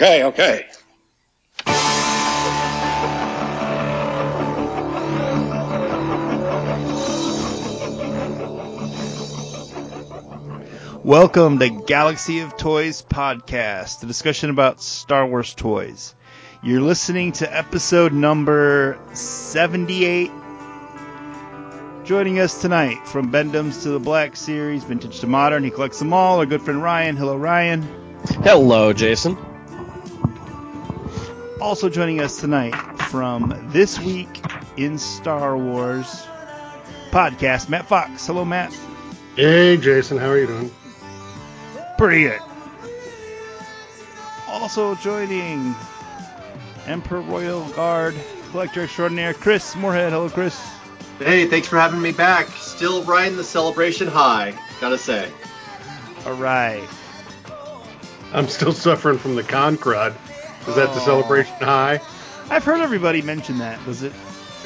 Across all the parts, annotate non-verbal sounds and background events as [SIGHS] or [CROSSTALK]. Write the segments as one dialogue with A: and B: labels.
A: on with it.
B: Okay, okay.
C: Welcome to Galaxy of Toys podcast, the discussion about Star Wars toys. You're listening to episode number 78. Joining us tonight from Bend-Ems to the Black Series, Vintage to Modern, he collects them all. Our good friend Ryan. Hello, Ryan.
D: Hello, Jason.
C: Also joining us tonight from This Week in Star Wars podcast, Matt Fox. Hello, Matt.
E: Hey, Jason. How are you doing?
C: Pretty good. Also joining Emperor Royal Guard Collector Extraordinaire Chris Moorhead. Hello, Chris.
F: Hey, thanks for having me back. Still riding the celebration high, gotta say.
C: All right.
E: I'm still suffering from the con crud. Is that the celebration high?
C: I've heard everybody mention that. Was it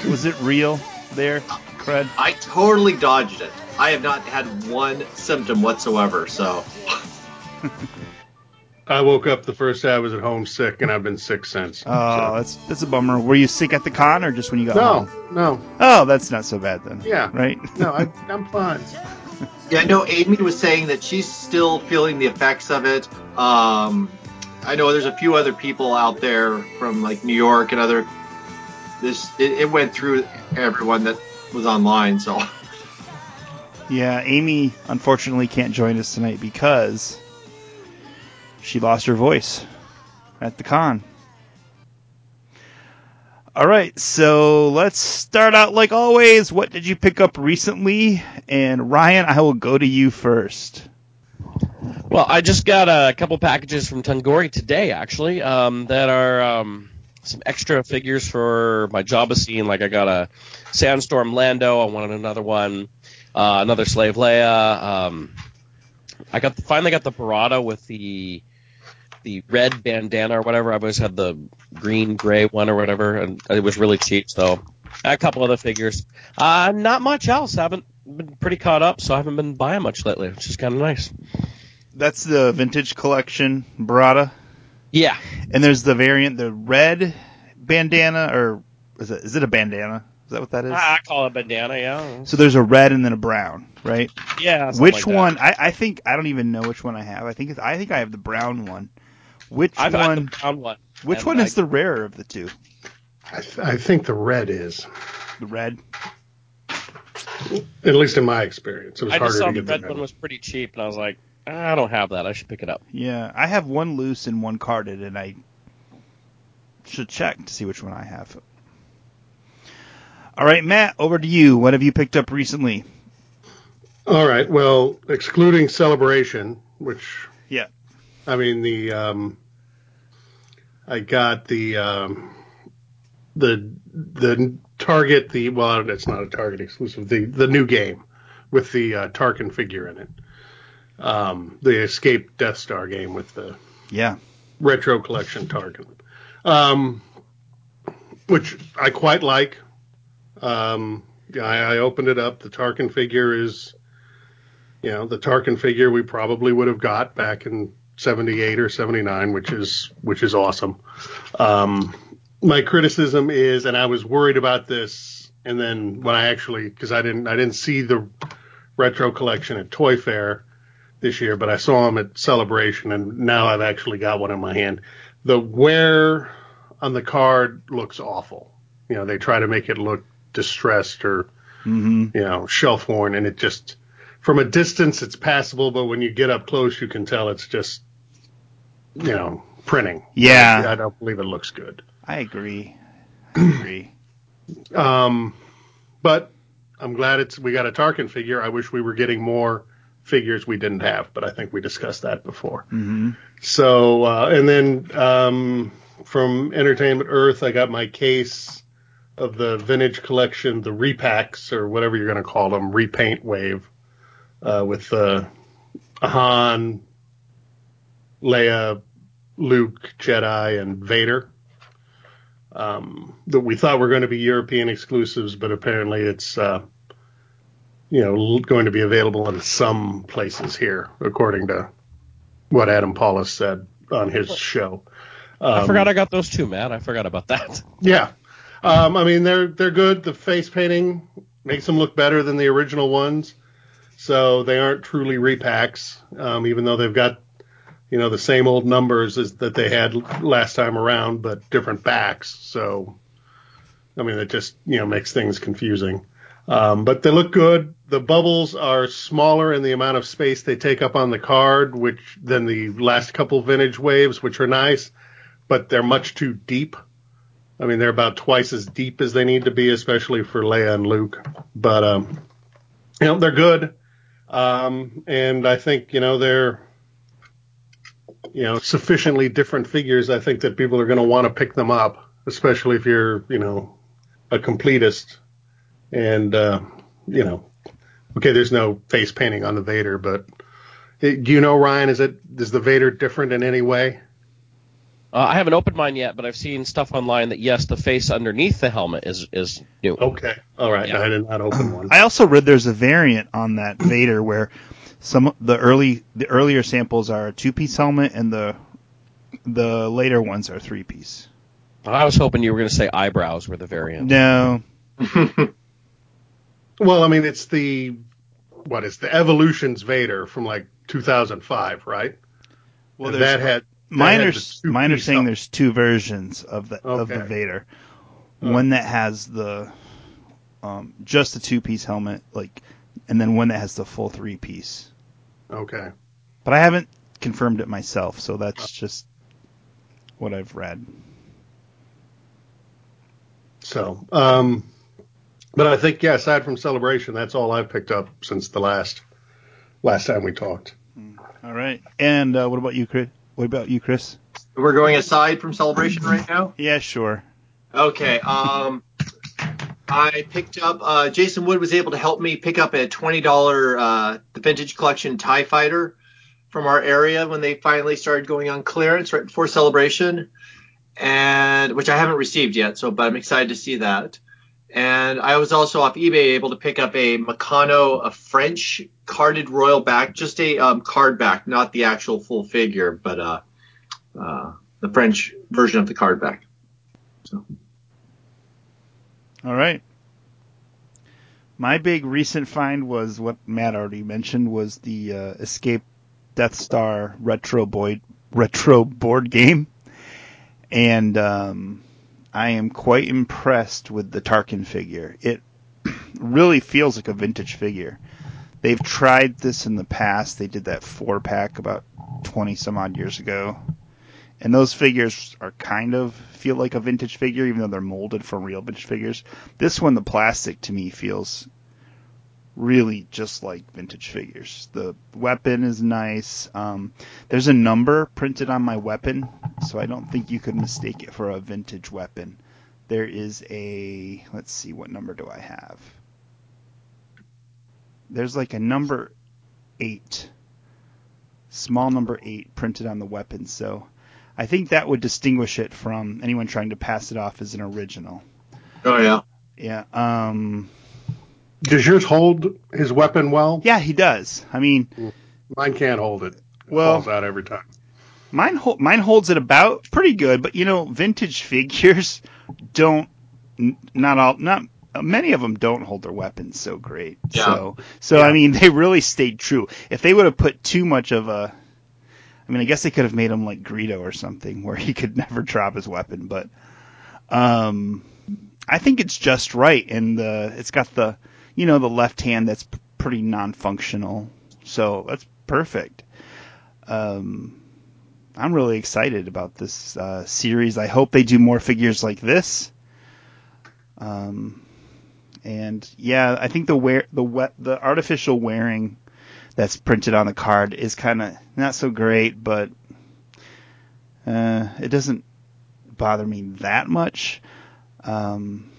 C: was it real there, Cred?
F: I totally dodged it. I have not had one symptom whatsoever, so. [LAUGHS]
E: I woke up the first day I was at home sick, and I've been sick since.
C: Oh, that's that's a bummer. Were you sick at the con or just when you got
E: no,
C: home?
E: no, no.
C: Oh, that's not so bad then.
E: Yeah.
C: Right?
E: no, I, I'm fine. [LAUGHS]
F: Yeah, I know Amy was saying that she's still feeling the effects of it. Um, I know there's a few other people out there from like New York and other. This it, it went through everyone that was online, so.
C: Yeah, Amy unfortunately can't join us tonight because she lost her voice at the con. All right, so let's start out like always. What did you pick up recently? And Ryan, I will go to you first.
D: Well, I just got a couple packages from Tungori today, actually, um, that are um, some extra figures for my Jabba scene. Like I got a Sandstorm Lando. I wanted another one, uh, another Slave Leia. Um, I got finally got the Barada with the the red bandana or whatever. I always had the green gray one or whatever, and it was really cheap. So a couple other figures. Uh, not much else. Haven't been pretty caught up, so I haven't been buying much lately, which is kind of nice.
C: That's the vintage collection Barada.
D: Yeah,
C: And there's the variant, the red bandana, or is it is it a bandana? Is that what that is?
D: I I call it a bandana. Yeah,
C: So there's a red and then a brown, right?
D: yeah.
C: Which
D: like
C: one? I, I think I don't even know which one I have. I think it's, I think I have the brown one. Which
D: I've got
C: one?
D: the brown one.
C: Which one
D: I-
C: is the rarer of the two?
E: I, th- I think the red is,
C: The red.
E: At least in my experience. It was
D: I
E: harder
D: just saw
E: to
D: the
E: get
D: red
E: the
D: one was pretty cheap, and I was like, I don't have that. I should pick it up.
C: Yeah, I have one loose and one carded, and I should check to see which one I have. All right, Matt, over to you. What have you picked up recently?
E: All right. Well, excluding celebration, which
C: Yeah.
E: I mean the um, I got the um, the the Target the well it's not a Target exclusive the the new game with the uh, Tarkin figure in it. Um, the Escape Death Star game with the
C: Yeah.
E: retro collection Tarkin, um, which I quite like. Um, I, I opened it up. The Tarkin figure is, you know, the Tarkin figure we probably would have got back in '78 or '79, which is which is awesome. Um, my criticism is, and I was worried about this, and then when I actually, because I didn't I didn't see the retro collection at Toy Fair this year, but I saw them at Celebration, and now I've actually got one in my hand. The wear on the card looks awful. You know, they try to make it look distressed or
C: hmm
E: you know shelf worn, and it just from a distance it's passable, but when you get up close, you can tell it's just you know printing.
C: Yeah.
E: I don't believe it looks good.
C: I agree. I [CLEARS THROAT] agree.
E: Um, but I'm glad it's we got a Tarkin figure. I wish we were getting more figures we didn't have, but I think we discussed that before.
C: hmm
E: So uh, and then um, from Entertainment Earth, I got my case of the vintage collection, the repacks or whatever you're going to call them, repaint wave, uh, with uh, Han, Leia, Luke, Jedi, and Vader. Um, that we thought were going to be European exclusives, but apparently it's uh, you know going to be available in some places here, according to what Adam Pawlus said on his show.
D: I
E: Um,
D: forgot I got those too, Matt. I forgot about that. [LAUGHS]
E: Yeah, um, I mean they're they're good. The face painting makes them look better than the original ones, so they aren't truly repacks, um, even though they've got you know the same old numbers as that they had last time around, but different backs. So I mean it just you know makes things confusing. Um, but they look good. The bubbles are smaller in the amount of space they take up on the card, which than the last couple vintage waves, which are nice, but they're much too deep. I mean, they're about twice as deep as they need to be, especially for Leia and Luke. But um, you know, they're good, um, and I think you know they're you know sufficiently different figures. I think that people are going to want to pick them up, especially if you're you know a completist, and uh, you know, okay, there's no face painting on the Vader, but it, do you know Ryan? Is it is the Vader different in any way?
D: Uh, I haven't opened mine yet, but I've seen stuff online that yes, the face underneath the helmet is is new.
E: Okay, all right,
D: Yeah.
E: I did not open one.
C: I also read there's a variant on that Vader where some the early the earlier samples are a two piece helmet and the the later ones are three piece.
D: I was hoping you were going to say eyebrows were the variant.
C: No, [LAUGHS]
E: Well, I mean, it's the what is the Evolutions Vader from like 2005, right?
C: well
E: that had
C: my,
E: that had
C: under,
E: the two
C: my
E: piece
C: understanding
E: helmet.
C: there's two versions of the of the Vader. One that has the um, just the two piece helmet, like, and then one that has the full three piece.
E: Okay.
C: But I haven't confirmed it myself, so that's just what I've read.
E: So, um, but I think yeah, aside from Celebration, that's all I've picked up since the last last time we talked.
C: All right. And uh, what about you, Chris? What about you, Chris?
F: We're going aside from celebration right now.
C: Yeah, sure.
F: Okay. Um, I picked up. Uh, Jason Wood was able to help me pick up a twenty dollar uh, the vintage collection Tie Fighter from our area when they finally started going on clearance right before celebration, and which I haven't received yet. So, but I'm excited to see that. And I was also off eBay able to pick up a Meccano, a French carded royal back, just a um, card back, not the actual full figure, but uh, uh, the French version of the card back.
C: All right. My big recent find was what Matt already mentioned was the uh, Escape Death Star retro boy retro board game, and um, I am quite impressed with the Tarkin figure. It [CLEARS THROAT] really feels like a vintage figure. They've tried this in the past. They did that four pack about twenty some odd years ago. And those figures are kind of feel like a vintage figure, even though they're molded from real vintage figures. This one, the plastic to me feels really just like vintage figures. The weapon is nice. Um, there's a number printed on my weapon, so I don't think you could mistake it for a vintage weapon. There is a let's see, what number do I have? There's like a number eight, small number eight printed on the weapon, so I think that would distinguish it from anyone trying to pass it off as an original.
F: Oh yeah.
C: Yeah. Um.
E: Does yours hold his weapon well?
C: Yeah, he does. I mean,
E: Mine can't hold it. It
C: Well-
E: falls out every time.
C: mine hol- mine holds it about pretty good, but you know, vintage [LAUGHS] figures don't. n- Not all. Not many of them don't hold their weapons so great.
F: Yeah.
C: So, so
E: Yeah.
C: I mean, [LAUGHS] they really stayed true. If they would have put too much of a, I mean, I guess they could have made him like Greedo or something, [LAUGHS] where he could never drop his weapon. But, um, I think it's just right, and the it's got the, you know, the left hand that's p- pretty non-functional, so that's perfect. Um, I'm really excited about this uh, series. I hope they do more figures like this. Um, and yeah, I think the wear the we- the artificial wearing that's printed on the card is kind of not so great, but uh, it doesn't bother me that much. Um,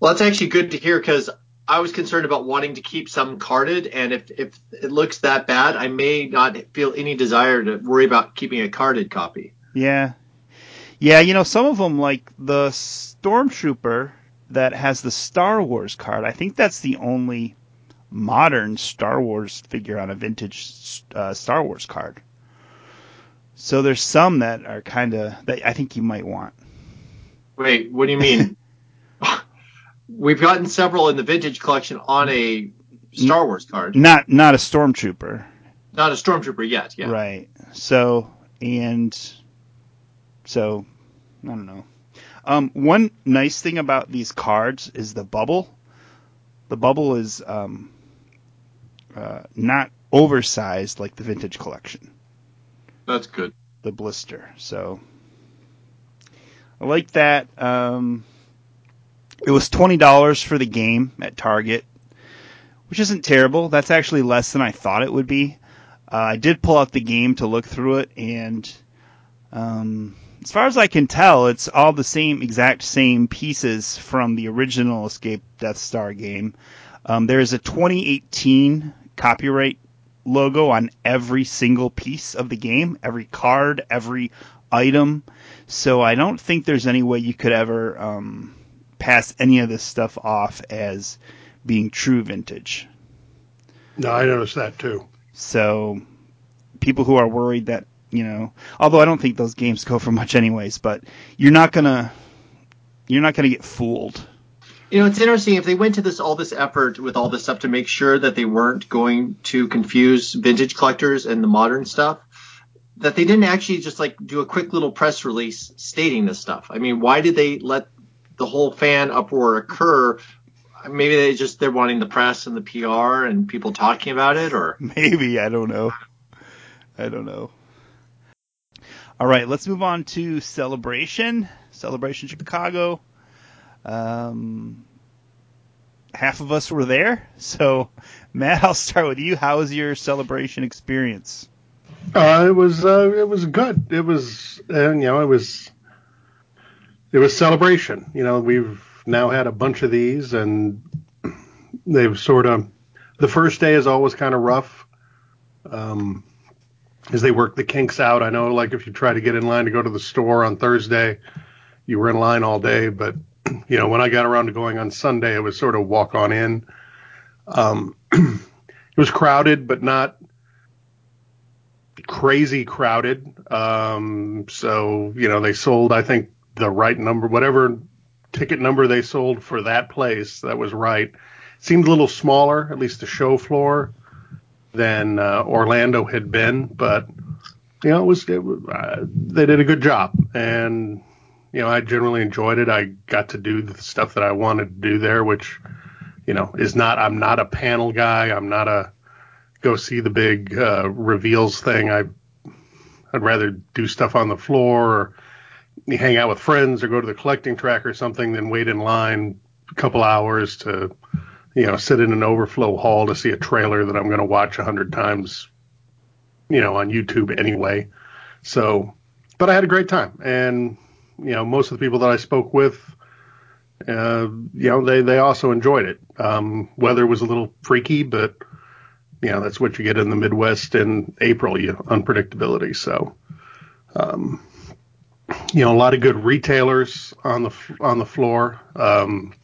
F: Well, that's actually good to hear because I was concerned about wanting to keep some carded, and if if it looks that bad, I may not feel any desire to worry about keeping a carded copy.
C: Yeah. Yeah, you know, some of them, like the Stormtrooper that has the Star Wars card, I think that's the only modern Star Wars figure on a vintage uh, Star Wars card. So there's some that are kind of that I think you might want.
F: Wait, what do you mean? [LAUGHS] We've gotten several in the vintage collection on a Star Wars card,
C: Not not a stormtrooper.
F: not a stormtrooper yet. Yeah.
C: Right. So and so I don't know. Um, one nice thing about these cards is the bubble. The bubble is um, uh, not oversized like the vintage collection.
F: That's good.
C: The blister. So I like that. Um, it was twenty dollars for the game at Target, which isn't terrible. That's actually less than I thought it would be. Uh, I did pull out the game to look through it, and um, as far as I can tell, it's all the same, exact same pieces from the original Escape Death Star game. Um, there is a 2018 copyright logo on every single piece of the game, every card, every item. So I don't think there's any way you could ever um, pass any of this stuff off as being true vintage.
E: No, I noticed that too.
C: So people who are worried that, you know, although I don't think those games go for much anyways, but you're not going to you're not going to get fooled.
F: You know, it's interesting if they went to this all this effort with all this stuff to make sure that they weren't going to confuse vintage collectors and the modern stuff, that they didn't actually just like do a quick little press release stating this stuff. I mean, why did they let the whole fan uproar occur? Maybe they just they're wanting the press and the PR and people talking about it, or [LAUGHS]
C: Maybe, I don't know. I don't know. All right, let's move on to Celebration. Celebration Chicago. Um, half of us were there. [LAUGHS] So, Matt, I'll start with you. How was your celebration experience?
E: Uh, it was uh, it was good. It was uh, you know it was it was celebration. You know we've now had a bunch of these and they've sort of the first day is always kind of rough um, as they work the kinks out. I know like if you try to get in line to go to the store on Thursday, you were in line all day, but you know when I got around to going on Sunday, it was sort of walk on in. Um, [CLEARS THROAT] it was crowded, but not crazy crowded. Um, so, you know, they sold, I think, the right number, whatever ticket number they sold for that place, that was right. seemed a little smaller, at least the show floor, than uh, Orlando had been, but, you know, it was, it, uh, they did a good job. And, you know, I generally enjoyed it. I got to do the stuff that I wanted to do there, which, you know, is not, I'm not a panel guy. I'm not a, go see the big uh, reveals thing. I I'd rather do stuff on the floor or hang out with friends or go to the collecting track or something than wait in line a couple hours to you know sit in an overflow hall to see a trailer that I'm going to watch a hundred times you know on YouTube anyway. So, but I had a great time and you know most of the people that I spoke with uh, you know, they, they also enjoyed it. Um, weather was a little freaky, but you know that's what you get in the Midwest in April, you unpredictability. So, um, you know, a lot of good retailers on the on the floor, um,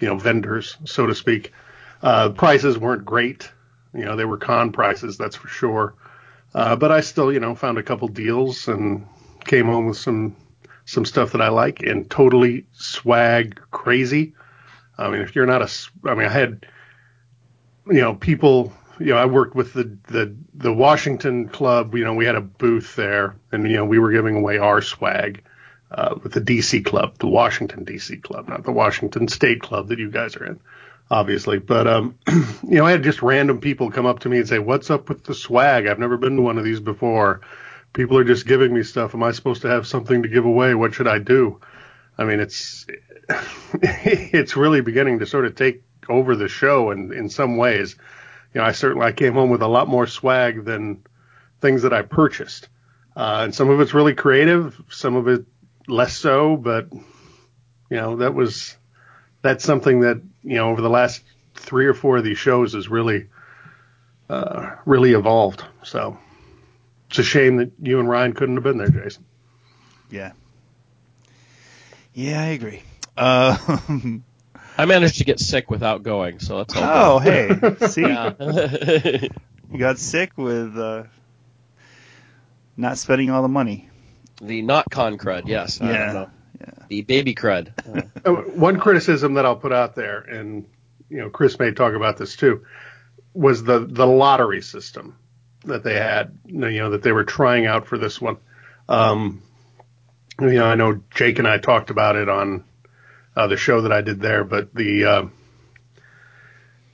E: you know, vendors, so to speak. Uh, prices weren't great, you know, they were con prices, that's for sure. Uh, but I still, you know, found a couple deals and came home with some some stuff that I like and totally swag crazy. I mean, if you're not a, I mean, I had, you know, people, you know, I worked with the, the, the Washington club, you know, we had a booth there and, you know, we were giving away our swag, uh, with the DC club, the Washington DC club, not the Washington state club that you guys are in, obviously. But, um, [CLEARS THROAT] you know, I had just random people come up to me and say, what's up with the swag? I've never been to one of these before. People are just giving me stuff. Am I supposed to have something to give away? What should I do? I mean, it's, [LAUGHS] it's really beginning to sort of take over the show in, in some ways. You know, I certainly I came home with a lot more swag than things that I purchased. Uh, and some of it's really creative, some of it less so, but you know, that was that's something that, you know, over the last three or four of these shows has really uh, really evolved. So it's a shame that you and Ryan couldn't have been there, Jason.
C: Yeah. Yeah, I agree. Uh, [LAUGHS]
D: I managed to get sick without going, so that's all.
C: oh, hey, [LAUGHS] see.
D: Yeah. [LAUGHS]
C: you got sick with uh, not spending all the money.
D: The not con crud, yes. I
C: Yeah,
D: don't know.
C: yeah.
D: The baby crud. Uh,
E: One criticism that I'll put out there, and you know, Chris may talk about this too, was the the lottery system that they had. You know, that they were trying out for this one. Um, you know, I know Jake and I talked about it on uh, the show that I did there, but the uh,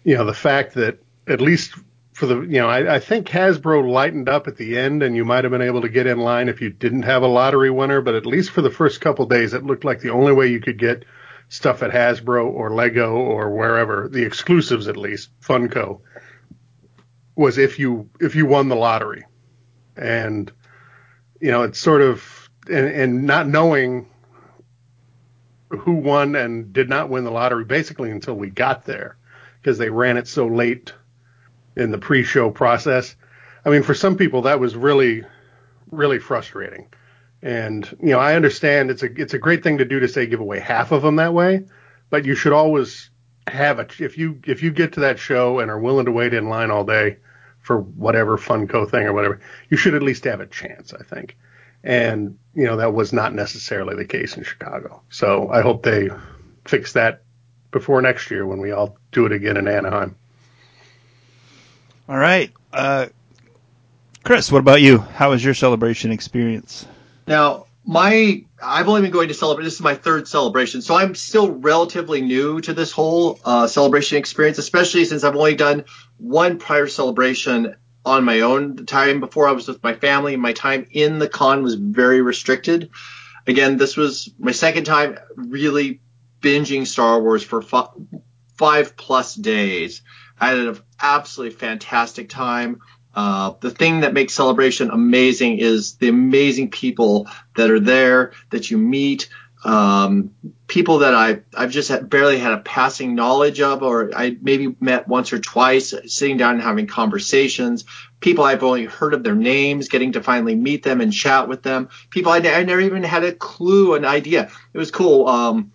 E: you know the fact that at least for the you know I, I think Hasbro lightened up at the end, and you might have been able to get in line if you didn't have a lottery winner. But at least for the first couple days, it looked like the only way you could get stuff at Hasbro or Lego or wherever the exclusives at least Funko was if you if you won the lottery, and you know it's sort of and, and not knowing who won and did not win the lottery basically until we got there because they ran it so late in the pre-show process. I mean, for some people that was really, really frustrating. And you know, I understand it's a it's a great thing to do to say give away half of them that way, but you should always have a if you if you get to that show and are willing to wait in line all day for whatever Funko thing or whatever, you should at least have a chance, I think. And you know, that was not necessarily the case in Chicago. So I hope they fix that before next year when we all do it again in Anaheim.
C: All right. Uh, Chris, what about you? How was your celebration experience?
F: Now, my I've only been going to celebrate. This is my third celebration, so I'm still relatively new to this whole uh, celebration experience, especially since I've only done one prior celebration on my own. The time before I was with my family, my time in the con was very restricted. Again, this was my second time really binging Star Wars for fi- five plus days. I had an absolutely fantastic time. Uh, the thing that makes celebration amazing is the amazing people that are there that you meet. Um, people that I I've just had, barely had a passing knowledge of, or I maybe met once or twice, sitting down and having conversations. People I've only heard of their names, getting to finally meet them and chat with them. People I, I never even had a clue, an idea. It was cool. Um,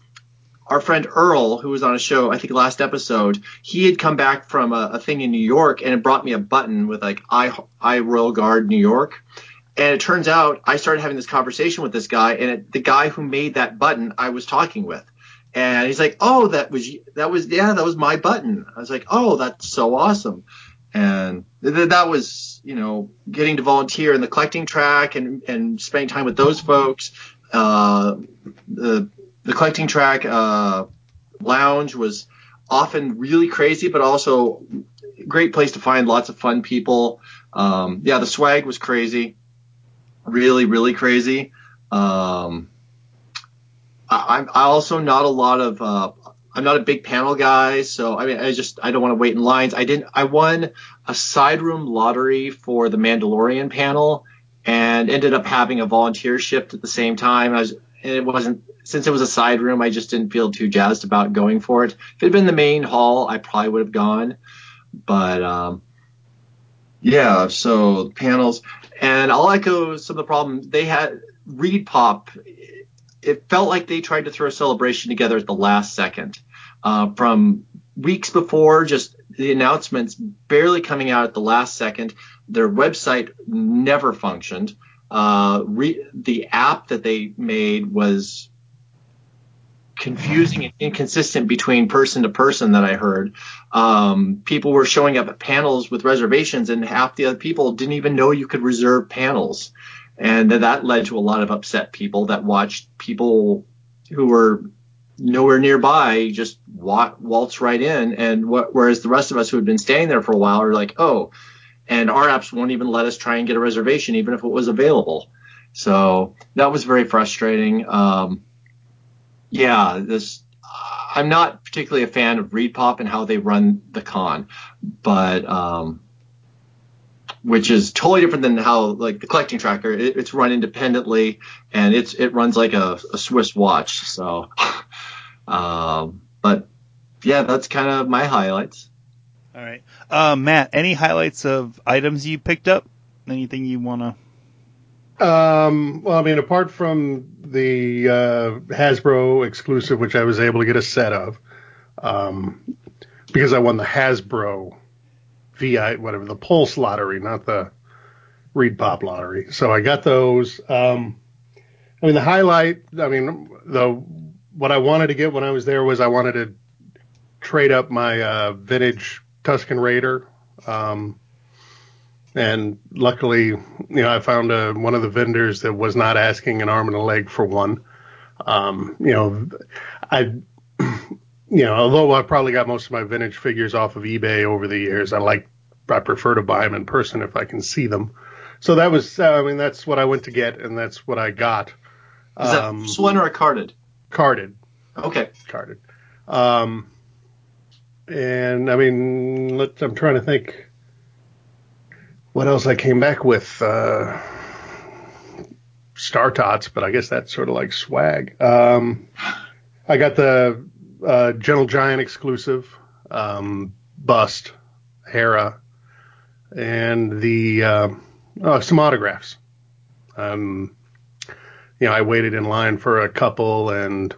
F: our friend Earl, who was on a show, I think last episode, he had come back from a, a thing in New York and it brought me a button with like I, I Royal Guard New York. And it turns out I started having this conversation with this guy, and it, the guy who made that button I was talking with, and he's like, "Oh, that was that was yeah, that was my button." I was like, "Oh, that's so awesome," and th- that was you know getting to volunteer in the collecting track and and spending time with those folks. Uh, the the collecting track uh, lounge was often really crazy, but also great place to find lots of fun people. Um, yeah, the swag was crazy, really, really crazy. Um, I, I'm I also not a lot of. Uh, I'm not a big panel guy, so I mean, I just I don't want to wait in lines. I didn't. I won a side room lottery for the Mandalorian panel, and ended up having a volunteer shift at the same time. I was, and it wasn't since it was a side room. I just didn't feel too jazzed about going for it. If it had been the main hall, I probably would have gone, but um, yeah. So panels, and I'll echo some of the problems they had. ReedPop it felt like they tried to throw a celebration together at the last second. Uh, from weeks before, just the announcements barely coming out at the last second. Their website never functioned. Uh, re- the app that they made was confusing and inconsistent between person to person that I heard. Um, people were showing up at panels with reservations, and half the other people didn't even know you could reserve panels. And that led to a lot of upset people that watched people who were nowhere nearby just waltz right in. And whereas the rest of us who had been staying there for a while are like oh and our apps won't even let us try and get a reservation even if it was available. So that was very frustrating. Um, yeah this i'm not particularly a fan of ReedPop and how they run the con but um, which is totally different than how like the collecting tracker it, it's run independently and it's it runs like a, a Swiss watch. So, [LAUGHS] um, but yeah, that's kind of my highlights.
C: All right, uh, Matt. Any highlights of items you picked up? Anything you want to?
E: Um, well, I mean, apart from the uh, Hasbro exclusive, which I was able to get a set of, um, because I won the Hasbro VI, whatever, the Pulse lottery, not the ReedPop lottery. So I got those. Um, I mean, the highlight. I mean, the what I wanted to get when I was there was I wanted to trade up my uh, vintage Tusken Raider. Um, and luckily, you know, I found a, one of the vendors that was not asking an arm and a leg for one. Um, you know, I, [CLEARS THROAT] you know, although I probably got most of my vintage figures off of eBay over the years, I like, I prefer to buy them in person if I can see them. So that was, uh, I mean, that's what I went to get, and that's what I got.
F: Is that um, one or a carded?
E: Carded.
F: Okay.
E: Carded. Um, and I mean, let, I'm trying to think what else I came back with. Uh, Star Tots, but I guess that's sort of like swag. Um, I got the uh, Gentle Giant exclusive, um, Bust, Hera, and the uh, oh, some autographs. Um, you know, I waited in line for a couple, and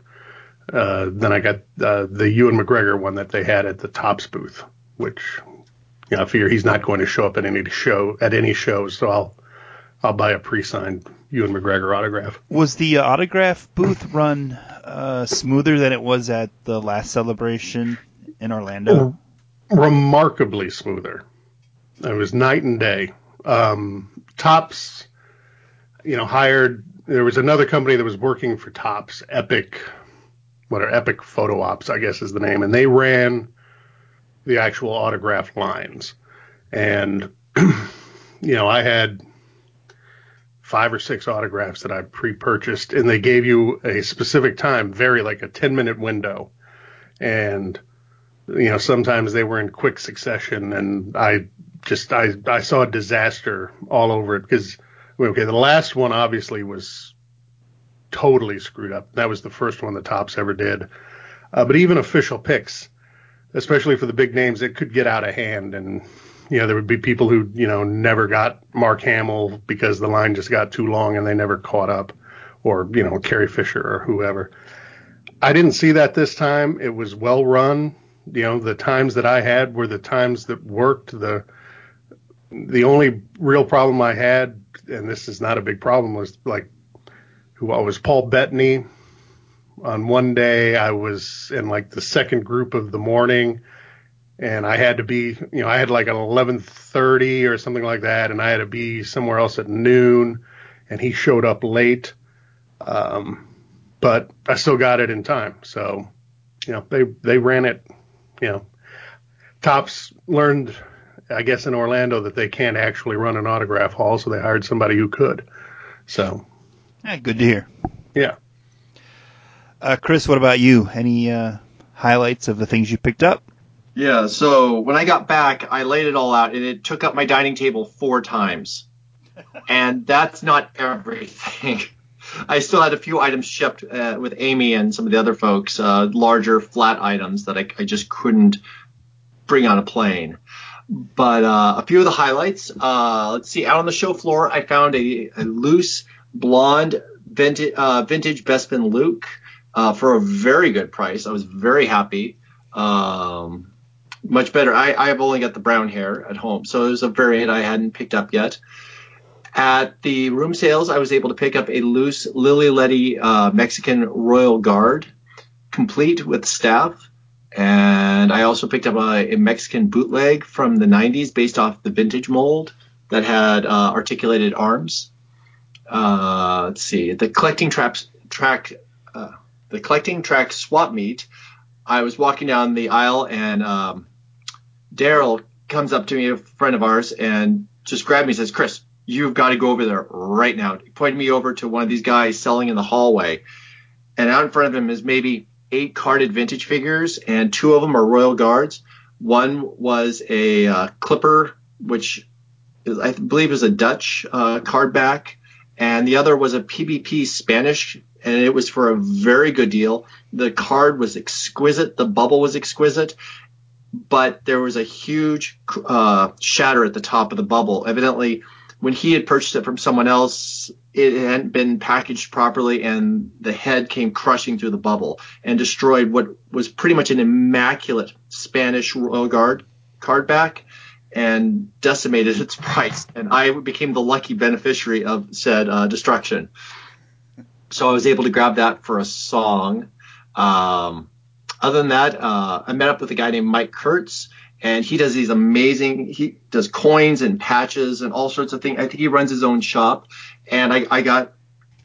E: uh, then I got uh, the Ewan McGregor one that they had at the Topps booth, which you know, I figure he's not going to show up at any show at any show, so I'll I'll buy a pre-signed Ewan McGregor autograph.
C: Was the uh, autograph booth run uh, smoother than it was at the last celebration in Orlando?
E: Remarkably smoother. It was night and day. Um, Topps, you know, hired. There was another company that was working for Topps, Epic, what are Epic Photo Ops, I guess is the name, and they ran the actual autograph lines. And, [CLEARS THROAT] you know, I had five or six autographs that I pre purchased, and they gave you a specific time, very like a 10 minute window. And, you know, sometimes they were in quick succession, and I just, I, I saw a disaster all over it because, okay, the last one obviously was totally screwed up. That was the first one the Topps ever did. Uh, but even Official Pix, especially for the big names, it could get out of hand. And, you know, there would be people who, you know, never got Mark Hamill because the line just got too long and they never caught up or, you know, Carrie Fisher or whoever. I didn't see that this time. It was well run. You know, the times that I had were the times that worked. The, the only real problem I had, and this is not a big problem, was like who uh, was Paul Bettany on one day I was in like the second group of the morning and I had to be, you know, I had like an 11:30 or something like that and I had to be somewhere else at noon and he showed up late. Um, but I still got it in time. So, you know, they they ran it, you know. Topps learned I guess in Orlando that they can't actually run an autograph hall, so they hired somebody who could. So,
C: yeah, good to hear.
E: Yeah.
C: Uh, Chris, what about you? Any uh, highlights of the things you picked up?
F: Yeah, so when I got back, I laid it all out, and it took up my dining table four times. and that's not everything. [LAUGHS] I still had a few items shipped uh, with Amy and some of the other folks, uh, larger flat items that I, I, just couldn't bring on a plane. But uh, a few of the highlights. Uh, let's see. Out on the show floor, I found a, a loose blonde vintage, uh, vintage Bespin Luke uh, for a very good price. I was very happy. Um, much better. I, I have only got the brown hair at home, so it was a variant I hadn't picked up yet. At the room sales, I was able to pick up a loose Lili Ledy uh, Mexican Royal Guard, complete with staff. And I also picked up a, a, Mexican bootleg from the 90s based off the vintage mold that had uh, articulated arms. Uh, let's see, the collecting traps, track, uh, the collecting track swap meet, I was walking down the aisle and um, Daryl comes up to me, a friend of ours, and just grabbed me and says, Chris, you've got to go over there right now. He pointed me over to one of these guys selling in the hallway. And out in front of him is maybe eight carded vintage figures, and two of them are Royal Guards. One was a uh, Clipper, which I believe is a Dutch uh, card back, and the other was a PBP Spanish and it was for a very good deal. The card was exquisite. The bubble was exquisite, but there was a huge uh, shatter at the top of the bubble. Evidently, when he had purchased it from someone else, it hadn't been packaged properly, and the head came crushing through the bubble and destroyed what was pretty much an immaculate Spanish Royal Guard card back. and decimated its price, and I became the lucky beneficiary of said uh, destruction. So I was able to grab that for a song. Um, other than that, uh, I met up with a guy named Mike Kurtz, and he does these amazing. He does coins and patches and all sorts of things. I think he runs his own shop, and I, I got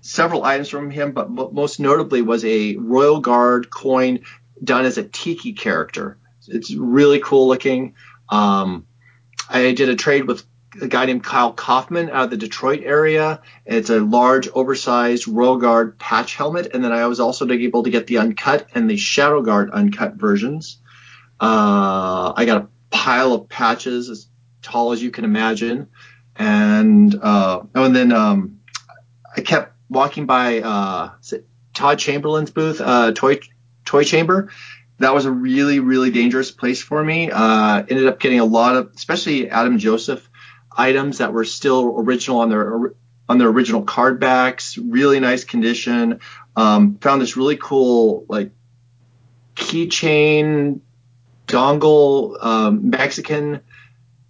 F: several items from him, but most notably was a Royal Guard coin done as a tiki character. It's really cool looking. Um, I did a trade with a guy named Kyle Kaufman out of the Detroit area. It's a large, oversized Royal Guard patch helmet, and then I was also able to get the uncut and the Shadow Guard uncut versions. Uh, I got a pile of patches as tall as you can imagine, and uh, oh, and then um, I kept walking by uh, Todd Chamberlain's booth, uh, toy toy chamber. That was a really really dangerous place for me. Uh, ended up getting a lot of, especially Adam Joseph items that were still original on their on their original card backs, really nice condition. Um, found this really cool like keychain dongle um, Mexican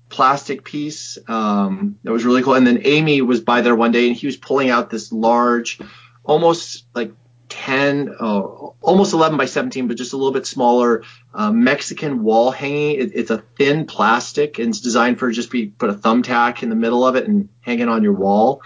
F: plastic piece um, that was really cool. And then Amy was by there one day and he was pulling out this large, almost like 10, uh, almost 11 by 17, but just a little bit smaller uh, Mexican wall hanging. It, it's a thin plastic and it's designed for just be put a thumbtack in the middle of it and hang it on your wall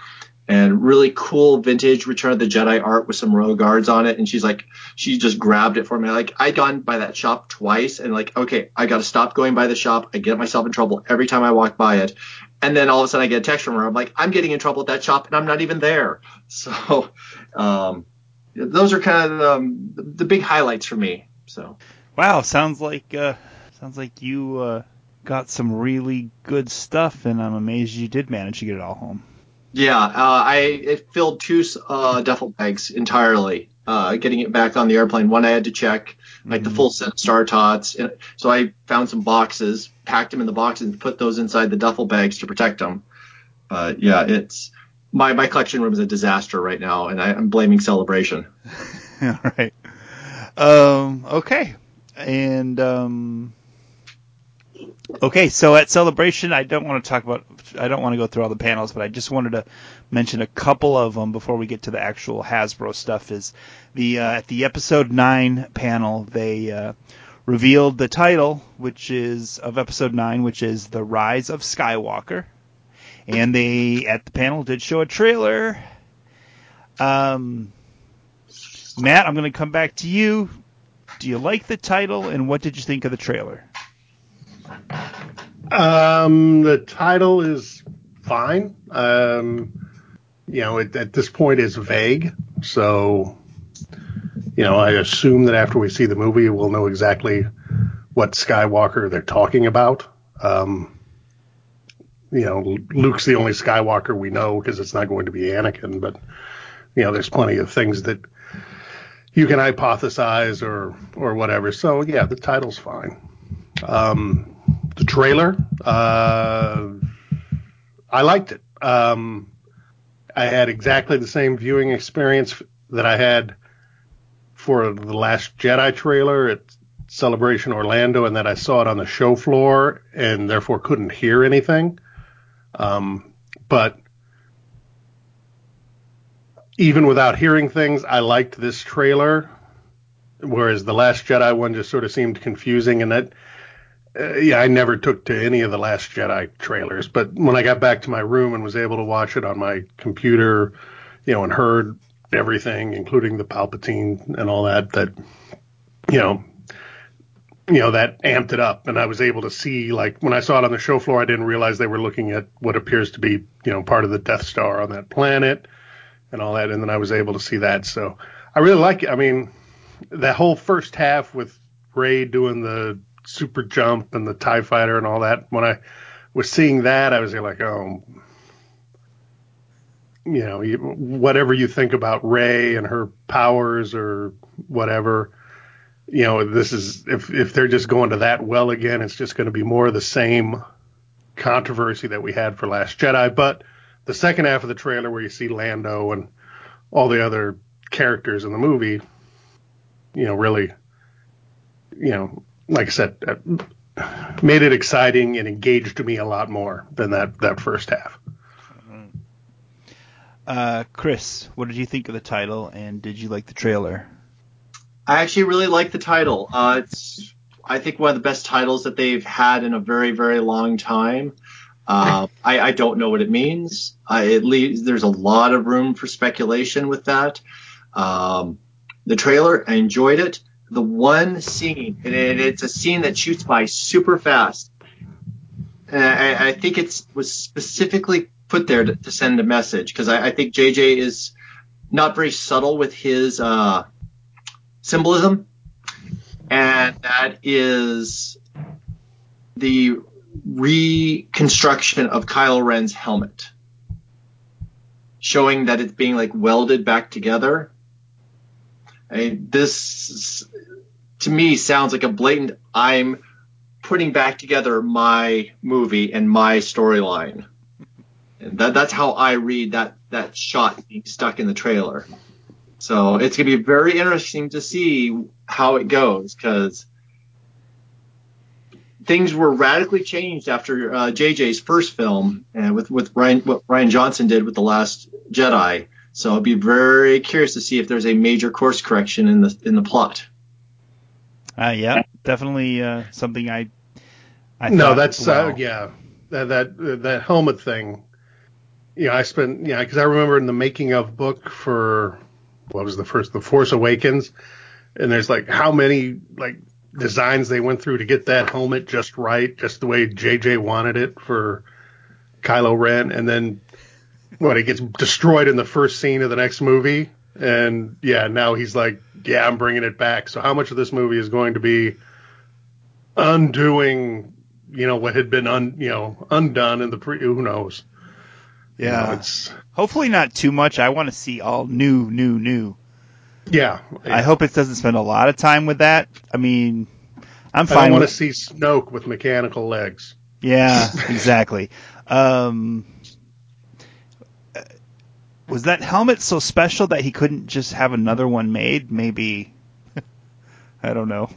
F: and really cool vintage Return of the Jedi art with some royal guards on it. And she's like, she just grabbed it for me. Like I'd gone by that shop twice and like, okay, I got to stop going by the shop. I get myself in trouble every time I walk by it. And then all of a sudden I get a text from her. I'm like, I'm getting in trouble at that shop and I'm not even there. [LAUGHS] So, um, those are kind of um, the, big highlights for me. So.
C: Wow. Sounds like, uh, sounds like you, uh, got some really good stuff and I'm amazed you did manage to get it all home.
F: Yeah, uh, I it filled two uh, duffel bags entirely. Uh, getting it back on the airplane. One I had to check, like mm-hmm. the full set of Star Tots. So I found some boxes, packed them in the boxes, and put those inside the duffel bags to protect them. But yeah, it's my my collection room is a disaster right now, and I, am blaming Celebration. [LAUGHS]
C: All right. Um, okay. And um, Okay, so at Celebration, I don't want to talk about, I don't want to go through all the panels, but I just wanted to mention a couple of them before we get to the actual Hasbro stuff. Is the uh, at the episode nine panel, they uh, revealed the title, which is of episode nine, which is the Rise of Skywalker, and they at the panel did show a trailer. Um, Matt, I'm going to come back to you. Do you like the title, and what did you think of the trailer?
E: Um, the title is fine. Um, you know, it, at this point is vague, so you know, I assume that after we see the movie, we'll know exactly what Skywalker they're talking about. Um, you know, Luke's the only Skywalker we know because it's not going to be Anakin, but you know, there's plenty of things that you can hypothesize or or whatever. So yeah, the title's fine. Um, the trailer. Uh, I liked it. Um, I had exactly the same viewing experience that I had for the last Jedi trailer at Celebration Orlando, and that I saw it on the show floor, and therefore couldn't hear anything. Um, but even without hearing things, I liked this trailer. Whereas the last Jedi one just sort of seemed confusing, and that uh, yeah, I never took to any of the Last Jedi trailers, but when I got back to my room and was able to watch it on my computer, you know, and heard everything, including the Palpatine and all that, that, you know, you know, that amped it up. And I was able to see, like, when I saw it on the show floor, I didn't realize they were looking at what appears to be, you know, part of the Death Star on that planet and all that. And then I was able to see that. So I really like it. I mean, that whole first half with Rey doing the super jump and the Tie Fighter and all that. When I was seeing that, I was like, oh, you know, whatever you think about Rey and her powers or whatever, you know, this is if if they're just going to that well again, it's just going to be more of the same controversy that we had for Last Jedi. But the second half of the trailer, where you see Lando and all the other characters in the movie, you know, really, you know, like I said, made it exciting and engaged me a lot more than that that first half.
C: Uh, Chris, what did you think of the title, and did you like the trailer?
F: I actually really like the title. Uh, it's I think one of the best titles that they've had in a very very long time. Uh, [LAUGHS] I, I don't know what it means. I, it leaves there's a lot of room for speculation with that. Um, the trailer, I enjoyed it. The one scene, and it, it's a scene that shoots by super fast. And I, I think it was specifically put there to, to send a message because I, I, think JJ is not very subtle with his uh, symbolism, and that is the reconstruction of Kylo Ren's helmet, showing that it's being like welded back together. I, this to me sounds like a blatant I'm putting back together my movie and my storyline. That that's how I read that that shot being stuck in the trailer. So it's gonna be very interesting to see how it goes because things were radically changed after uh, JJ's first film and with with Rian what Rian Johnson did with the Last Jedi. So I'll be very curious to see if there's a major course correction in the in the plot.
C: Uh, yeah, definitely uh, something I. I
E: no, that's uh, well. yeah, that that that helmet thing yeah, I spent yeah because I remember in the making of book for what was the first the Force Awakens, and there's like how many like designs they went through to get that helmet just right, just the way JJ wanted it for Kylo Ren, and then what it gets destroyed in the first scene of the next movie, and yeah, now he's like, yeah, I'm bringing it back. So how much of this movie is going to be undoing, you know, what had been un, you know, undone in the pre? Who knows?
C: Yeah. You know, it's hopefully not too much. I want to see all new, new, new.
E: Yeah,
C: yeah. I hope it doesn't spend a lot of time with that. I mean, I'm fine. I
E: want
C: to
E: see Snoke with mechanical legs.
C: Yeah, [LAUGHS] exactly. um, was that helmet so special that he couldn't just have another one made? Maybe. [LAUGHS] I don't know.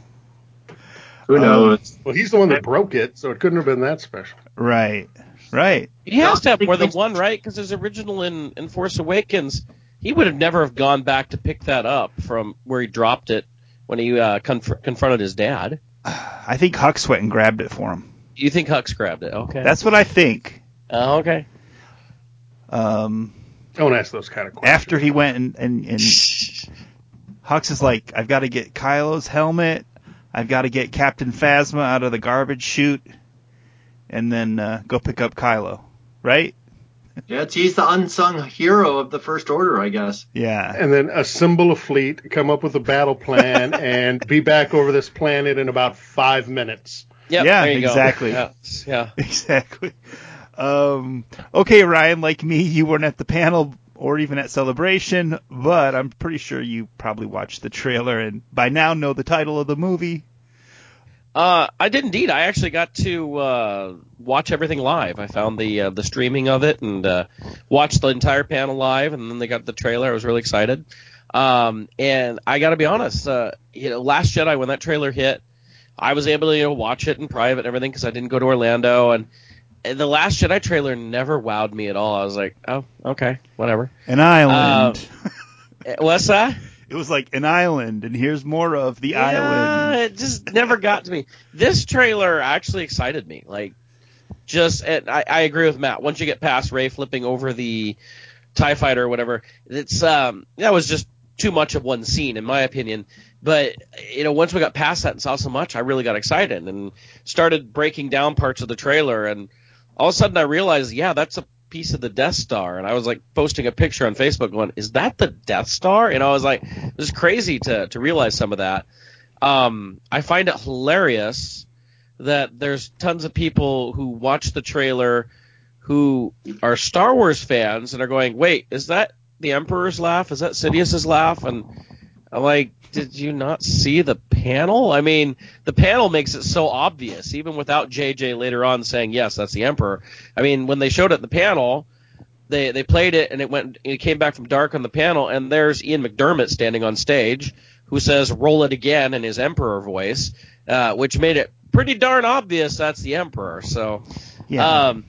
F: Who knows?
E: Um, well, he's the one that broke it, so it couldn't have been that special.
C: Right. Right.
D: He has to have more than one, right? Because his original in, in Force Awakens, he would have never have gone back to pick that up from where he dropped it when he uh, conf- confronted his dad. [SIGHS]
C: I think Hux went and grabbed it for him.
D: You think Hux grabbed it? Okay.
C: That's what I think.
D: Uh, okay.
C: Um,
E: Don't ask those kind of questions.
C: After he went and, and, and Hux is like, I've got to get Kylo's helmet. I've got to get Captain Phasma out of the garbage chute and then uh, go pick up Kylo, right?
F: Yeah, he's the unsung hero of the First Order, I guess.
C: Yeah.
E: And then assemble a fleet, come up with a battle plan, [LAUGHS] and be back over this planet in about five minutes.
C: Yep, yeah, exactly.
D: Yeah, yeah, [LAUGHS]
C: exactly. Um, okay, Ryan, like me, you weren't at the panel or even at Celebration, but I'm pretty sure you probably watched the trailer and by now know the title of the movie.
D: Uh, I did indeed. I actually got to uh, watch everything live. I found the uh, the streaming of it and uh, watched the entire panel live, and then they got the trailer. I was really excited. Um, and I got to be honest, uh, you know, Last Jedi when that trailer hit, I was able to you know watch it in private and everything because I didn't go to Orlando, and, the Last Jedi trailer never wowed me at all. I was like, oh, okay, whatever.
C: An island.
D: Uh, [LAUGHS] what's that?
C: It was like an island, and here's more of the
D: yeah,
C: island.
D: It just never got to me. This trailer actually excited me. Like, just I, I agree with Matt. Once you get past Rey flipping over the Tie Fighter or whatever, it's um that was just too much of one scene in my opinion. But you know, once we got past that and saw so much, I really got excited and started breaking down parts of the trailer and all of a sudden I realized, yeah, that's a piece of the Death Star, and I was like posting a picture on Facebook, going, "Is that the Death Star?" And I was like, "It was crazy to to realize some of that." Um, I find it hilarious that there's tons of people who watch the trailer who are Star Wars fans and are going, "Wait, is that the Emperor's laugh? Is that Sidious's laugh?" And I'm like, did you not see the panel? I mean, the panel makes it so obvious, even without JJ later on saying, yes, that's the Emperor. I mean, when they showed it in the panel, they they played it and it went it came back from dark on the panel and there's Ian McDiarmid standing on stage who says roll it again in his emperor voice uh, which made it pretty darn obvious that's the Emperor. So,
C: Yeah.
D: um,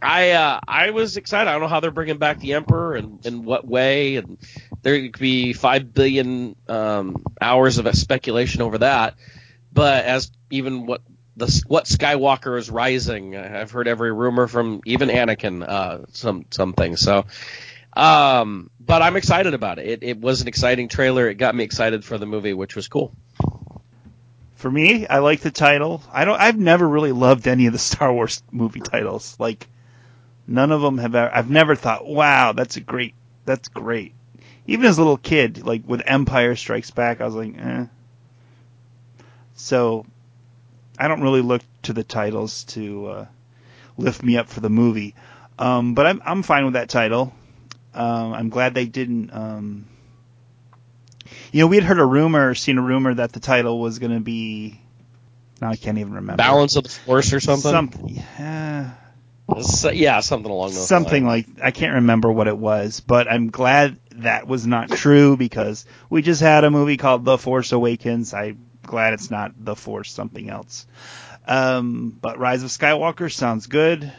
D: I uh, I was excited. I don't know how they're bringing back the Emperor and in what way, and there could be five billion um, hours of speculation over that. But as even what the what Skywalker is rising, I've heard every rumor from even Anakin, uh, some some things. So, um, but I'm excited about it. it. It was an exciting trailer. It got me excited for the movie, which was cool.
C: For me, I like the title. I don't. I've never really loved any of the [LAUGHS] Star Wars movie titles. Like, none of them have. Ever, I've never thought, "Wow, that's a great. That's great." Even as a little kid, like with Empire Strikes Back, I was like, "eh." So, I don't really look to the titles to uh, lift me up for the movie. Um, but I'm I'm fine with that title. Um, I'm glad they didn't. Um, you know, we had heard a rumor, seen a rumor that the title was going to be. Now I can't even remember.
D: Balance of the Force or something.
C: Something. Yeah.
D: So- yeah, something along those
C: Something
D: lines.
C: like I can't remember what it was, but I'm glad that was not true because we just had a movie called The Force Awakens. I'm glad it's not The Force something else. Um, but Rise of Skywalker sounds good.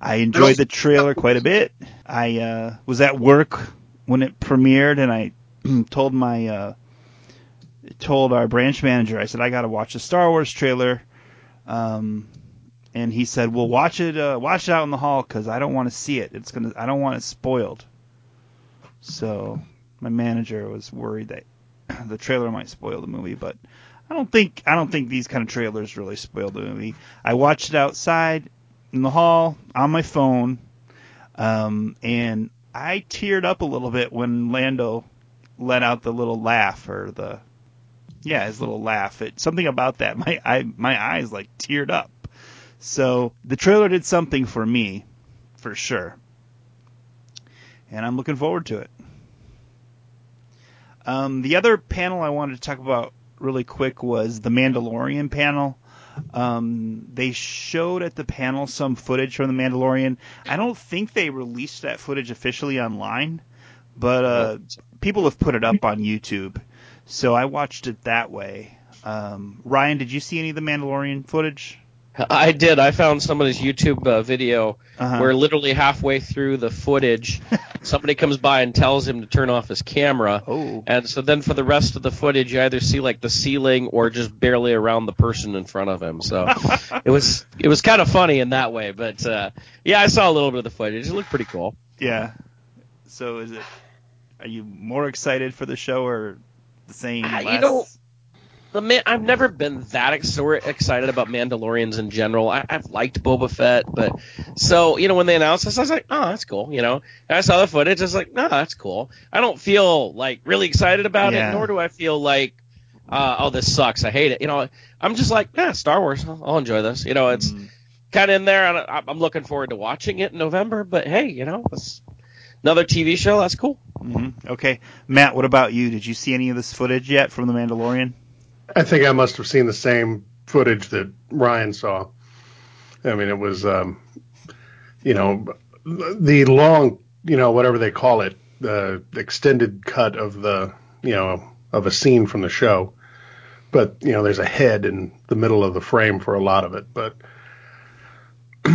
C: I enjoyed the trailer quite a bit. I uh, was at work when it premiered, and I [CLEARS THROAT] told my uh, told our branch manager. I said I got to watch the Star Wars trailer. Um, and he said, "Well, watch it. Uh, watch it out in the hall because I don't want to see it. It's gonna. I don't want it spoiled." So my manager was worried that [CLEARS THROAT] the trailer might spoil the movie, but I don't think I don't think these kind of trailers really spoil the movie. I watched it outside in the hall on my phone, um, and I teared up a little bit when Lando let out the little laugh or the yeah his little laugh. It something about that my I my eyes like teared up. So the trailer did something for me, for sure. And I'm looking forward to it. Um, the other panel I wanted to talk about really quick was the Mandalorian panel. Um, they showed at the panel some footage from the Mandalorian. I don't think they released that footage officially online, but uh, people have put it up on YouTube. So I watched it that way. Um, Ryan, did you see any of the Mandalorian footage?
D: I did. I found somebody's YouTube uh, video
C: Uh-huh.
D: where literally halfway through the footage, [LAUGHS] somebody comes by and tells him to turn off his camera.
C: Oh.
D: And so then for the rest of the footage, you either see like the ceiling or just barely around the person in front of him. So [LAUGHS] it was it was kind of funny in that way. But uh, yeah, I saw a little bit of the footage. It looked pretty cool.
C: Yeah. So is it? Are you more excited for the show or the same?
D: Ah, you know, The man, I've never been that ex- excited about Mandalorians in general. I, I've liked Boba Fett, but so you know when they announced this, I was like, oh, that's cool. You know, and I saw the footage, I was like, no, that's cool. I don't feel like really excited about
C: Yeah.
D: it, nor do I feel like, uh, oh, this sucks. I hate it. You know, I'm just like, yeah, Star Wars. I'll, I'll enjoy this. You know, it's
C: Mhm.
D: kind of in there, and I- I'm looking forward to watching it in November. But hey, you know, it's another TV show. That's cool.
C: Mhm. Okay, Matt. What about you? Did you see any of this footage yet from the Mandalorian?
E: I think I must have seen the same footage that Ryan saw. I mean, it was, um, you know, the long, you know, whatever they call it, the extended cut of the, you know, of a scene from the show. But you know, there's a head in the middle of the frame for a lot of it. But [CLEARS THROAT]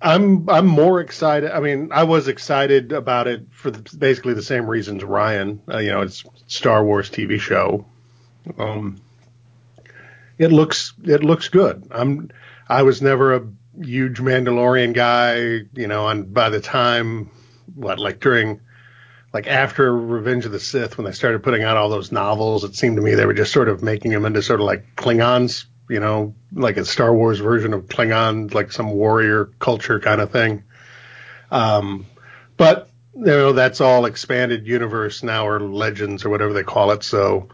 E: I'm I'm more excited. I mean, I was excited about it for the, basically the same reasons Ryan. Uh, you know, it's Star Wars TV show. Um, it looks it looks good. I'm I was never a huge Mandalorian guy, you know, and by the time what like during like after Revenge of the Sith when they started putting out all those novels, it seemed to me they were just sort of making them into sort of like Klingons, you know, like a Star Wars version of Klingon, like some warrior culture kind of thing. Um, but you know, that's all expanded universe now or legends or whatever they call it. So,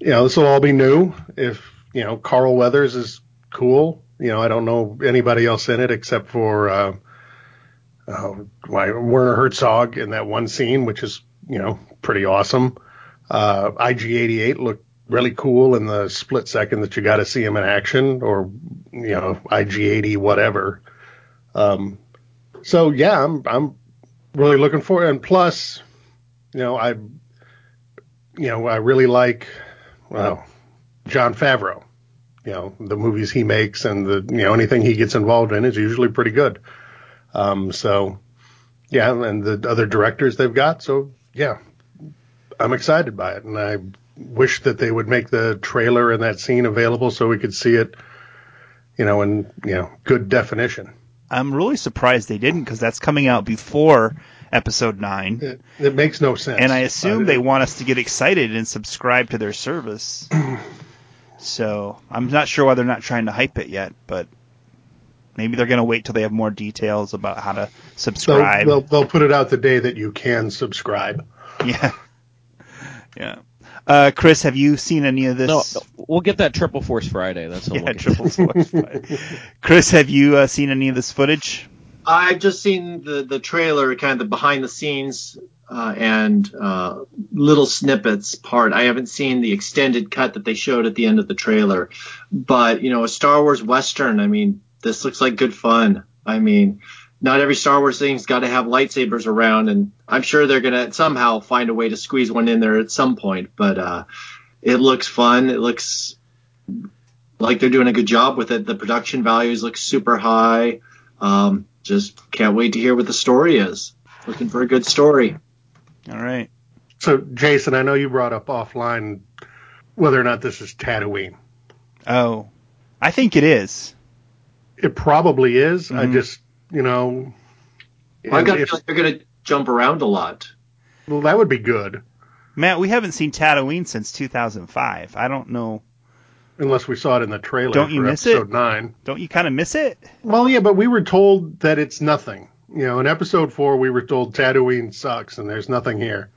E: you know, this will all be new. If, you know, Carl Weathers is cool. You know, I don't know anybody else in it except for, uh, uh, Werner Herzog in that one scene, which is, you know, pretty awesome. Uh, IG88 looked really cool in the split second that you got to see him in action or, you know, IG80 whatever. Um, so yeah, I'm, I'm really looking for. And plus, you know, I, you know, I really like, well, Jon Favreau. you know the movies he makes and the you know anything he gets involved in is usually pretty good. Um, so yeah, and the other directors they've got. So yeah, I'm excited by it, and I wish that they would make the trailer and that scene available so we could see it, you know, in you know good definition.
C: I'm really surprised they didn't because that's coming out before episode nine,
E: It, it makes no sense.
C: and I assume they want us to get excited and subscribe to their service. [CLEARS THROAT] so I'm not sure why they're not trying to hype it yet, but maybe they're going to wait till they have more details about how to
E: they'll,
C: subscribe.
E: they'll, they'll put it out the day that you can subscribe. [LAUGHS]
C: Yeah, yeah. Uh, Chris, have you seen any of this?
D: No, no, we'll get that Triple Force Friday. That's what
C: Yeah,
D: we'll
C: triple force. [LAUGHS] Chris, have you uh, seen any of this footage?
F: I've just seen the the trailer, kind of the behind the scenes uh, and uh, little snippets part. I haven't seen the extended cut that they showed at the end of the trailer, but you know, a Star Wars western. I mean, this looks like good fun. I mean, not every Star Wars thing's got to have lightsabers around, and I'm sure they're gonna somehow find a way to squeeze one in there at some point. But uh, it looks fun. It looks like they're doing a good job with it. The production values look super high. Um, just can't wait to hear what the story is. Looking for a good story.
C: All right.
E: So, Jason, I know you brought up offline whether or not this is Tatooine.
C: Oh, I think it is.
E: It probably is. I
C: Mhm.
E: just, you know,
F: I got
E: if-
F: feel like they're going to jump around a lot.
E: well, that would be good
C: Matt, we haven't seen Tatooine since 2005. I don't know.
E: unless we saw it in the trailer
C: Don't you
E: for
C: miss it?
E: episode nine.
C: Don't you kind of miss it?
E: Well, yeah, but we were told that it's nothing. You know, in episode four, we were told Tatooine sucks and there's nothing here.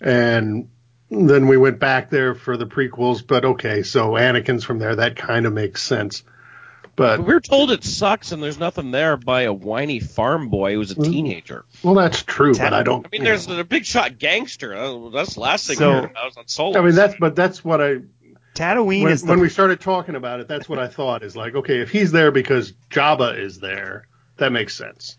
E: And then we went back there for the prequels, but okay, so Anakin's from there. That kind of makes sense. But,
D: But we're told it sucks and there's nothing there by a whiny farm boy who's a teenager.
E: well, that's true, but I don't.
D: I mean, there's a big shot gangster. That's the last thing
C: So-
D: I was on Solo.
E: I mean, that's, but that's what I,
C: Tatooine
E: when,
C: is the
E: when we started talking about it, that's what I thought is like, okay, if he's there because Jabba is there, that makes sense.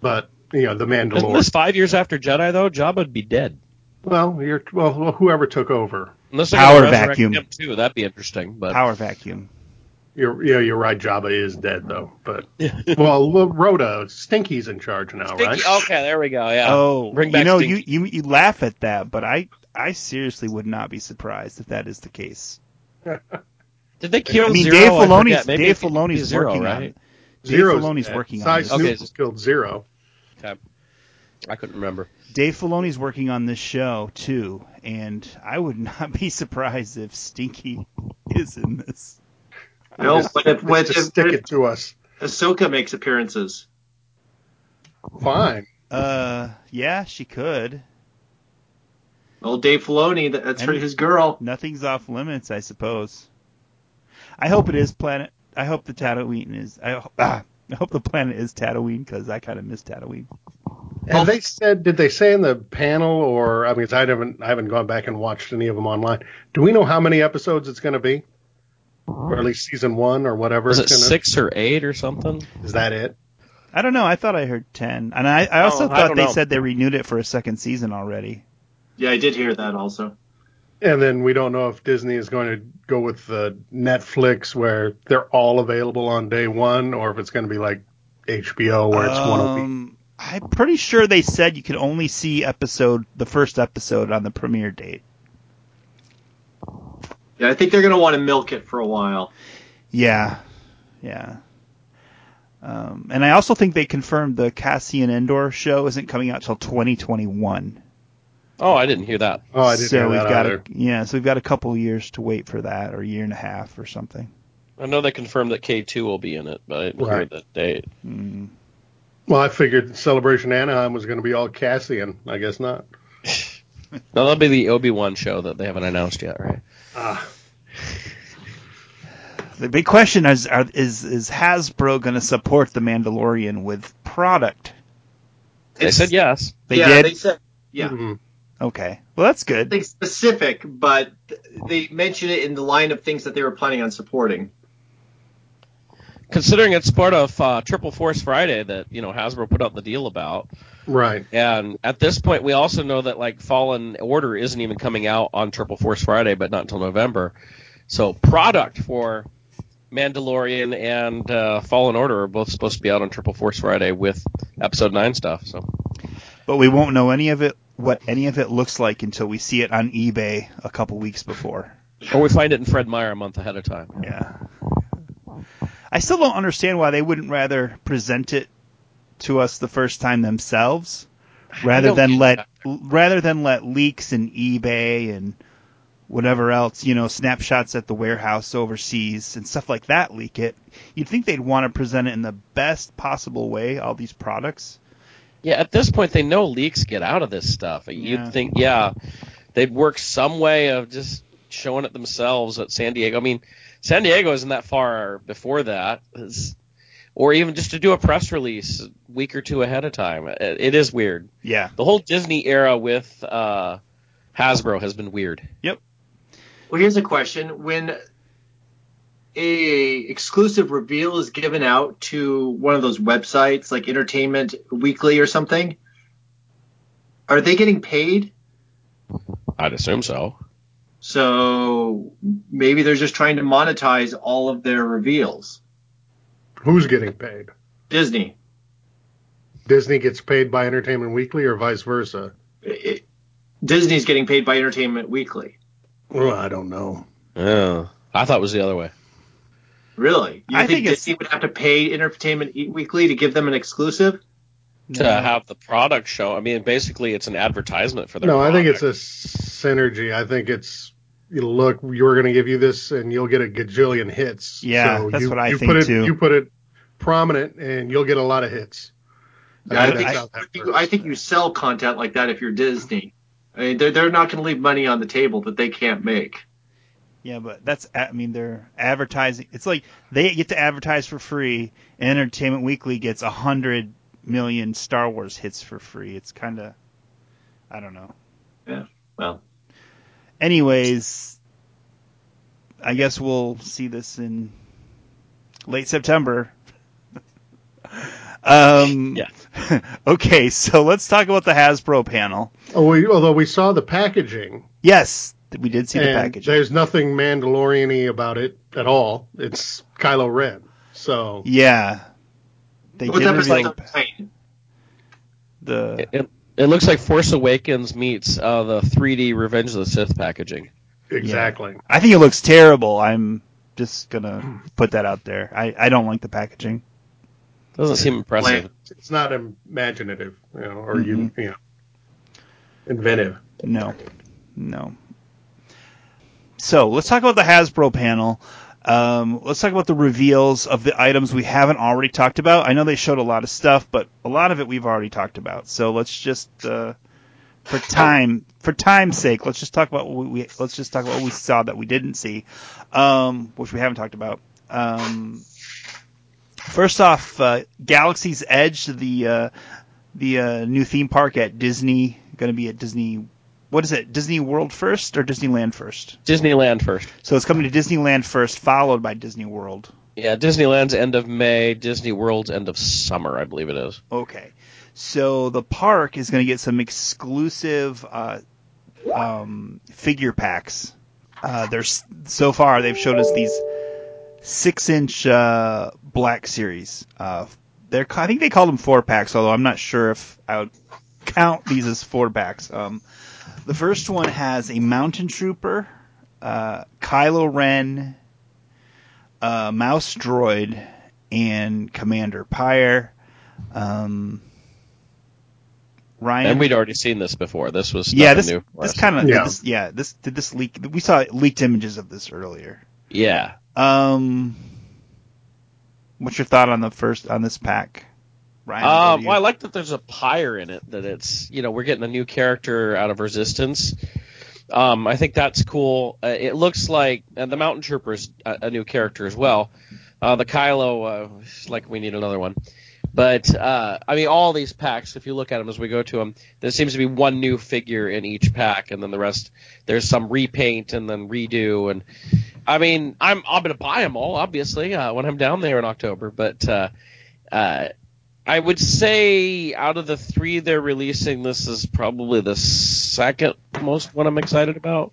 E: But, you know, the
D: Isn't
E: Mandalorian.
D: this five years after Jedi though? Jabba would be dead.
E: Well, you're, well, well, whoever took over.
D: Unless
C: Power vacuum.
D: him too, that'd be interesting. But
C: power vacuum.
E: You're, yeah, you're right. Jabba is dead though, but [LAUGHS] well, well, Rotta, Stinky's in charge now, right?
D: Okay, there we go. Yeah.
C: Oh,
D: Bring
C: you know,
D: Stinky.
C: you, you you laugh at that, but I I seriously would not be surprised if that is the case. [LAUGHS]
D: Did they kill
C: I mean,
D: Zero?
C: Dave
D: I
C: Filoni's
D: forget.
C: Dave
D: it could
C: Filoni's
D: Zero,
C: working on it. Dave
E: Zero's
C: Filoni's
E: dead.
C: working
E: Sy
C: on this.
D: Okay.
E: Snootles killed Zero.
D: I couldn't remember.
C: Dave Filoni's working on this show too, and I would [LAUGHS] not be surprised if Stinky [LAUGHS] is in this.
F: No,
E: Just-
F: but if, what
E: just
F: if,
E: stick it to us.
F: Ahsoka makes appearances?
E: Fine.
C: Uh, yeah, she could.
F: Well, Dave Filoni, that's her,
C: And-
F: his girl.
C: Nothing's off limits, I suppose. I hope it is planet. I hope the Tatooine is. I, ho- ah, [LAUGHS] I hope the planet is Tatooine because I kind of miss Tatooine.
E: Have they said? Did they say in the panel, or I mean, I haven't, I haven't gone back and watched any of them online. Do we know how many episodes it's going to be, or at least season one, or whatever?
D: Was it
E: gonna,
D: six or eight or something?
E: Is that it?
C: I don't know. I thought I heard ten, and I, I oh, also
D: Oh,
C: thought
D: don't
C: they
D: know.
C: said they renewed it for a second season already.
F: Yeah, I did hear that also.
E: And then we don't know if Disney is going to go with the Netflix where they're all available on day one, or if it's going to be like HBO where it's one a week.
C: Um, I'm pretty sure they said you could only see episode the first episode on the premiere date.
F: Yeah, I think they're going to want to milk it for a while.
C: Yeah, yeah. Um, and I also think they confirmed the Cassian Andor show isn't coming out till 2021.
D: Oh, I didn't hear that.
E: Oh, I didn't
C: so
E: hear
C: we've
E: that
C: got
E: either.
C: A, yeah, so we've got a couple years to wait for that, or a year and a half, or something.
D: I know they confirmed that K two will be in it, but I didn't hear
E: Right.
D: that date.
C: Mm.
E: Well, I figured Celebration Anaheim was going to be all Cassian. I guess not. [LAUGHS]
D: No, that'll be the Obi Wan show that they haven't announced yet, right?
E: Ah,
C: The big question is: are, is is Hasbro going to support the Mandalorian with product?
D: They
F: It's-
D: said yes.
C: They
F: yeah,
C: did.
F: they said yeah.
E: mhm.
C: Okay, well that's good.
F: Nothing specific, but they mentioned it in the line of things that they were planning on supporting.
D: Considering it's part of uh, Triple Force Friday that you know Hasbro put out the deal about,
E: Right.
D: and at this point we also know that like Fallen Order isn't even coming out on Triple Force Friday, but not until November. So product for Mandalorian and uh, Fallen Order are both supposed to be out on Triple Force Friday with Episode Nine stuff. So,
C: but we won't know any of it, what any of it looks like until we see it on eBay a couple weeks before.
D: Or we find it in Fred Meyer a month ahead of time.
C: Yeah. I still don't understand why they wouldn't rather present it to us the first time themselves, rather than let rather than let leaks and eBay and whatever else, you know, snapshots at the warehouse overseas and stuff like that leak it. You'd think they'd want to present it in the best possible way, all these products.
D: Yeah, at this point they know leaks get out of this stuff. You'd
C: Yeah.
D: think, yeah, they'd work some way of just showing it themselves at San Diego. I mean, San Diego isn't that far before that, It's- or even just to do a press release a week or two ahead of time. It, it is weird.
C: Yeah.
D: The whole Disney era with uh, Hasbro has been weird. Yep.
F: Well, here's a question: When a exclusive reveal is given out to one of those websites like Entertainment Weekly or something, are they getting paid?
D: I'd assume so.
F: So maybe they're just trying to monetize all of their reveals.
E: Who's getting paid?
F: Disney.
E: Disney gets paid by Entertainment Weekly or vice versa?
F: It- Disney's getting paid by Entertainment Weekly.
E: Well, I don't know.
D: Oh, I thought it was the other way.
F: Really? You
C: I
F: think,
C: think
F: Disney would have to pay Entertainment Weekly to give them an exclusive?
D: To have the product show, I mean, basically it's an advertisement for their.
E: No, I think it's a synergy. I think it's you know, look, we're going to give you this, and you'll get a gajillion hits.
C: Yeah,
E: so
C: that's
E: you,
C: what I
E: you
C: think,
E: put it,
C: too.
E: You put it prominent, and you'll get a lot of hits.
F: I,
E: think
F: think, I,
E: how
F: think. I think you sell content like that if you're Disney. I mean, they're, they're not going to leave money on the table that they can't make.
C: Yeah, but that's I mean they're advertising. It's like they get to advertise for free, and Entertainment Weekly gets a hundred million Star Wars hits for free. It's kind of, I don't know.
F: Yeah. Well,
C: Anyways, I guess we'll see this in late September. [LAUGHS] um,
D: Yeah. [LAUGHS]
C: okay, so let's talk about the Hasbro panel.
E: Oh, we, although we saw the packaging,
C: Yes, we did see the package.
E: there's nothing Mandalorian-y about it at all. It's Kylo Ren. So
C: Yeah, they
F: what's
C: did
F: that
C: reveal
F: percent saying?
C: the
D: It, it looks like Force Awakens meets uh, the 3D Revenge of the Sith packaging.
E: exactly.
C: I think it looks terrible. I'm just gonna put that out there. I, I don't like the packaging.
D: Doesn't seem impressive.
E: It's not imaginative, you know, or you, you know, inventive.
C: No, no. So let's talk about the Hasbro panel. Um, let's talk about the reveals of the items we haven't already talked about. I know they showed a lot of stuff, but a lot of it we've already talked about. So let's just, uh, for time, for time's sake, let's just talk about what we, let's just talk about what we saw that we didn't see, um, which we haven't talked about. Um, first off, uh, Galaxy's Edge, the uh, the uh, new theme park at Disney, going to be at Disney. What is it? Disney World first or Disneyland first?
D: Disneyland first.
C: So it's coming to Disneyland first, followed by Disney World.
D: Yeah, Disneyland's end of May, Disney World's end of summer, I believe it is.
C: Okay. So the park is going to get some exclusive uh, um, figure packs. Uh, there's so far they've showed us these six-inch uh, Black Series. Uh, they're I think they call them four packs, although I'm not sure if I would count these as four packs. Um, the first one has a Mountain Trooper, uh, Kylo Ren, uh, Mouse Droid, and Commander Pyre. Um, Ryan,
D: And we'd already seen this before. This was
C: yeah, this
D: new.
C: this kind of
E: Yeah.
C: this, yeah this did this leak. We saw leaked images of this earlier.
D: Yeah.
C: Um, what's your thought on the first on this pack, Ryan?
D: Um,
C: you-
D: well, I like that there's a pyre in it. That it's you know we're getting a new character out of Resistance. Um, I think that's cool. Uh, it looks like and the Mountain Trooper's a, a new character as well. Uh, the Kylo, uh, like we need another one. But uh, I mean, all these packs, if you look at them as we go to them, there seems to be one new figure in each pack, and then the rest there's some repaint and then redo. And I mean, I'm I'm gonna buy them all, obviously, uh, when I'm down there in October. But uh, uh, I would say out of the three they're releasing, this is probably the second most one I'm excited about.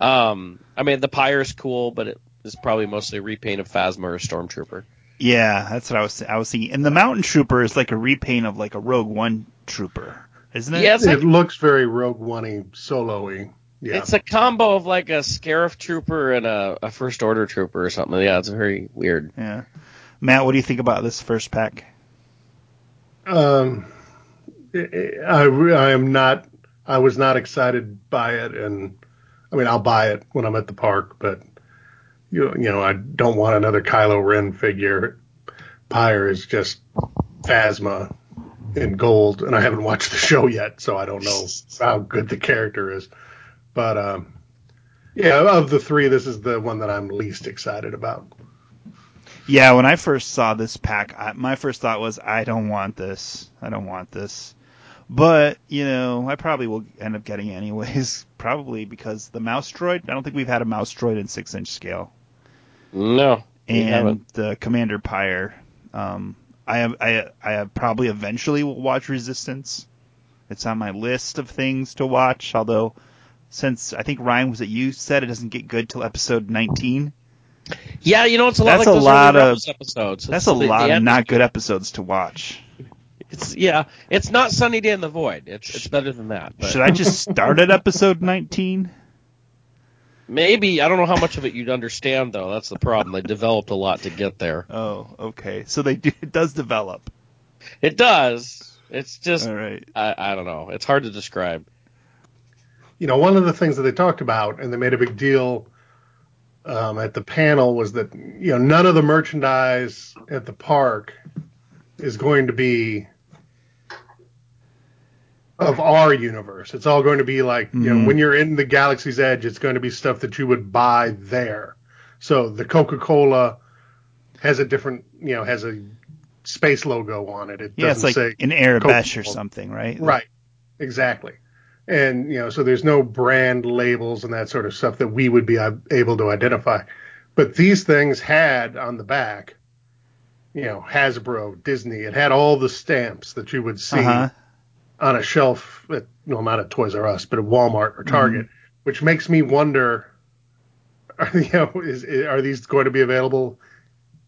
D: Um, I mean, the Pyre's cool, but it is probably mostly a repaint of Phasma or Stormtrooper.
C: Yeah, that's what I was I was thinking. And the Mountain Trooper is like a repaint of like a Rogue One Trooper, isn't it?
D: Yeah, it's
E: it
D: like
E: looks very Rogue One-y, solo-y. Yeah.
D: it's a combo of like a Scarif Trooper and a, a First Order Trooper or something. Yeah, it's very weird.
C: Yeah. Matt, what do you think about this first pack?
E: Um, I, I am not. I was not excited by it, and I mean, I'll buy it when I'm at the park, but you you know, I don't want another Kylo Ren figure. Pyre is just Phasma in gold, and I haven't watched the show yet, so I don't know how good the character is. But um, yeah, of the three, this is the one that I'm least excited about.
C: Yeah, when I first saw this pack, I, my first thought was, I don't want this. I don't want this. But, you know, I probably will end up getting it anyways. [LAUGHS] Probably because the mouse droid, I don't think we've had a mouse droid in six inch scale.
D: No,
C: And the Commander Pyre. Um, I have, I, I have probably eventually will watch Resistance. It's on my list of things to watch, although since I think Ryan was it you said it doesn't get good till episode 19.
D: Yeah, you know, it's a lot
C: That's
D: like
C: a lot of-
D: episodes.
C: That's
D: It's
C: a
D: the-
C: lot
D: the
C: of not good episodes to watch.
D: It's yeah, it's not Sunny Day in the Void. It's it's better than that. But
C: Should I just start at episode 19?
D: maybe I don't know how much of it you'd understand though. That's the problem. They developed a lot to get there.
C: Oh, okay. So they do, it does develop.
D: It does. It's just
C: All right.
D: I, I don't know. It's hard to describe.
E: you know, one of the things that they talked about and they made a big deal um, at the panel was that you know none of the merchandise at the park is going to be of our universe. It's all going to be like you know
C: Mhm.
E: when you're in the Galaxy's Edge, it's going to be stuff that you would buy there. So the Coca Cola has a different you know has a space logo on it. It
C: Yeah, it's like
E: say
C: an Aurebesh or something, right?
E: Right. Exactly. And you know, so there's no brand labels and that sort of stuff that we would be uh, able to identify. But these things had on the back, you know, Hasbro, Disney. It had all the stamps that you would see
C: Uh-huh.
E: on a shelf at well, not at Toys R Us, but at Walmart or Target, which makes me wonder. Are, [LAUGHS] you know, is, are these going to be available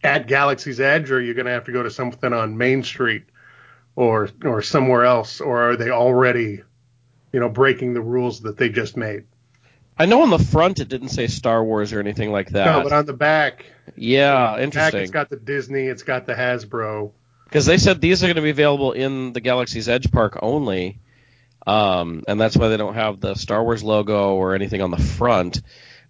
E: at Galaxy's Edge, or are you going to have to go to something on Main Street or or somewhere else, or are they already, you know, breaking the rules that they just made?
D: I know on the front it didn't say Star Wars or anything like that.
E: No, but on the back,
D: yeah,
E: back
D: interesting.
E: it's got the Disney, it's got the Hasbro.
D: Because they said these are going to be available in the Galaxy's Edge Park only, um, and that's why they don't have the Star Wars logo or anything on the front.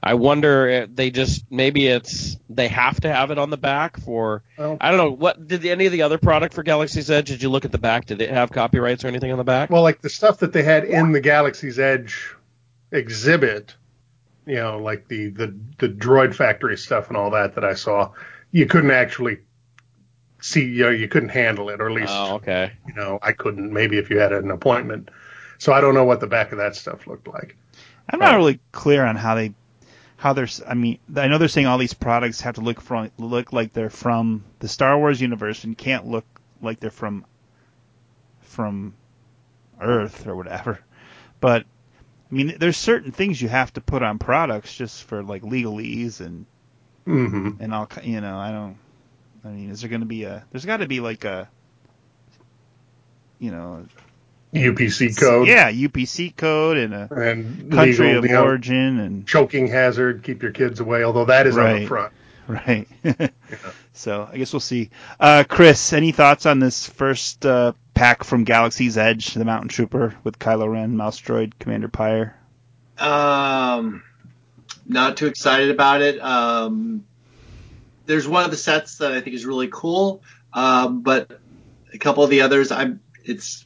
D: I wonder if they just maybe it's they have to have it on the back for
E: Well,
D: I don't know what did any of the other product for Galaxy's Edge? Did you look at the back? Did it have copyrights or anything on the back?
E: well, like the stuff that they had in the Galaxy's Edge exhibit, you know, like the the the Droid Factory stuff and all that that I saw, you couldn't actually see, you know, you couldn't handle it, or at least
D: oh, okay.
E: you know, I couldn't. Maybe if you had an appointment. So I don't know what the back of that stuff looked like.
C: I'm not really clear on how they, how they're. I mean, I know they're saying all these products have to look from look like they're from the Star Wars universe and can't look like they're from, from, Earth or whatever. But I mean, there's certain things you have to put on products just for like legalese and
E: hmm
C: and all. You know, I don't. I mean, is there going to be a? There's got to be like a. You know,
E: UPC code.
C: yeah, UPC code and a
E: And
C: country
E: legal,
C: of
E: you know,
C: origin and
E: choking hazard, keep your kids away. Although that is on the front. [LAUGHS]
C: Right. So I guess we'll see. Uh, Chris, any thoughts on this first uh, pack from Galaxy's Edge, the Mountain Trooper with Kylo Ren, Mouse Droid, Commander Pyre?
F: Um, not too excited about it. Um, there's one of the sets that I think is really cool, um, but a couple of the others, I'm it's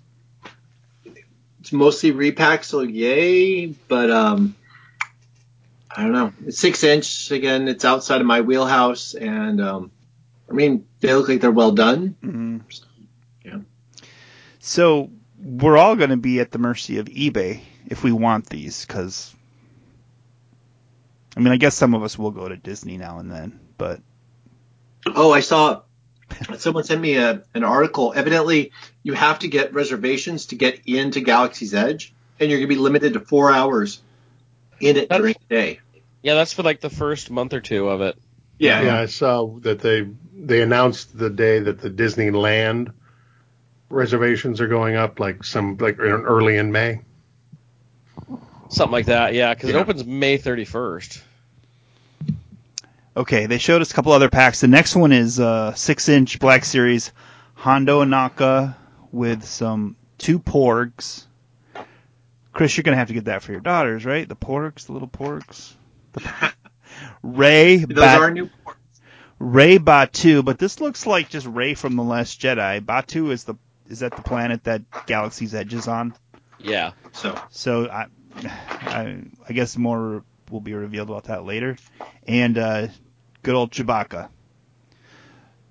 F: it's mostly repack, so yay. But um, I don't know. It's six inch again. It's outside of my wheelhouse, and um, I mean they look like they're well done.
C: Mm-hmm.
F: Yeah.
C: So we're all going to be at the mercy of eBay if we want these, because I mean, I guess some of us will go to Disney now and then, but
F: Oh, I saw someone sent me a, an article. Evidently, you have to get reservations to get into Galaxy's Edge, and you're going to be limited to four hours. in it
D: That's-
F: during the day.
D: Yeah, that's for like the first month or two of it.
F: Yeah.
E: Yeah, I saw that they they announced the day that the Disneyland reservations are going up, like some like early in May.
D: Something like that, yeah, because
E: Yeah.
D: it opens May 31st.
C: Okay, they showed us a couple other packs. The next one is uh, six inch Black Series Hondo Ohnaka with some two porgs. Chris, you're gonna have to get that for your daughters, right? The porgs, the little porgs. The- [LAUGHS] Rey,
F: Those
C: Bat-
F: are new.
C: Rey Batuu, but this looks like just Rey from the Last Jedi. Batuu is the is that the planet that Galaxy's Edge is on?
D: Yeah.
F: So
C: So I, I, I guess more will be revealed about that later. And uh, good old Chewbacca.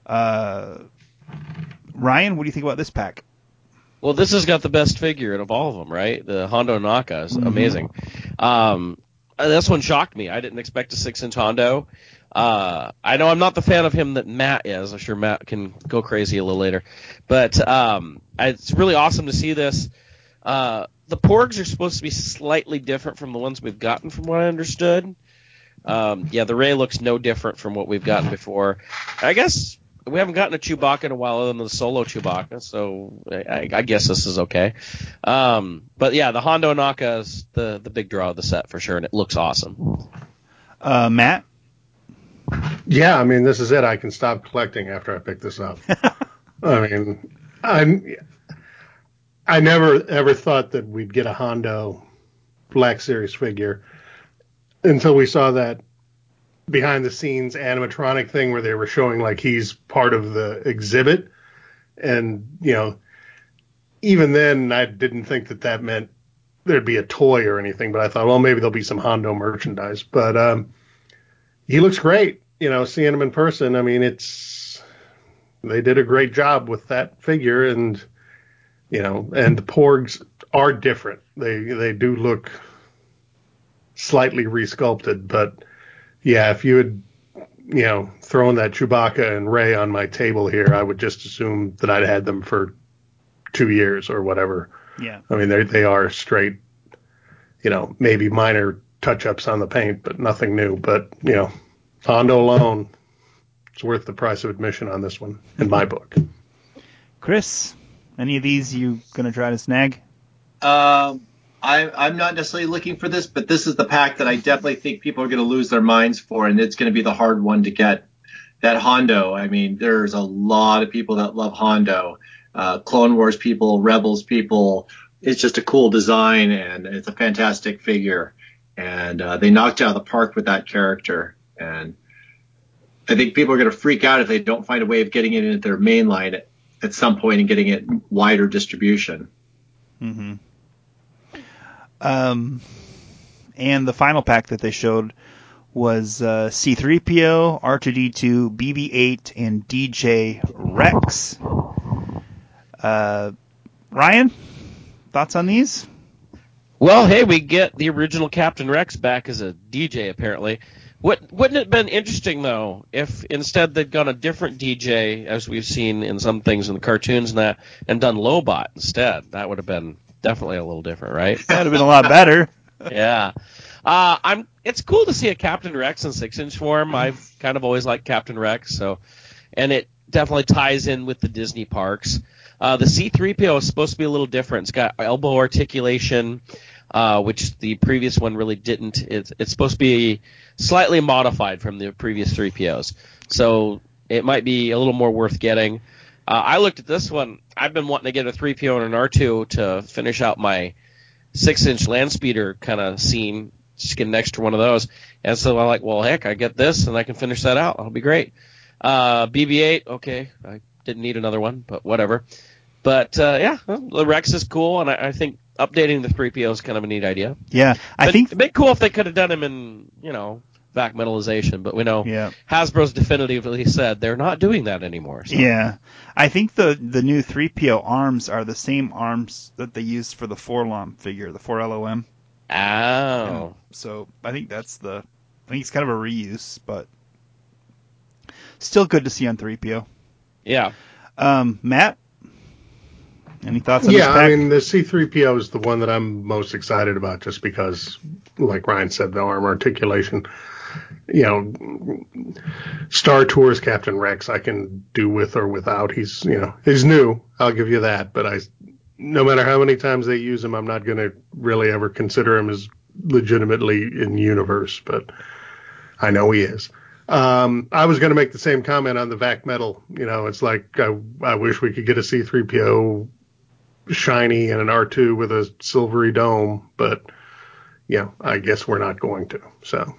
C: Uh, Ryan, what do you think about this pack?
D: Well, this has got the best figure of all of them, right? The Hondo Ohnaka is
C: Mhm.
D: amazing. Um, uh, this one shocked me. I didn't expect a six-inch Hondo. Uh, I know I'm not the fan of him that Matt is. I'm sure Matt can go crazy a little later, but um, it's really awesome to see this. Uh, the Porgs are supposed to be slightly different from the ones we've gotten, from what I understood. Um, yeah, the Rey looks no different from what we've gotten before. I guess we haven't gotten a Chewbacca in a while other than the solo Chewbacca, so I, I guess this is okay. Um, but yeah, the Hondo Ohnaka is the, the big draw of the set for sure, and it looks awesome.
C: Uh, Matt?
E: Yeah, I mean, this is it. I can stop collecting after I pick this up. [LAUGHS] I mean, I'm. I never ever thought that we'd get a Hondo Black Series figure until we saw that behind the scenes animatronic thing where they were showing like he's part of the exhibit, and you know, even then I didn't think that that meant there'd be a toy or anything, but I thought, well, maybe there'll be some Hondo merchandise, but um he looks great. You know, seeing him in person, I mean, it's they did a great job with that figure, and you know, and the Porgs are different. They they do look slightly resculpted, but yeah, if you had you know thrown that Chewbacca and Rey on my table here, I would just assume that I'd had them for two years or whatever.
C: Yeah.
E: I mean, they they are straight, you know, maybe minor touch ups on the paint, but nothing new. But you know, Hondo alone, it's worth the price of admission on this one in my book.
C: Chris, any of these you gonna try to snag?
F: Um, I, I'm not necessarily looking for this, but this is the pack that I definitely think people are going to lose their minds for, and it's going to be the hard one to get. That Hondo, I mean, there's a lot of people that love Hondo. Uh, Clone Wars people, Rebels people. It's just a cool design, and it's a fantastic figure. And uh, they knocked out of the park with that character. And I think people are going to freak out if they don't find a way of getting it into their main line at, at some point and getting it wider distribution.
C: Mm-hmm. Um, and the final pack that they showed was uh, C3PO, R2D2, BB8, and DJ Rex. Uh, Ryan, thoughts on these?
D: Well, hey, we get the original Captain Rex back as a DJ apparently. What wouldn't it have been interesting though if instead they'd gone a different DJ as we've seen in some things in the cartoons and that and done Lobot instead? That would have been definitely a little different, right? [LAUGHS]
C: That'd have been a lot better.
D: yeah. Uh, I'm. It's cool to see a Captain Rex in six inch form. I've kind of always liked Captain Rex, so, and it definitely ties in with the Disney parks. Uh, the C3PO is supposed to be a little different. It's got elbow articulation, uh, which the previous one really didn't. It's, it's supposed to be slightly modified from the previous 3POs, so it might be a little more worth getting. Uh, I looked at this one. I've been wanting to get a 3PO and an R2 to finish out my six inch land speeder kind of scene. Just get an extra one of those. And so I'm like, well, heck, I get this and I can finish that out. That'll be great. Uh, BB-8, okay. I didn't need another one, but whatever. But, uh, yeah, well, the Rex is cool and I, I think updating the 3PO is kind of a neat idea.
C: Yeah, I
D: But
C: think.
D: it'd be cool if they could have done him in, you know, back metalization, but we know
C: Yeah,
D: Hasbro's definitively said they're not doing that anymore. So.
C: yeah. I think the the new 3PO arms are the same arms that they used for the 4LOM figure, the 4LOM.
D: Oh.
C: So I think that's the. I think it's kind of a reuse, but still good to see on 3PO.
D: Yeah.
C: Um, Matt, Any thoughts on this
E: Yeah. I mean the C3PO is the one that I'm most excited about, just because, like Ryan said, the arm articulation. You know, Star Tours Captain Rex, I can do with or without. He's you know he's new, I'll give you that. But I, no matter how many times they use him, I'm not going to really ever consider him as legitimately in universe. But I know he is. Um, I was going to make the same comment on the Vac Metal. You know, it's like I, I wish we could get a C3PO shiny and an R2 with a silvery dome, but yeah, I guess we're not going to. So,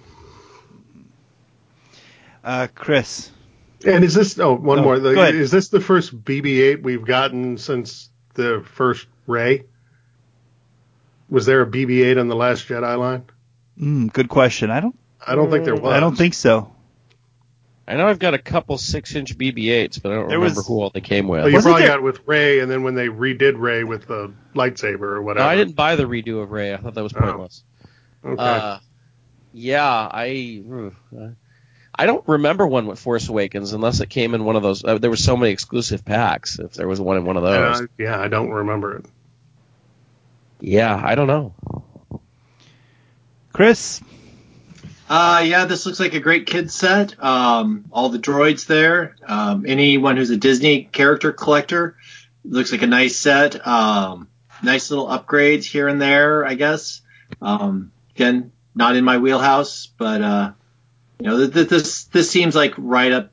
C: uh, Chris.
E: and is this? Oh, one
C: Oh,
E: more. The,
C: go ahead.
E: is this the first BB-8 we've gotten since the first Rey? Was there a BB-8 on the Last Jedi line?
C: Mm, good question. I don't.
E: I don't think there was.
C: I don't think so.
D: I know I've got a couple six-inch BB-8s, but I don't
C: There
D: remember
C: was-
D: who all they came with.
E: Well, you
C: Wasn't
E: probably
C: there-
E: got with Rey, and then when they redid Rey with the lightsaber or
D: No,
E: whatever.
D: I didn't buy the redo of Rey. I thought that was
E: Oh.
D: pointless.
E: Okay.
D: Uh, yeah, I. uh, I don't remember one with Force Awakens unless it came in one of those. Uh, there were so many exclusive packs. If there was one in one of those,
E: I- yeah, I don't remember it.
D: yeah, I don't know.
C: Chris.
F: Uh, yeah, this looks like a great kid set. Um, all the droids there. Um, anyone who's a Disney character collector, looks like a nice set. Um, nice little upgrades here and there, I guess. Um, again, not in my wheelhouse, but uh, you know, th- th- this this seems like right up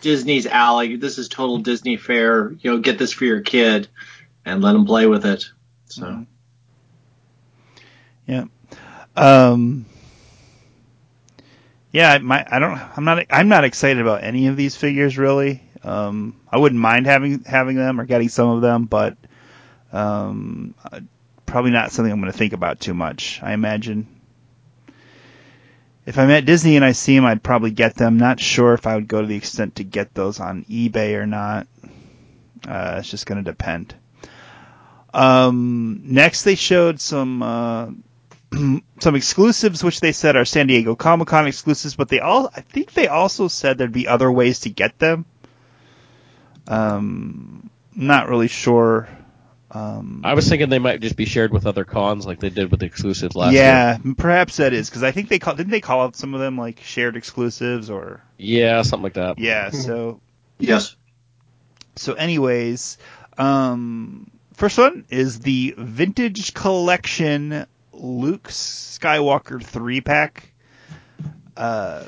F: Disney's alley. This is total Disney fare. You know, get this for your kid and let him play with it. So.
C: Yeah. Um. Yeah, my I don't I'm not I'm not excited about any of these figures really. Um, I wouldn't mind having having them or getting some of them, but um, uh, probably not something I'm going to think about too much. I imagine if I'm at Disney and I see them, I'd probably get them. Not sure if I would go to the extent to get those on eBay or not. Uh, it's just going to depend. Um, next, they showed some uh, [CLEARS THROAT] some exclusives, which they said are San Diego Comic Con exclusives, but they all I think they also said there'd be other ways to get them. Um, not really sure. Um,
D: I was thinking they might just be shared with other cons like they did with the exclusives last year.
C: yeah, perhaps that is because I think they call didn't they call out some of them like shared exclusives or
D: Yeah, something like that.
C: yeah. So [LAUGHS]
F: Yes.
C: so anyways, um, first one is the vintage collection Luke Skywalker three pack. Uh,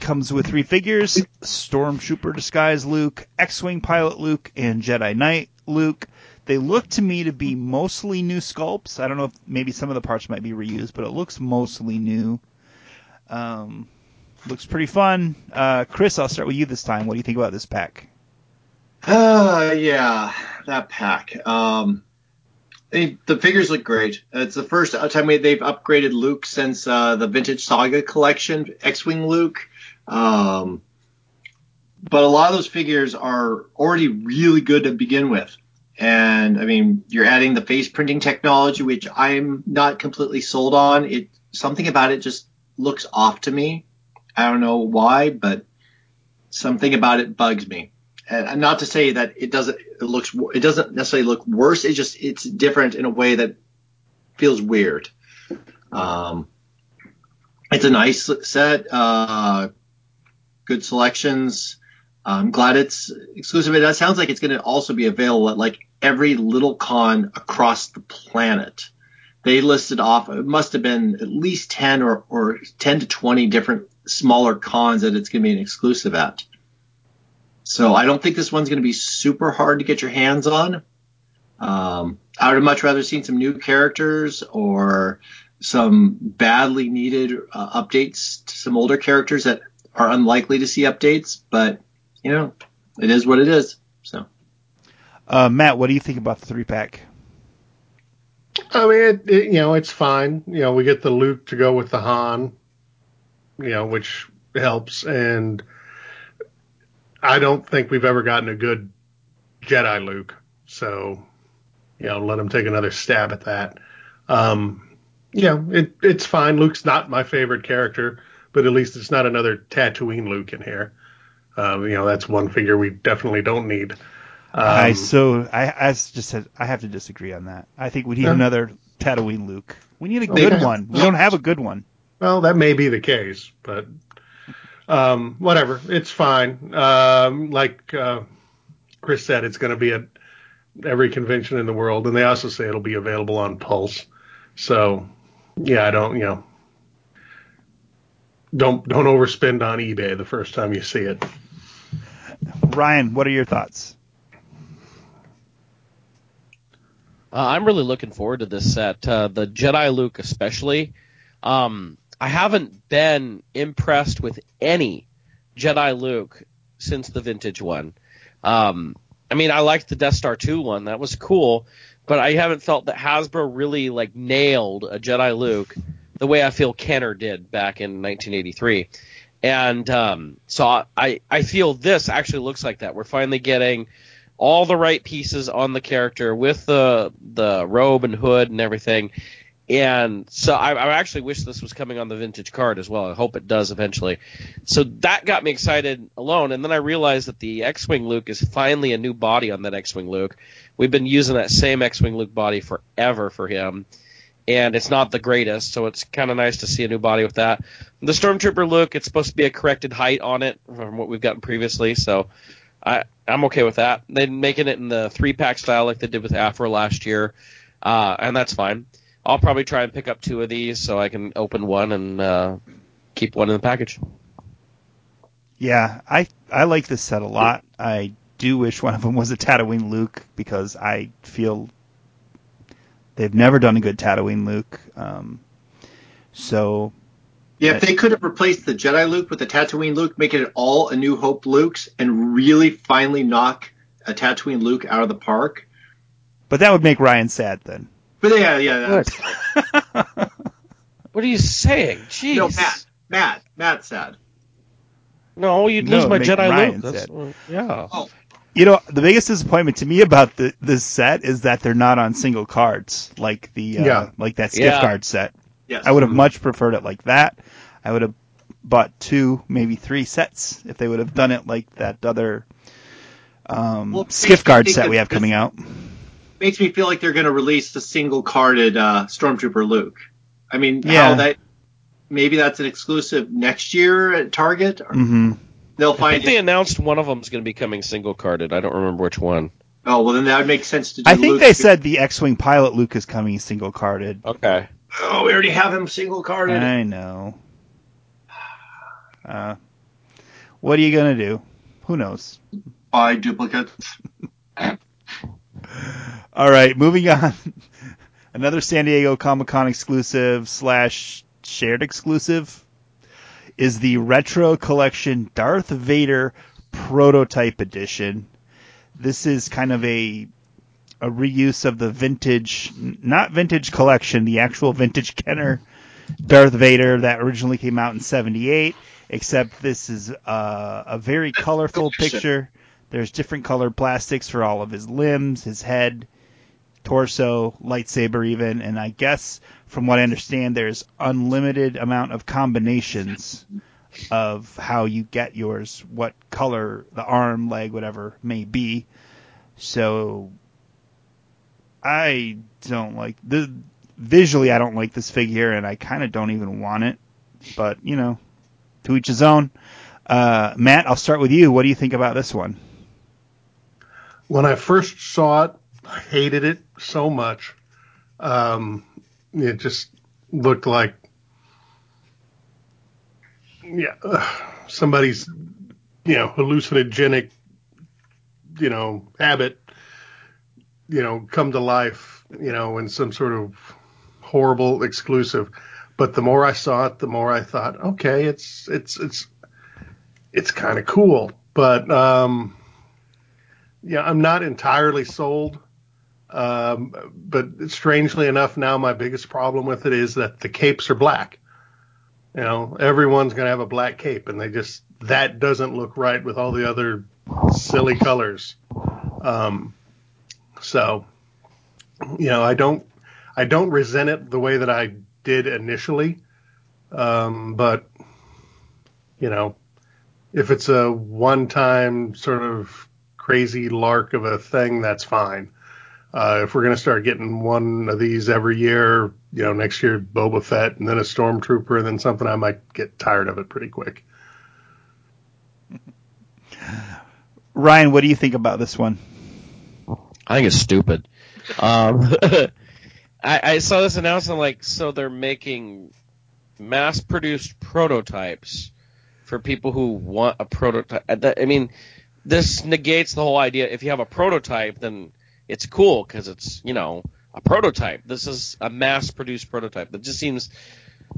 C: comes with three figures: Stormtrooper disguise Luke, X-wing pilot Luke, and Jedi Knight Luke. They look to me to be mostly new sculpts. I don't know if maybe some of the parts might be reused, but it looks mostly new. Um, looks pretty fun. Uh, Chris, I'll start with you this time. What do you think about this pack?
F: Uh, yeah, that pack. Um, they, the figures look great. It's the first time they've upgraded Luke since uh, the Vintage Saga collection, X-wing Luke. Um, but a lot of those figures are already really good to begin with. And I mean, you're adding the face printing technology, which I'm not completely sold on. It something about it just looks off to me. I don't know why, but something about it bugs me and not to say that it doesn't it looks it doesn't necessarily look worse. It just it's different in a way that feels weird. Um, it's a nice set, uh, good selections. I'm glad it's exclusive. It sounds like it's going to also be available at like every little con across the planet. They listed off it must have been at least ten or or ten to twenty different smaller cons that it's going to be an exclusive at. So I don't think this one's going to be super hard to get your hands on. Um, I would have much rather seen some new characters or some badly needed uh, updates to some older characters that are unlikely to see updates. But you know, it is what it is. So
C: Uh, Matt, what do you think about the three pack?
E: I mean, it, it, you know, it's fine. You know, we get the Luke to go with the Han, you know, which helps. And I don't think we've ever gotten a good Jedi Luke. So, you know, let him take another stab at that. Um, it, it's fine. Luke's not my favorite character, but at least it's not another Tatooine Luke in here. Um, you know, that's one figure we definitely don't need.
C: I
E: Um,
C: so I, I just said I have to disagree on that. I think we need
E: Yeah.
C: another Tatooine Luke. We need a good one. We don't have a good one.
E: Well, that may be the case, but um, whatever. It's fine. Um, like uh, Chris said, it's going to be at every convention in the world, and they also say it'll be available on Pulse. So, yeah, I don't, you know, don't don't overspend on eBay the first time you see it.
C: Ryan, what are your thoughts?
D: Uh, I'm really looking forward to this set. Uh, the Jedi Luke, especially. Um, I haven't been impressed with any Jedi Luke since the vintage one. Um, I mean, I liked the Death Star 2 one. That was cool. But I haven't felt that Hasbro really like nailed a Jedi Luke the way I feel Kenner did back in 1983. And um, so I, I feel this actually looks like that. We're finally getting all the right pieces on the character with the the robe and hood and everything. And so I, I actually wish this was coming on the vintage card as well. I hope it does eventually. So that got me excited alone. And then I realized that the X-wing Luke is finally a new body on that X-wing Luke. We've been using that same X-wing Luke body forever for him, and it's not the greatest. So it's kind of nice to see a new body with that. The Stormtrooper Luke, it's supposed to be a corrected height on it from what we've gotten previously. So I I'm okay with that. They're making it in the three pack style like they did with Afro last year, uh, and that's fine. I'll probably try and pick up two of these so I can open one and uh, keep one in the package.
C: Yeah, I I like this set a lot. I do wish one of them was a Tatooine Luke because I feel they've never done a good Tatooine Luke. Um, so
F: Yeah, if they could have replaced the Jedi Luke with the Tatooine Luke, making it all a New Hope Lukes, and really finally knock a Tatooine Luke out of the park.
C: But that would make Ryan sad then.
F: But yeah, yeah, that's, [LAUGHS]
D: What are you saying? Jeez.
F: no, Matt, Matt, Matt's sad.
D: No, you'd
C: No,
D: lose my Jedi
C: Ryan
D: Luke. That's,
C: sad.
D: uh, yeah.
F: Oh,
C: You know, the biggest disappointment to me about the this set is that they're not on single cards like the uh,
E: Yeah.
C: like that skiff
D: Yeah.
C: card set.
F: Yes.
C: I would have much preferred it like that. I would have bought two, maybe three sets if they would have done it like that other um,
F: Well,
C: skiff guard set we have coming out.
F: Makes me feel like they're going to release the single carded uh, Stormtrooper Luke. I mean,
C: Yeah.
F: how that maybe that's an exclusive next year at Target. Or
C: hmm
F: They'll
D: I
F: find
D: think they announced one of them is going to be coming single carded. I don't remember which one.
F: Oh well, then that would make sense to do.
C: I think
F: Luke.
C: they said the X-wing pilot Luke is coming single carded.
D: Okay.
F: Oh, we already have him single carded.
C: I know. Uh, what are you gonna do? Who knows?
F: Buy duplicates. [LAUGHS]
C: All right, moving on. Another San Diego Comic Con exclusive slash shared exclusive is the Retro Collection Darth Vader Prototype Edition. This is kind of a a reuse of the vintage, not vintage collection, the actual vintage Kenner Darth Vader that originally came out in '78. Except this is uh, a very colorful picture. There's different colored plastics for all of his limbs, his head, torso, lightsaber even, and I guess from what I understand there's unlimited amount of combinations of how you get yours, what color the arm, leg, whatever may be. So I don't like the visually I don't like this figure and I kind of don't even want it, but you know, to each his own. Uh, Matt, I'll start with you. What do you think about this one?
E: When I first saw it, I hated it so much. Um, it just looked like, yeah, somebody's, you know, hallucinogenic, you know, habit, you know, come to life, you know, in some sort of horrible exclusive. But the more I saw it, the more I thought, okay, it's it's it's it's kind of cool. But um, yeah, I'm not entirely sold. Um, but strangely enough, now my biggest problem with it is that the capes are black. You know, everyone's going to have a black cape, and they just that doesn't look right with all the other silly colors. Um, so, you know, I don't, I don't resent it the way that I did initially. Um, but you know, if it's a one-time sort of crazy lark of a thing, that's fine. Uh, if we're going to start getting one of these every year, you know, next year Boba Fett and then a Stormtrooper and then something, I might get tired of it pretty quick.
C: Ryan, what do you think about this one?
D: I think it's stupid. Um, [LAUGHS] I, I saw this announcement like, so they're making mass-produced prototypes for people who want a prototype. I mean, this negates the whole idea. If you have a prototype, then it's cool because it's you know a prototype. This is a mass-produced prototype. That just seems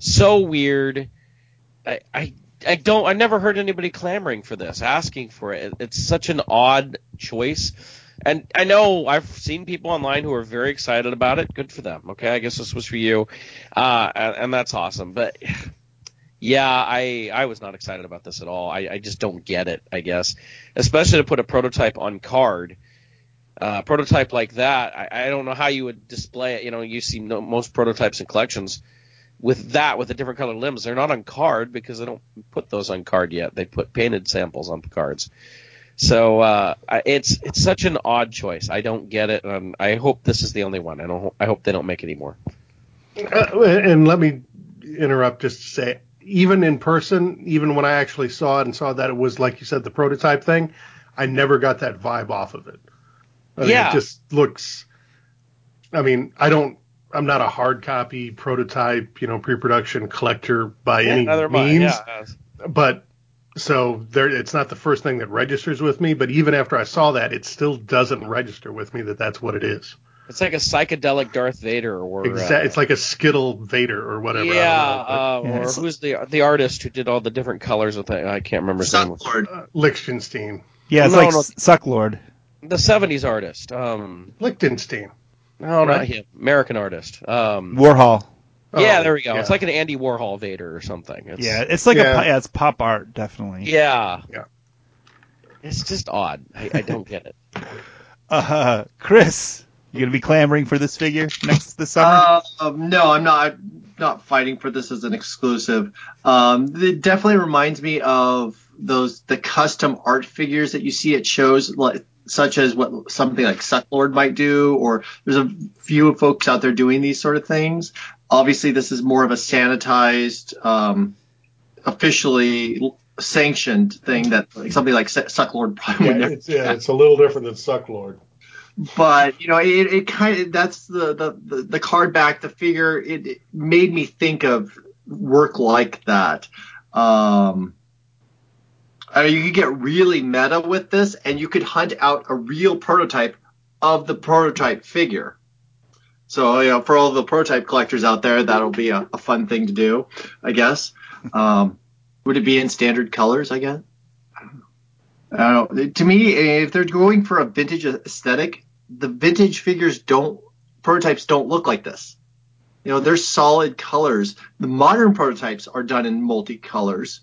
D: so weird. I, I I don't. I never heard anybody clamoring for this, asking for it. It's such an odd choice. And I know I've seen people online who are very excited about it. Good for them. Okay, I guess this was for you, uh, and, and that's awesome. But yeah, I I was not excited about this at all. I, I just don't get it. I guess, especially to put a prototype on card. Uh, prototype like that, I, I don't know how you would display it. You know, you see no, most prototypes and collections with that with the different color limbs. They're not on card because they don't put those on card yet. They put painted samples on the cards. So uh, it's it's such an odd choice. I don't get it, and I hope this is the only one. I don't. I hope they don't make any more.
E: Uh, and let me interrupt just to say, even in person, even when I actually saw it and saw that it was like you said the prototype thing, I never got that vibe off of it. I mean,
D: yeah,
E: it just looks. I mean, I don't. I'm not a hard copy prototype, you know, pre-production collector by
D: yeah,
E: any means.
D: Yeah.
E: But so there, it's not the first thing that registers with me. But even after I saw that, it still doesn't register with me that that's what it is.
D: It's like a psychedelic Darth Vader, or
E: Exa-
D: uh,
E: it's like a Skittle Vader or whatever.
D: yeah,
E: I don't know,
D: uh, or who's the the artist who did all the different colors with it? I can't remember his name.
F: Sucklord.
E: but, uh, Lichtenstein.
C: Yeah, it's
D: No,
C: like
D: no.
C: Sucklord.
D: The '70s artist. Um,
E: Lichtenstein.
D: no, not him. American artist. Um,
C: Warhol.
D: Yeah,
E: Oh,
D: there we go.
E: yeah.
D: It's like an Andy Warhol Vader or something. It's,
C: Yeah, it's like
E: Yeah.
C: a yeah, it's pop art definitely.
D: yeah,
E: Yeah.
D: It's just odd. I, I don't get it. [LAUGHS]
C: Uh, Chris, you gonna be clamoring for this figure next this summer?
F: Uh, um, no, I'm not. Not fighting for this as an exclusive. Um, it definitely reminds me of those the custom art figures that you see at shows, like such as what something like Sucklord might do, or there's a few folks out there doing these sort of things. Obviously, this is more of a sanitized, um, officially sanctioned thing that like, something like Su- Sucklord probably
E: Yeah,
F: would never
E: it's, yeah, it's a little different than Sucklord.
F: but you know it, it kind of that's the, the the the card back the figure it, it made me think of work like that. Um I mean, you could get really meta with this and you could hunt out a real prototype of the prototype figure so you know for all the prototype collectors out there that'll be a, a fun thing to do i guess um would it be in standard colors i guess I don't know. To me, if they're going for a vintage aesthetic, the vintage figures don't prototypes don't look like this. You know, they're solid colors. The modern prototypes are done in multicolors.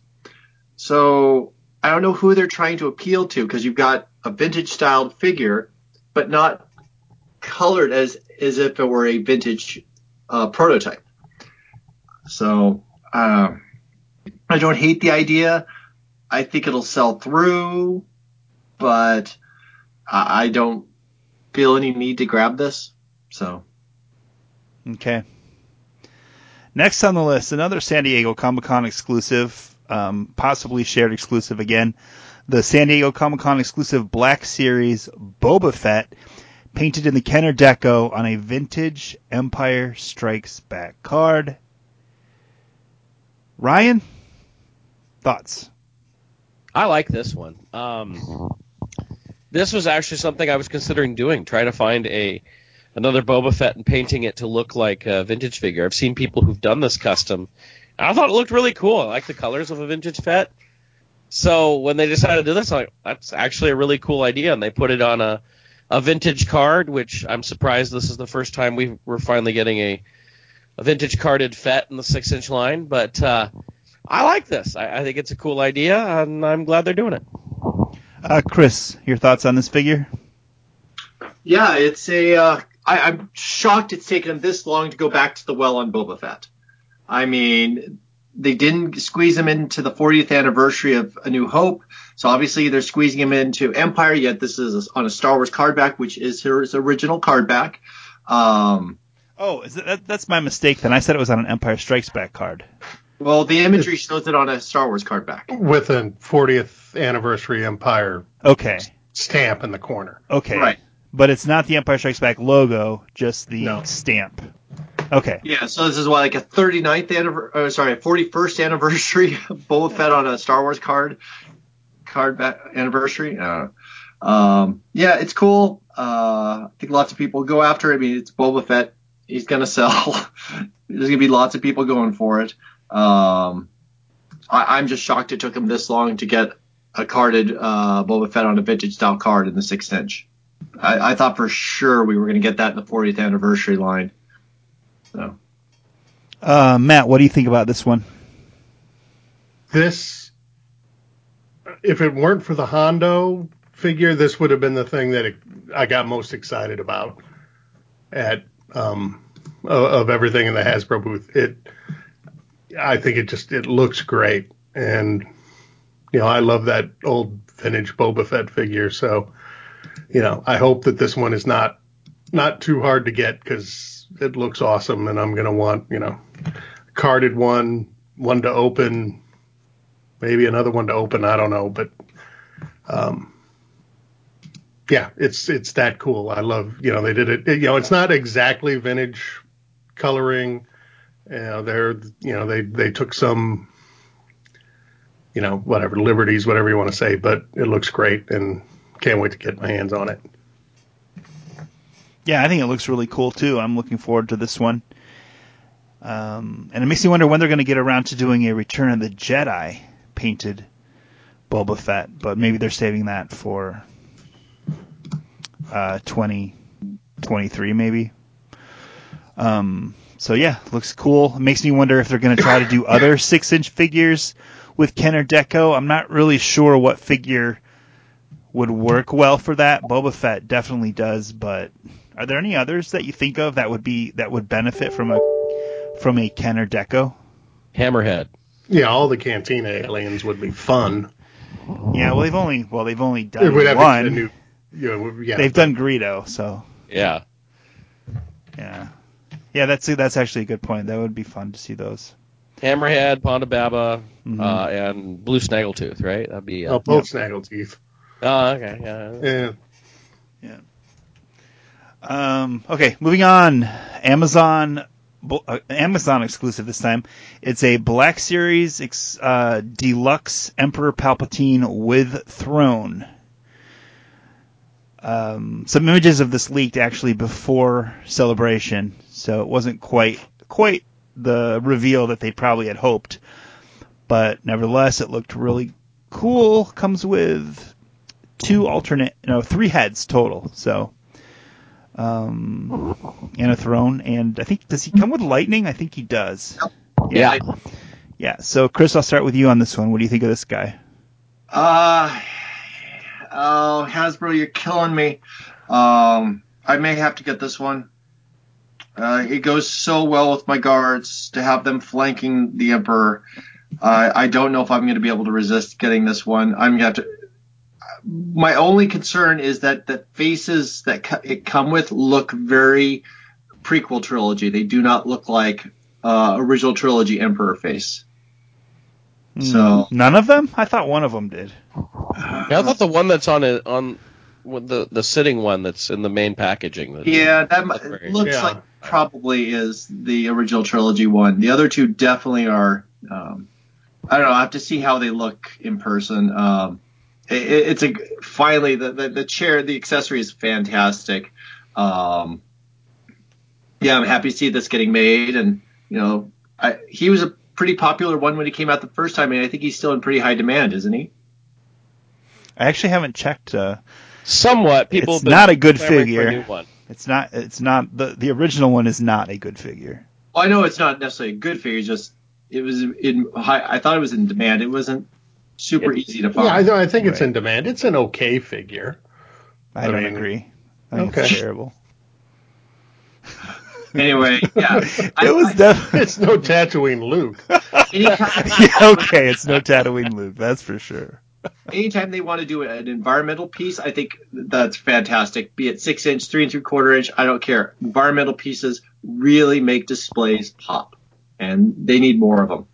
F: So I don't know who they're trying to appeal to because you've got a vintage styled figure, but not colored as as if it were a vintage uh, prototype. So um, I don't hate the idea. I think it'll sell through, but I don't feel any need to grab this. So
C: Okay. Next on the list, another San Diego Comic Con exclusive, um, possibly shared exclusive again. The San Diego Comic Con exclusive Black Series Boba Fett, painted in the Kenner Deco on a vintage Empire Strikes Back card. Ryan, thoughts?
D: I like this one. Um, this was actually something I was considering doing, try to find a another Boba Fett and painting it to look like a vintage figure. I've seen people who've done this custom. I thought it looked really cool. I like the colors of a vintage Fett. So when they decided to do this, I'm like, that's actually a really cool idea, and they put it on a a vintage card, which I'm surprised this is the first time we we're finally getting a a vintage carded Fett in the six inch line. But uh, I like this. I, I think it's a cool idea, and I'm glad they're doing it.
C: Uh, Chris, your thoughts on this figure?
F: yeah, it's a. Uh, I, I'm shocked it's taken them this long to go back to the well on Boba Fett. I mean, they didn't squeeze him into the 40th anniversary of A New Hope. So obviously they're squeezing him into Empire. Yet this is on a Star Wars card back, which is his original card back. Um,
C: Oh, is that, that's my mistake. Then I said it was on an Empire Strikes Back card.
F: well, the imagery shows it on a Star Wars card back.
E: with a 40th anniversary Empire
C: Okay,
E: stamp in the corner.
C: okay,
F: Right.
C: But it's not the Empire Strikes Back logo, just the
E: No.
C: stamp. Okay.
F: Yeah, so this is what like a 39th anniversary, sorry, 41st anniversary Boba Fett on a Star Wars card, card anniversary. Uh, um, yeah, it's cool. Uh, I think lots of people go after it. I mean, it's Boba Fett. He's gonna sell. [LAUGHS] There's gonna be lots of people going for it. Um, I, I'm just shocked it took him this long to get a carded uh, Boba Fett on a vintage style card in the six inch. I, I thought for sure we were gonna get that in the 40th anniversary line. So.
C: Uh, Matt, what do you think about this one?
E: This, if it weren't for the Hondo figure, this would have been the thing that it, I got most excited about at um, of, of everything in the Hasbro booth. It, I think it just it looks great, and you know I love that old vintage Boba Fett figure. So, you know, I hope that this one is not not too hard to get because it looks awesome, and I'm gonna want you know carded one, one to open, maybe another one to open. I don't know, but um, yeah, it's it's that cool. I love you know they did it. You know, it's not exactly vintage coloring. You know, they're you know they they took some you know whatever liberties, whatever you want to say, but it looks great and can't wait to get my hands on it.
C: Yeah, I think it looks really cool too. I'm looking forward to this one. Um, and it makes me wonder when they're going to get around to doing a Return of the Jedi painted Boba Fett, but maybe they're saving that for uh, 2023 maybe. Um, so yeah, looks cool. It makes me wonder if they're going to try to do [COUGHS] other six inch figures with Kenner Deco. I'm not really sure what figure would work well for that. Boba Fett definitely does, but are there any others that you think of that would be that would benefit from a from a Kenner Deco?
D: Hammerhead.
E: Yeah, all the Cantina aliens would be fun.
C: Yeah, well they've only well they've only done
E: would have
C: one.
E: a new, you know, yeah,
C: they've done Greedo, so
D: Yeah.
C: yeah, yeah. That's that's actually a good point. That would be fun to see those.
D: Hammerhead, Ponda Baba,
C: Mhm.
D: uh, and Blue Snaggletooth, right? That'd be. Uh,
E: oh, both Snaggleteeth.
D: oh, okay. Yeah.
E: Yeah.
C: Um, okay, moving on. Amazon, uh, Amazon exclusive this time. It's a Black Series ex, uh, Deluxe Emperor Palpatine with throne. Um, some images of this leaked actually before celebration, so it wasn't quite quite the reveal that they probably had hoped. But nevertheless, it looked really cool. Comes with two alternate, no, three heads total. So um, and a throne. And I think does he come with lightning? I think he does.
D: Yeah.
C: Yeah. So Chris, I'll start with you on this one. What do you think of this guy?
F: Uh, oh, Hasbro, you're killing me. Um, I may have to get this one. Uh, it goes so well with my guards to have them flanking the Emperor. Uh, I don't know if I'm going to be able to resist getting this one. I'm going to have to. My only concern is that the faces that co- it come with look very prequel trilogy. They do not look like uh, original trilogy Emperor face. So-
C: Hmm. none of them? I thought one of them did.
D: Yeah, I thought the one that's on it on the the sitting one that's in the main packaging. That,
F: Yeah, that
D: That's very-
F: looks
E: Yeah.
F: like probably is the original trilogy one. The other two definitely are. Um, I don't know. I have to see how they look in person. Um, it, it- it's a finally the, the the chair, the accessory is fantastic. Um, yeah, I'm happy to see this getting made, and you know, I, he was a pretty popular one when he came out the first time, and I think he's still in pretty high demand, isn't he?
C: I actually haven't checked. Uh,
D: somewhat people.
C: It's not a good
D: clamoring a
C: figure. it's not. It's not the the original one is not a good figure.
F: Well, I know it's not necessarily a good figure. Just it was in high. I thought it was in demand. It wasn't super easy to find.
E: Yeah, I, I think it's in demand. It's an okay figure.
C: I
E: I
C: don't
E: mean,
C: agree. I think
E: okay.
C: it's terrible. [LAUGHS]
F: anyway, yeah. [LAUGHS] I-
C: it was
F: I-
C: definitely. [LAUGHS]
E: It's no Tatooine Luke.
C: yeah, okay, it's no Tatooine Luke, that's for sure.
F: anytime they want to do an environmental piece, I think that's fantastic. Be it six inch, three and three quarter inch, I don't care. Environmental pieces really make displays pop, and they need more of them.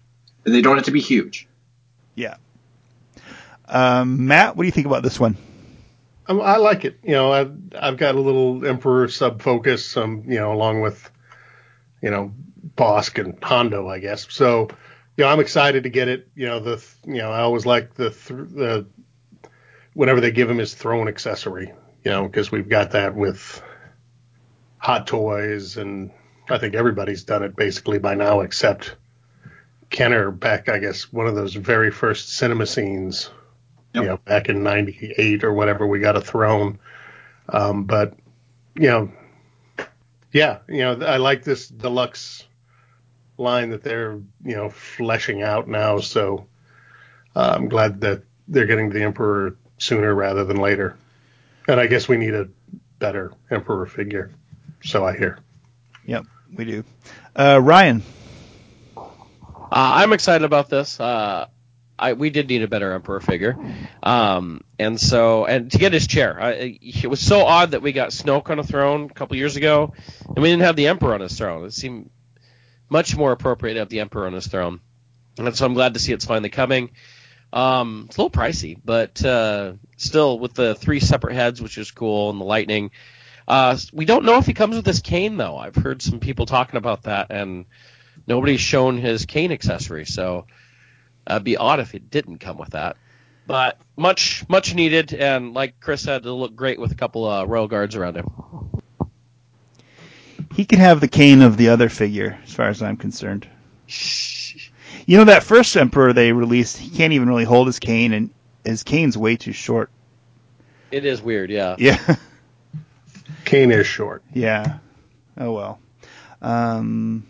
F: And they don't have to be huge.
C: Yeah. Um, Matt, what do you think about this one?
E: Um, I like it. You know, I've, I've got a little Emperor sub focus, um, you know, along with, you know, Bossk and Hondo, I guess. So, you know, I'm excited to get it. You know, the, you know, I always like the, th- the, whenever they give him his throne accessory, you know, because we've got that with Hot Toys, and I think everybody's done it basically by now, except Kenner back, I guess, one of those very first cinema scenes
F: Yep.
E: you know, back in '98 or whatever, we got a throne. Um, but you know, yeah, you know, I like this deluxe line that they're you know fleshing out now. So uh, I'm glad that they're getting the emperor sooner rather than later. And I guess we need a better emperor figure. So I hear.
C: Yep, we do. Uh, Ryan,
D: Uh, I'm excited about this. Uh, I, we did need a better emperor figure, um, and so and to get his chair, I, it was so odd that we got Snoke on a throne a couple years ago, and we didn't have the emperor on his throne. It seemed much more appropriate to have the emperor on his throne, and so I'm glad to see it's finally coming. Um, it's a little pricey, but uh, still with the three separate heads, which is cool, and the lightning. Uh, we don't know if he comes with his cane though. I've heard some people talking about that, and nobody's shown his cane accessory, so it'd be odd if it didn't come with that. But much, much needed, and like Chris said, it'll look great with a couple uh, royal guards around him.
C: he could have the cane of the other figure, as far as I'm concerned. [LAUGHS] You know that first Emperor they released, he can't even really hold his cane, and his cane's way too short.
D: It is weird, yeah.
C: Yeah,
E: cane is short.
C: yeah. Oh well. Um,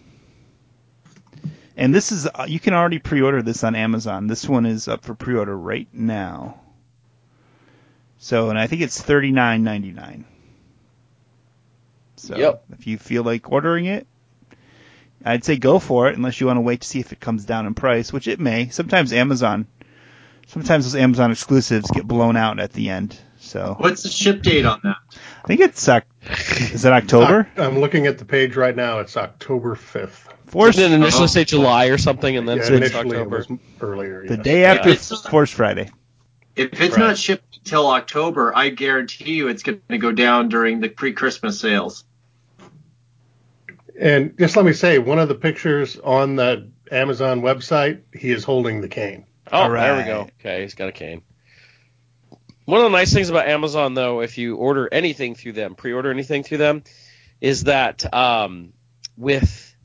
C: and this is uh, you can already pre-order this on Amazon. This one is up for pre-order right now. So, and I think it's thirty nine ninety nine. So,
D: Yep.
C: if you feel like ordering it, I'd say go for it, unless you want to wait to see if it comes down in price, which it may. Sometimes Amazon, sometimes those Amazon exclusives get blown out at the end. So,
F: What's the ship date on that?
C: I think it's Oc- is it October?
E: I'm looking at the page right now. It's October 5th.
C: Force
D: Didn't it initially say July or something, and then
E: Yeah,
D: switched to
E: it
D: October.
E: was earlier.
C: the
E: yes.
C: day after
F: Yeah, it's-
C: Force Friday.
F: If it's
E: Right.
F: not shipped until October, I guarantee you it's going to go down during the pre-Christmas sales.
E: And just let me say, one of the pictures on the Amazon website, he is holding the cane.
D: Oh,
C: All
D: there we go. Okay, he's got a cane. One of the nice things about Amazon, though, if you order anything through them, pre-order anything through them, is that um, with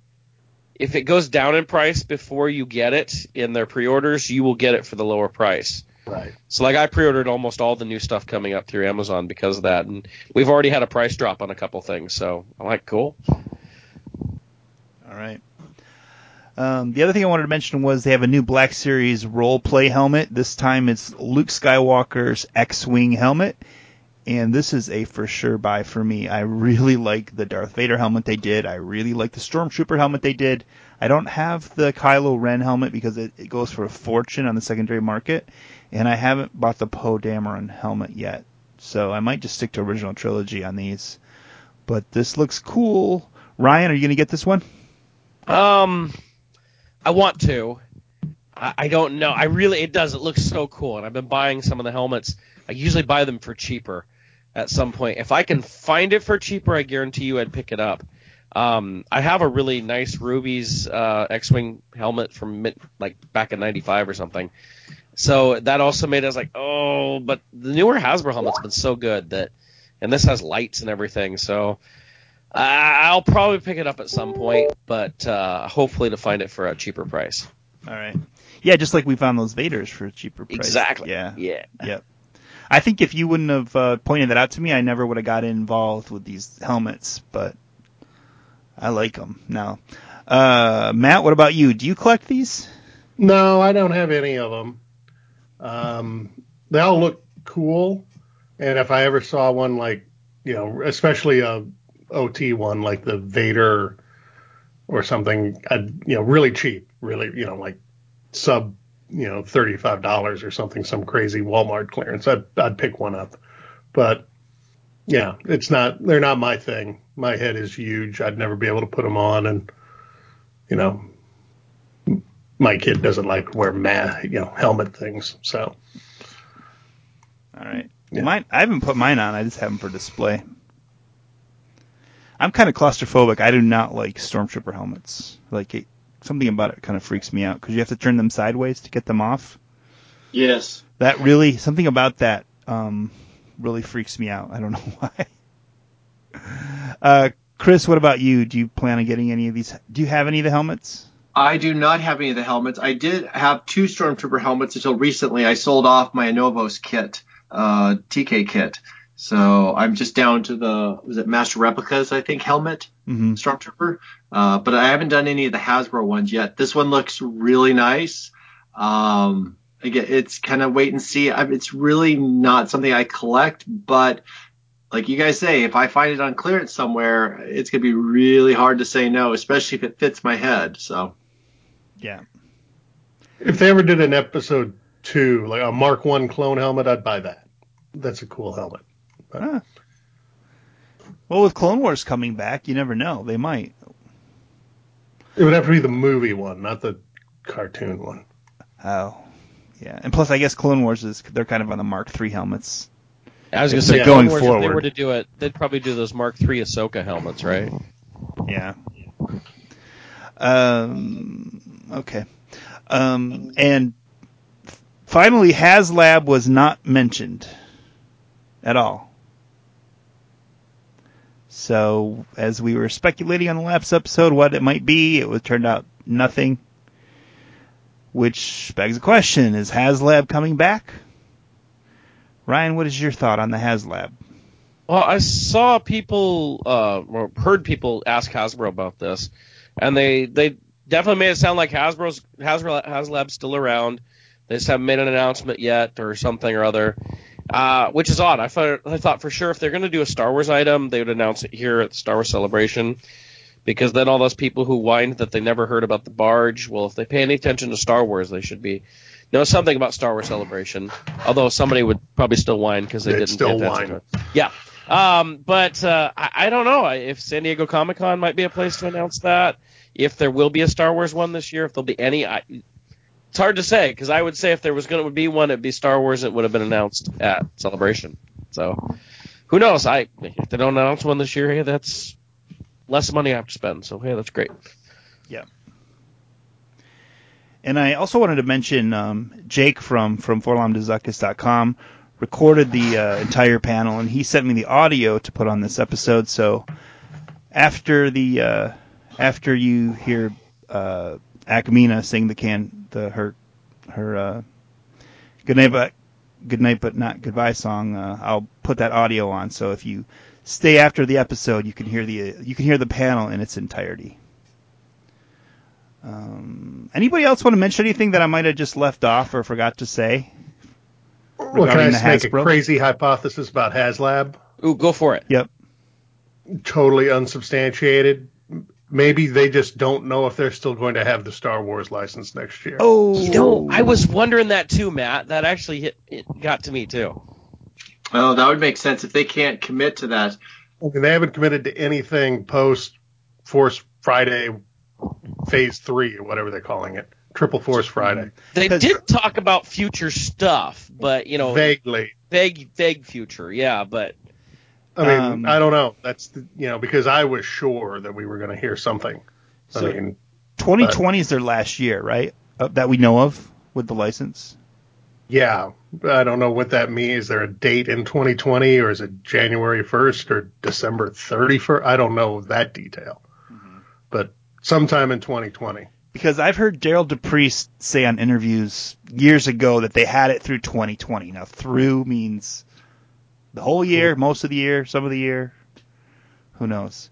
D: if it goes down in price before you get it in their pre-orders, you will get it for the lower price.
E: Right.
D: So, like, I pre-ordered almost all the new stuff coming up through Amazon because of that, and we've already had a price drop on a couple things. So, I'm like, cool.
C: All right. Um, the other thing I wanted to mention was they have a new Black Series role play helmet. This time it's Luke Skywalker's X-wing helmet, and this is a for sure buy for me. I really [LAUGHS] like the Darth Vader helmet they did. I really like the Stormtrooper helmet they did. I don't have the Kylo Ren helmet because it, it goes for a fortune on the secondary market, and I haven't bought the Poe Dameron helmet yet. So I might just stick to original trilogy on these. But this looks cool. Ryan, are you going to get this one?
D: Um, I want to. I, I don't know. I really, it does. It looks so cool, and I've been buying some of the helmets. I usually buy them for cheaper at some point. If I can find it for cheaper, I guarantee you I'd pick it up. Um, I have a really nice Rubie's uh, X-wing helmet from mid, like back in '95 or something. So that also made us like, oh, but the newer Hasbro helmet's been so good that, and this has lights and everything. So I'll probably pick it up at some point, but uh, hopefully to find it for a cheaper price.
C: All right. Yeah, just like we found those Vaders for a cheaper price.
D: Exactly.
C: Yeah.
D: Yeah.
C: Yep. I think if you wouldn't have uh, pointed that out to me, I never would have got involved with these helmets. But I like them now. Uh, Matt, what about you? Do you collect these?
E: No, I don't have any of them. Um, they all look cool, and if I ever saw one like, you know, especially a OT one like the Vader or something, I'd, you know, really cheap, really, you know, like sub, you know, thirty-five dollars or something, some crazy Walmart clearance, I'd I'd pick one up. But yeah, it's not. They're not my thing. My head is huge. I'd never be able to put them on, and you know, my kid doesn't like wear ma- you know helmet things. So
C: All right.
E: Yeah.
C: Mine, I haven't put mine on. I just have them for display. I'm kind of claustrophobic. I do not like stormtrooper helmets. Like it, something about it kind of freaks me out because you have to turn them sideways to get them off.
F: Yes.
C: That really something about that um, really freaks me out. I don't [LAUGHS] know why. Uh, Chris, what about you? Do you plan on getting any of these? Do you have any of the helmets?
F: I do not have any of the helmets. I did have two Stormtrooper helmets until recently. I sold off my Anovos kit, uh, TK kit. So I'm just down to the, was it Master Replicas, I think, helmet,
C: Mm-hmm.
F: Stormtrooper. Uh, but I haven't done any of the Hasbro ones yet. This one looks really nice. Um, again, it's kind of wait and see. I, it's really not something I collect, but like you guys say, if I find it on clearance somewhere, it's going to be really hard to say no, especially if it fits my head. So.
C: Yeah.
E: if they ever did an episode two, like a Mark One clone helmet, I'd buy that. That's a cool helmet.
C: Ah. Well, with Clone Wars coming back, you never know. They might.
E: It would have to be the movie one, not the cartoon one.
C: Oh, yeah. And plus, I guess Clone Wars is they're kind of on the Mark III helmets.
D: I was gonna say
C: they're going
D: Wars, If they
C: forward.
D: were to do it, they'd probably do those Mark III Ahsoka helmets, right?
C: Yeah. Um. Okay. Um. And finally, HasLab was not mentioned at all. So, as we were speculating on the last episode what it might be, it was turned out nothing. Which begs the question: Is HasLab coming back? Ryan, what is your thought on the HasLab?
D: Well, I saw people, uh, or heard people ask Hasbro about this, and they they definitely made it sound like Hasbro's Hasbro HasLab's still around. They just haven't made an announcement yet or something or other, uh, which is odd. I thought I thought for sure if they're going to do a Star Wars item, they would announce it here at the Star Wars Celebration, because then all those people who whined that they never heard about the barge, well, if they pay any attention to Star Wars, they should be know something about Star Wars Celebration. Although somebody would probably still whine because they
E: They'd
D: didn't
E: still
D: pay
E: whine.
D: to it. Yeah. Um, but uh, I, I don't know if San Diego Comic Con might be a place to announce that. If there will be a Star Wars one this year, if there'll be any, I, it's hard to say because I would say if there was going to be one, it'd be Star Wars. It would have been announced at Celebration. So who knows? I if they don't announce one this year, hey, that's less money I have to spend. So hey, that's great. Yeah.
C: And I also wanted to mention um, Jake from from forlomdezuckus.com recorded the uh, entire panel, and he sent me the audio to put on this episode. So after the uh, after you hear uh, Akmina sing the can the her her uh, good night but good night but not goodbye song, uh, I'll put that audio on. So if you stay after the episode, you can hear the you can hear the panel in its entirety. Um, anybody else want to mention anything that I might have just left off or forgot to say?
E: Well, can I
C: Regarding the
E: just make a crazy hypothesis about HasLab?
D: Ooh, go for it.
C: Yep.
E: Totally unsubstantiated. Maybe they just don't know if they're still going to have the Star Wars license next year.
C: Oh,
D: You know, I was wondering that too, Matt. That actually hit it got to me too.
F: Oh, that would make sense if they can't commit to that.
E: I mean, they haven't committed to anything post Force Friday Phase Three or whatever they're calling it, Triple Force Friday.
D: They did talk about future stuff, but you know,
E: Vaguely.
D: vague, vague future. Yeah, but
E: I mean,
C: Um,
E: I don't know. That's the, you know because I was sure that we were going to hear something.
C: So-
E: I mean,
C: 2020 is their last year, right? Uh, that we know of with the license.
E: yeah, I don't know what that means. Is there a date in 2020 or is it January 1st or December 31st? I don't know that detail, but sometime in 2020.
C: Because I've heard Derryl DePriest say on interviews years ago that they had it through 2020. Now, through means the whole year, most of the year, some of the year. Who knows?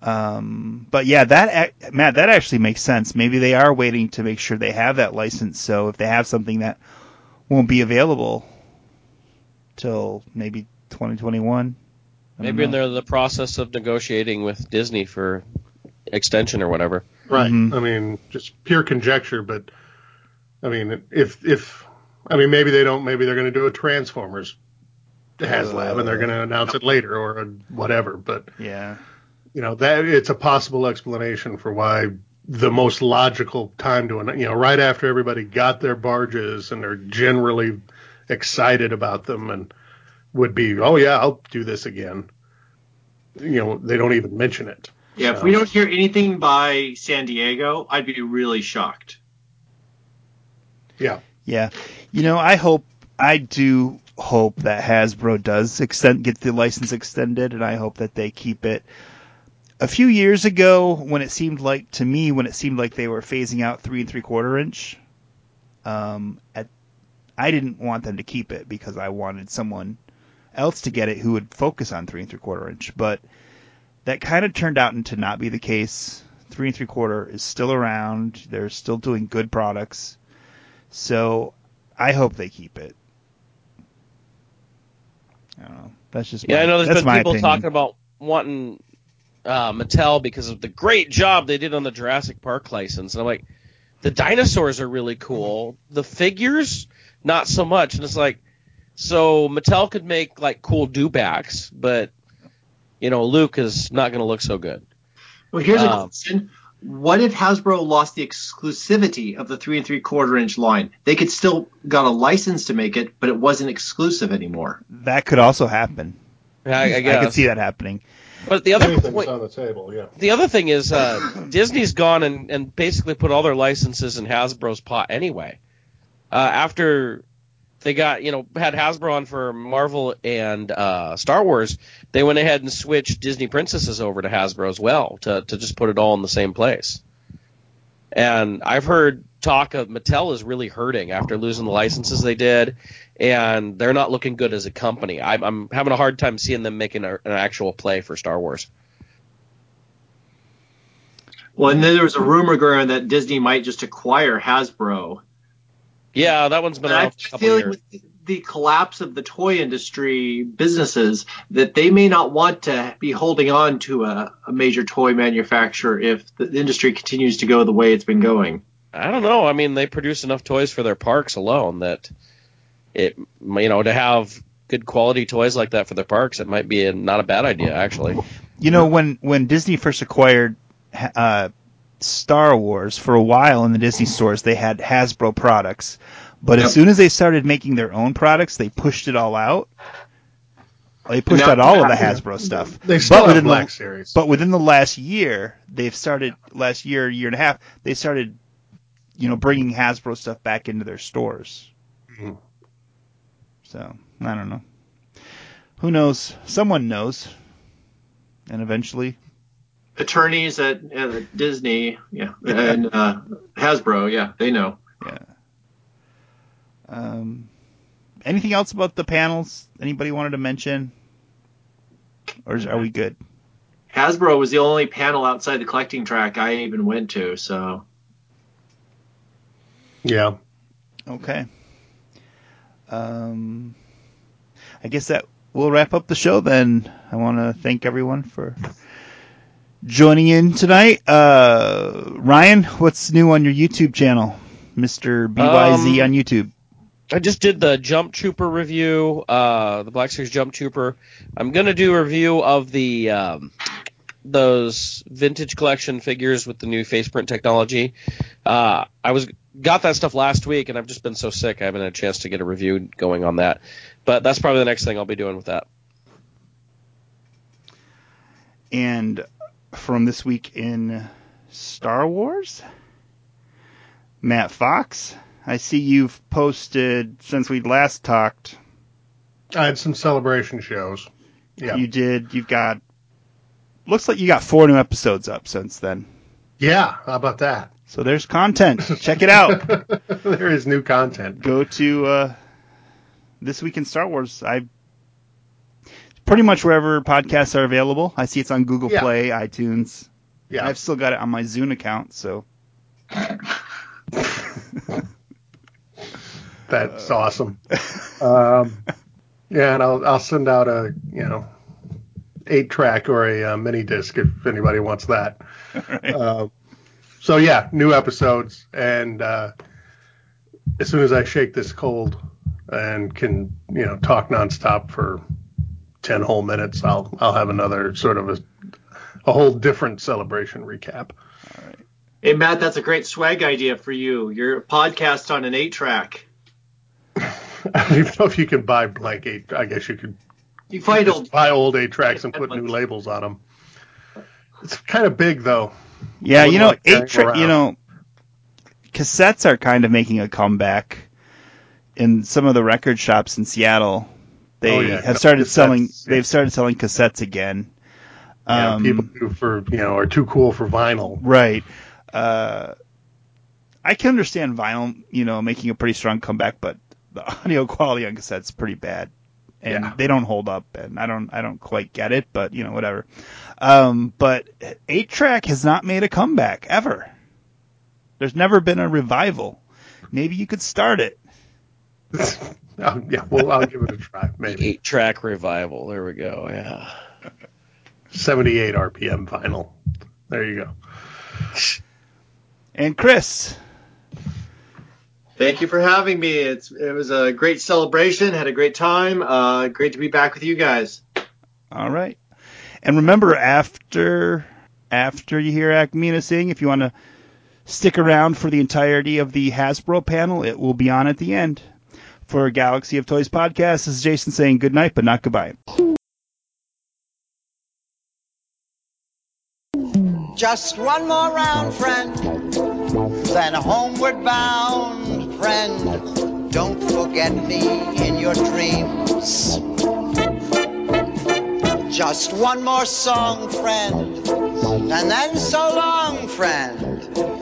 C: Um, but yeah, that Matt, that actually makes sense. Maybe they are waiting to make sure they have that license. So if they have something that won't be available till maybe 2021,
D: maybe
C: know.
D: they're in the process of negotiating with Disney for extension or whatever.
E: Right.
C: Mhm.
E: I mean, just pure conjecture, but I mean, if if I mean, maybe they don't. Maybe they're going to do a Transformers HasLab and they're going to announce it later or whatever. But
C: Yeah.
E: you know that it's a possible explanation for why the most logical time to you know right after everybody got their barges and they're generally excited about them and would be oh yeah I'll do this again. You know they don't even mention it.
F: Yeah, if we don't hear anything by San Diego, I'd be really shocked.
E: Yeah.
C: Yeah. You know, I hope, I do hope that Hasbro does extend, get the license extended, and I hope that they keep it. A few years ago, when it seemed like, to me, when it seemed like they were phasing out three and three quarter inch, um, at, I didn't want them to keep it because I wanted someone else to get it who would focus on three and three quarter inch, but that kind of turned out to not be the case. Three and three quarter is still around. They're still doing good products. So I hope they keep it. I don't know. That's just
D: Yeah,
C: my,
D: I know there's
C: that's
D: been people
C: opinion.
D: talking about wanting uh, Mattel because of the great job they did on the Jurassic Park license. And I'm like, the dinosaurs are really cool. The figures, not so much. And it's like, so Mattel could make like cool do backs, but you know, Luke is not going to look so good.
F: Well, here's a
D: Um,
F: question. What if Hasbro lost the exclusivity of the three and three quarter inch line? They could still got a license to make it, but it wasn't exclusive anymore.
C: That could also happen.
D: I, I
C: I could see that happening.
D: But the other
E: Anything's
D: point,
E: on the table. Yeah.
D: the other thing is uh, [COUGHS] Disney's gone and, and basically put all their licenses in Hasbro's pot anyway. Uh, after they got you know had Hasbro on for Marvel and uh, Star Wars, they went ahead and switched Disney princesses over to Hasbro as well to to just put it all in the same place. And I've heard talk of Mattel is really hurting after losing the licenses they did, and they're not looking good as a company. I'm, I'm having a hard time seeing them making a, an actual play for Star Wars.
F: Well, and then there was a rumor going that Disney might just acquire Hasbro.
D: Yeah, that one's been
F: And I
D: out
F: have
D: for a
F: a
D: couple
F: feeling
D: years.
F: with the collapse of the toy industry businesses that they may not want to be holding on to a, a major toy manufacturer if the industry continues to go the way it's been going.
D: I don't know. I mean, they produce enough toys for their parks alone that it, you know, to have good quality toys like that for their parks, it might be a, not a bad idea actually.
C: You know, when when Disney first acquired uh, Star Wars, for a while in the Disney stores, they had Hasbro products. But
F: Yep.
C: as soon as they started making their own products, they pushed it all out. They pushed
F: now-
C: out all of the Hasbro stuff.
E: They still
C: but within
E: Black
C: the,
E: Series.
C: But within the last year, they've started last year, year and a half, they started, you know, bringing Hasbro stuff back into their stores.
E: Mhm.
C: So I don't know. Who knows? Someone knows. And eventually,
F: Attorneys at, at Disney, yeah, and uh, Hasbro, yeah, they know.
C: yeah. Um, anything else about the panels? Anybody wanted to mention? Or is, are we good?
F: Hasbro was the only panel outside the collecting track I even went to, so
E: yeah.
C: Okay. Um, I guess that will wrap up the show then. I want to thank everyone for joining in tonight. Uh, Ryan, what's new on your YouTube channel? Mr. BYZ
D: Um,
C: on YouTube.
D: I just did the Jump Trooper review, uh, the Black Series Jump Trooper. I'm gonna do a review of the um, those vintage collection figures with the new face print technology. Uh, I was got that stuff last week, and I've just been so sick I haven't had a chance to get a review going on that. But that's probably the next thing I'll be doing with that.
C: And from this week in Star Wars, Matt Fox. I see you've posted since we last talked.
E: I had some celebration shows. Yeah.
C: You did. You've got. Looks like you got four new episodes up since then.
E: yeah. How about that?
C: So there's content. Check it out. [LAUGHS]
E: there is new content.
C: Go to uh, this week in Star Wars. I pretty much wherever podcasts are available. I see it's on Google
E: Yeah.
C: Play, iTunes.
E: Yeah.
C: I've still got it on my Zune account. So [LAUGHS]
E: That's awesome. [LAUGHS] Um, yeah, and I'll I'll send out a you know eight track or a uh, mini disc if anybody wants that. [LAUGHS]
C: Right.
E: Uh, so yeah, new episodes, and uh, as soon as I shake this cold and can you know talk nonstop for ten whole minutes, I'll I'll have another sort of a a whole different celebration recap.
F: Hey Matt, that's a great swag idea for you. Your podcast on an eight track. [LAUGHS]
E: I don't even know if you can buy blank eight. I guess you could
F: You find old
E: buy old eight tracks and put new labels on them. It's kind of big though.
C: Yeah, you know,
E: like
C: eight tra- you know, cassettes are kind of making a comeback in some of the record shops in Seattle. They
E: Oh, yeah,
C: have started
E: cassettes,
C: selling.
E: yeah.
C: They've started selling cassettes again.
E: Yeah,
C: Um,
E: people who for you know are too cool for vinyl.
C: Right. Uh, I can understand vinyl, you know, making a pretty strong comeback, but the [LAUGHS] audio quality on cassette's pretty bad, and
E: Yeah.
C: they don't hold up. And I don't, I don't quite get it, but you know, whatever. Um, but eight track has not made a comeback ever. There's never been a revival. Maybe you could start it. [LAUGHS]
E: Oh, yeah, well, I'll give it a try. Maybe
D: Eight track revival. There we go. Yeah.
E: 78 RPM vinyl. There you go.
C: And Chris,
F: Thank you for having me. It's it was a great celebration. Had a great time. Uh, great to be back with you guys.
C: all right. And remember, after after you hear Acmina sing, if you want to stick around for the entirety of the Hasbro panel, it will be on at the end. For Galaxy of Toys podcast, this is Jason saying good night, but not goodbye.
A: Just one more round, friend, then homeward bound, friend. Don't forget me in your dreams. Just one more song, friend, and then so long, friend.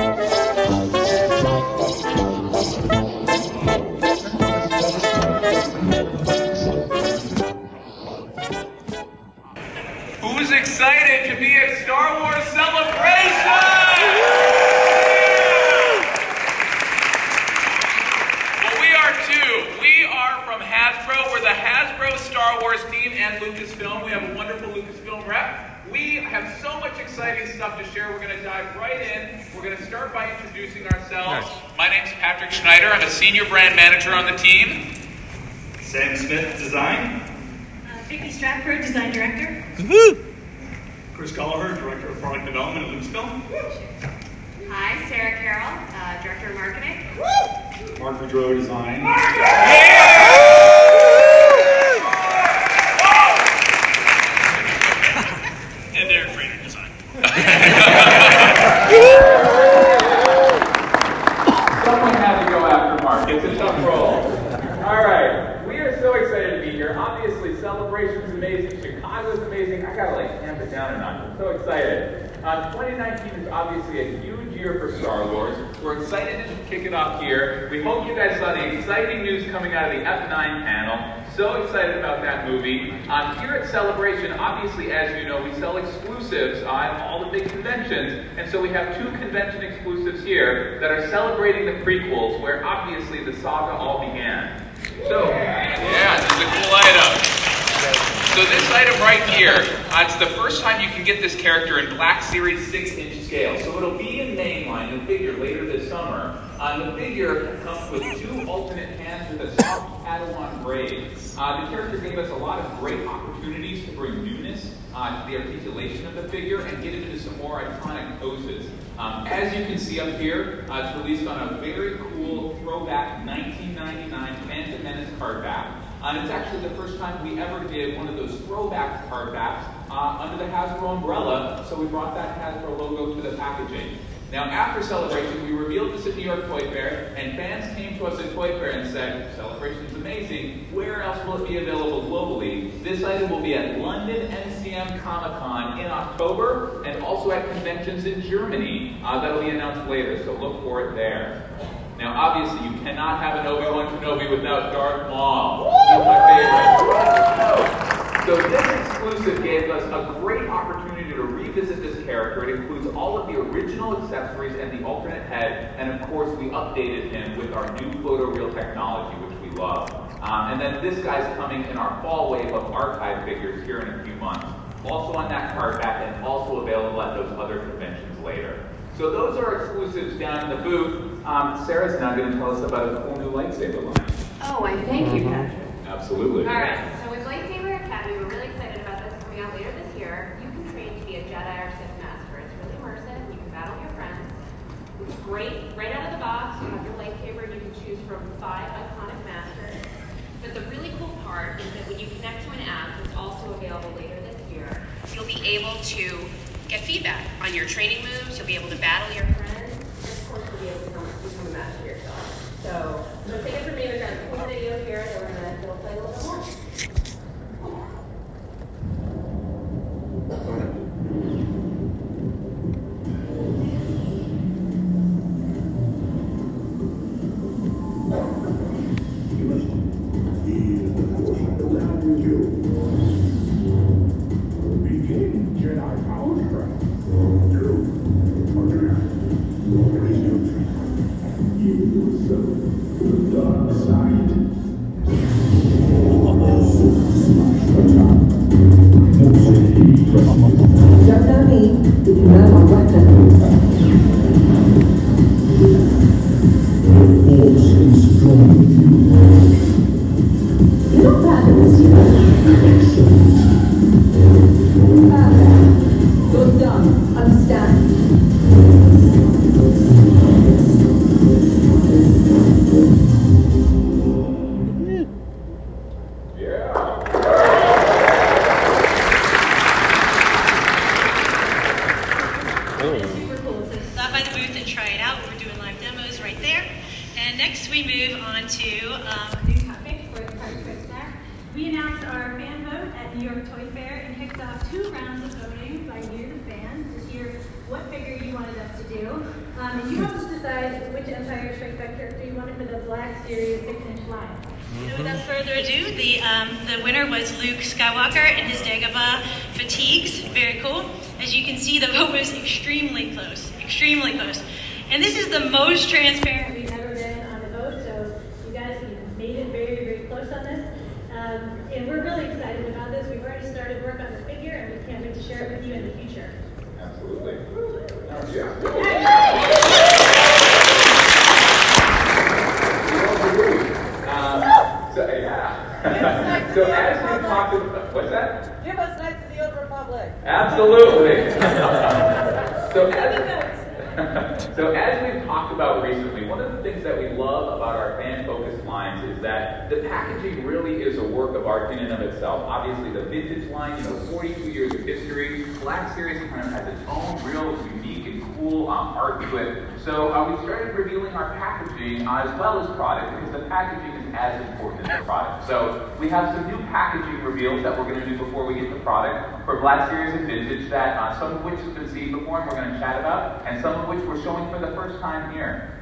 B: Excited to be at Star Wars Celebration? Well, we are too. We are from Hasbro. We're the Hasbro Star Wars team and Lucasfilm. We have a wonderful Lucasfilm rep. We have so much exciting stuff to share. We're going to dive right in. We're going to start by introducing ourselves. My name is Patrick Schneider. I'm a senior brand manager on the team.
G: Sam Smith, design.
H: Uh, Vicky Stratford, Design Director.
G: Chris Gallagher, Director of Product Development at Lucasfilm.
H: Hi, Sarah Carroll, uh, Director of Marketing.
G: Mark Boudreau, Design. And Derek Frater, Design.
B: Someone had to go after Mark. It's a tough role. All right. We are so excited to be here. Obviously, celebration's amazing. Chicago's amazing. I gotta like tamp it down a notch. I'm so excited. Uh, 2019 is obviously a huge year for Star Wars. We're excited to kick it off here. We hope you guys saw the exciting news coming out of the F9 panel. So excited about that movie. Um, here at Celebration, obviously, as you know, we sell exclusives on all the big conventions. And so we have two convention exclusives here that are celebrating the prequels, where obviously the saga all began. So, yeah, this is a cool item. So this item right here, uh, it's the first time you can get this character in Black Series 6-inch scale. So it'll be in mainline, the figure, later this summer. Uh, the figure comes with two alternate with a soft Padawan braid. Uh, the character gave us a lot of great opportunities to bring newness uh, to the articulation of the figure and get into some more iconic poses. Um, as you can see up here, uh, it's released on a very cool throwback 1999 Phantom Menace card back. Uh, and it's actually the first time we ever did one of those throwback card backs uh, under the Hasbro umbrella, so we brought that Hasbro logo to the packaging. Now, after Celebration, we revealed this at New York Toy Fair, and fans came to us at Toy Fair and said, Celebration's amazing. Where else will it be available globally? This item will be at London MCM Comic Con in October, and also at conventions in Germany. Uh, that'll be announced later, so look for it there. Now, obviously, you cannot have an Obi-Wan Kenobi without Darth Maul. He's my favorite. So this exclusive gave us a great opportunity character. It includes all of the original accessories and the alternate head, and of course we updated him with our new photoreal technology, which we love. Um, and then this guy's coming in our fall wave of archive figures here in a few months. Also on that card back and also available at those other conventions later. So those are exclusives down in the booth. Um, Sarah's now going to tell us about a cool new lightsaber line.
H: Oh, I thank you, Patrick.
B: Absolutely.
H: All right, so with Lightsaber Academy, we're really excited about this coming out later this year. You can train to be a Jedi or Sith Master. It's really immersive. You can battle your friends. It's great. Right out of the box, you have your lightsaber. You can choose from five iconic masters. But the really cool part is that when you connect to an app that's also available later this year, you'll be able to get feedback on your training moves. You'll be able to battle your friends. And of course, you'll be able to become, become a master yourself. So, so take it from me. We've got a cool video here that we're going to play a little bit more.
I: So as we
B: talked about, what's that?
J: Give us next to the Old Republic.
B: Absolutely. [LAUGHS] so as [LAUGHS] so as we've talked about recently, one of the things that we love about our fan-focused lines is that the packaging really is a work of art in and of itself. Obviously, the vintage line, you know, 42 years of history. Black Series kind of has its own real unique and cool um, art to it. So uh, we started revealing our packaging uh, as well as product because the packaging as important as the product. So we have some new packaging reveals that we're going to do before we get the product for Black Series and Vintage that uh, some of which has been seen before and we're going to chat about, and some of which we're showing for the first time here.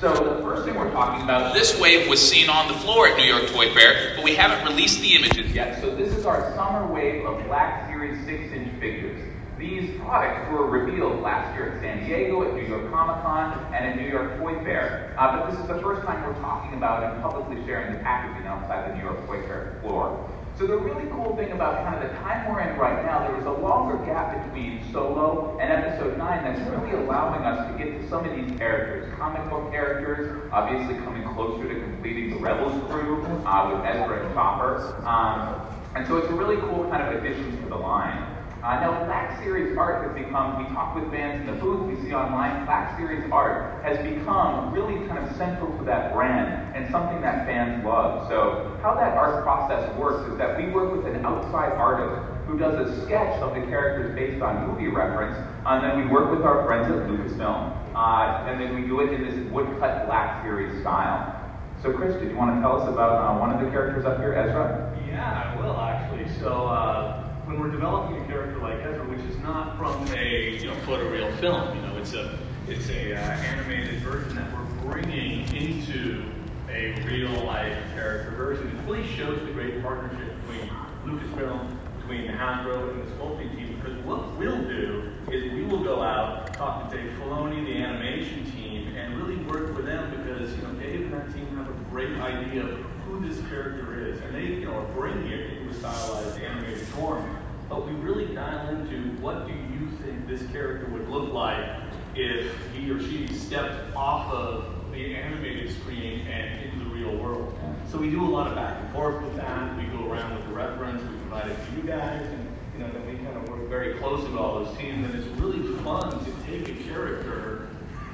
B: So the first thing we're talking about, this wave was seen on the floor at New York Toy Fair, but we haven't released the images yet. So this is our summer wave of Black Series 6-inch figures. These products were revealed last year at San Diego, at New York Comic Con, and at New York Toy Fair. Uh, but this is the first time we're talking about and publicly sharing the packaging outside the New York Toy Fair floor. So the really cool thing about kind of the time we're in right now, there is a longer gap between Solo and Episode 9 that's really allowing us to get to some of these characters. Comic book characters, obviously coming closer to completing the Rebels crew uh, with Ezra and Chopper. Um, and so it's a really cool kind of addition to the line. Uh, now, Black Series art has become, we talk with fans in the booth, we see online, Black Series art has become really kind of central to that brand and something that fans love. So, how that art process works is that we work with an outside artist who does a sketch of the characters based on movie reference, and then we work with our friends at Lucasfilm Uh, and then we do it in this woodcut black series style. So, Chris, did you want to tell us about uh, one of the characters up here, Ezra?
G: Yeah, I will actually. So uh, when we're developing a character like Ezra, which is not from a you know photoreal film, you know, it's a it's a uh, animated version that we're bringing into a real life character version. It really shows the great partnership between Lucasfilm, between the Hasbro and the sculpting team. Because what we'll do is we will go out, talk to Dave Filoni, the animation team, and really work with them because you know Dave and that team have a great idea of who this character is, and they you know are bringing it stylized animated form. But we really dial into what do you think this character would look like if he or she stepped off of the animated screen and into the real world. So we do a lot of back and forth with that. We go around with the reference, we provide it to you guys, and you know, then we kind of work very closely with all those teams, and it's really fun to take a character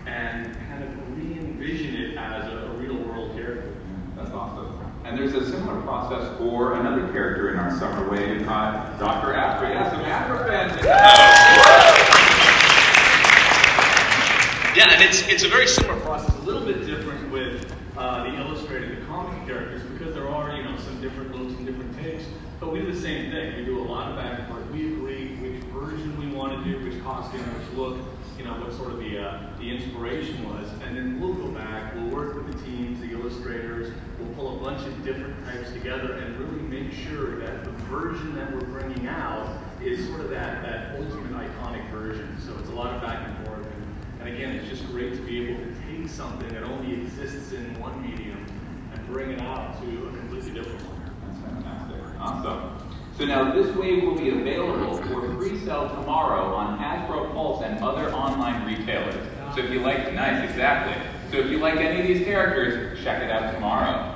G: and kind of re-envision it as a, a real world character.
B: That's awesome. And there's a similar process for another character in our summer wave, uh, Dr. In the house.
G: Yeah, and it's it's a very similar process, a little bit different with uh, the illustrated, the comic characters, because there are you know some different looks and different takes. But we do the same thing. We do a lot of back and forth. We agree which version we want to do, which costume, which look, you know, what sort of the uh, the inspiration was, and then we'll go back. We'll work with the teams, the illustrators. Pull a bunch of different types together and really make sure that the version that we're bringing out is sort of that that ultimate iconic version. So it's a lot of back and forth. And, and again, it's just great to be able to take something that only exists in one medium and bring it out to a completely different one.
B: That's fantastic. Awesome. So now this wave will be available for pre-sale tomorrow on Hasbro Pulse and other online retailers. So if you like, nice, exactly. So if you like any of these characters, check it out tomorrow.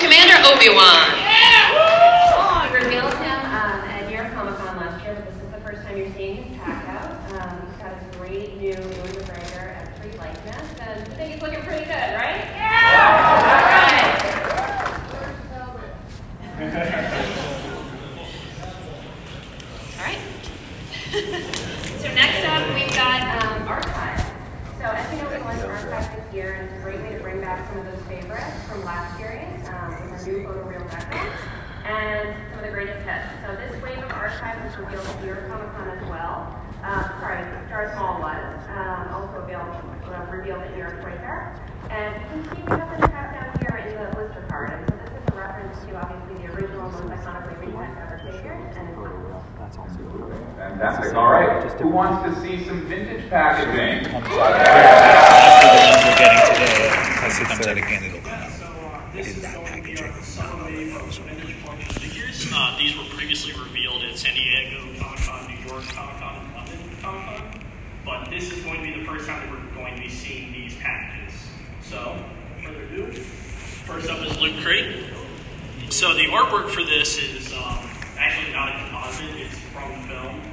K: Commander Obi-Wan.
H: We revealed him um, at New York Comic Con last year, but this is the first time you're seeing his pack out. Um, he's got his great new Ewan McGregor M3 likeness, and I think he's looking pretty good, right? Yeah! All right. All right. so next up, we've got um, Archive. So as you know, we launched Archive this year, and it's a great way to bring back some of those favorites from last series um, with our new photoreal background and some of the greatest hits. So this wave of Archive was revealed at New York Comic Con as well. Uh, sorry, Darth Maul was um, also available, uh, revealed at New York Toy Fair. And you can see we have this cut down here in the blister card. And so this is a reference to obviously the original most iconically repacked ever figures. And it's
B: Fantastic. All right. Who wants to see some vintage packaging?
C: After the ones we're getting today, as it comes out again, it'll come
G: so uh, this is going to be our summer wave of vintage collection figures. These were previously revealed at San Diego Comic Con, New York Comic Con, and London Comic Con. But this is going to be the first time that we're going to be seeing these packages. So, further ado, first up is Luke Crate. So the artwork for this is um, actually not a composite, it's from the film.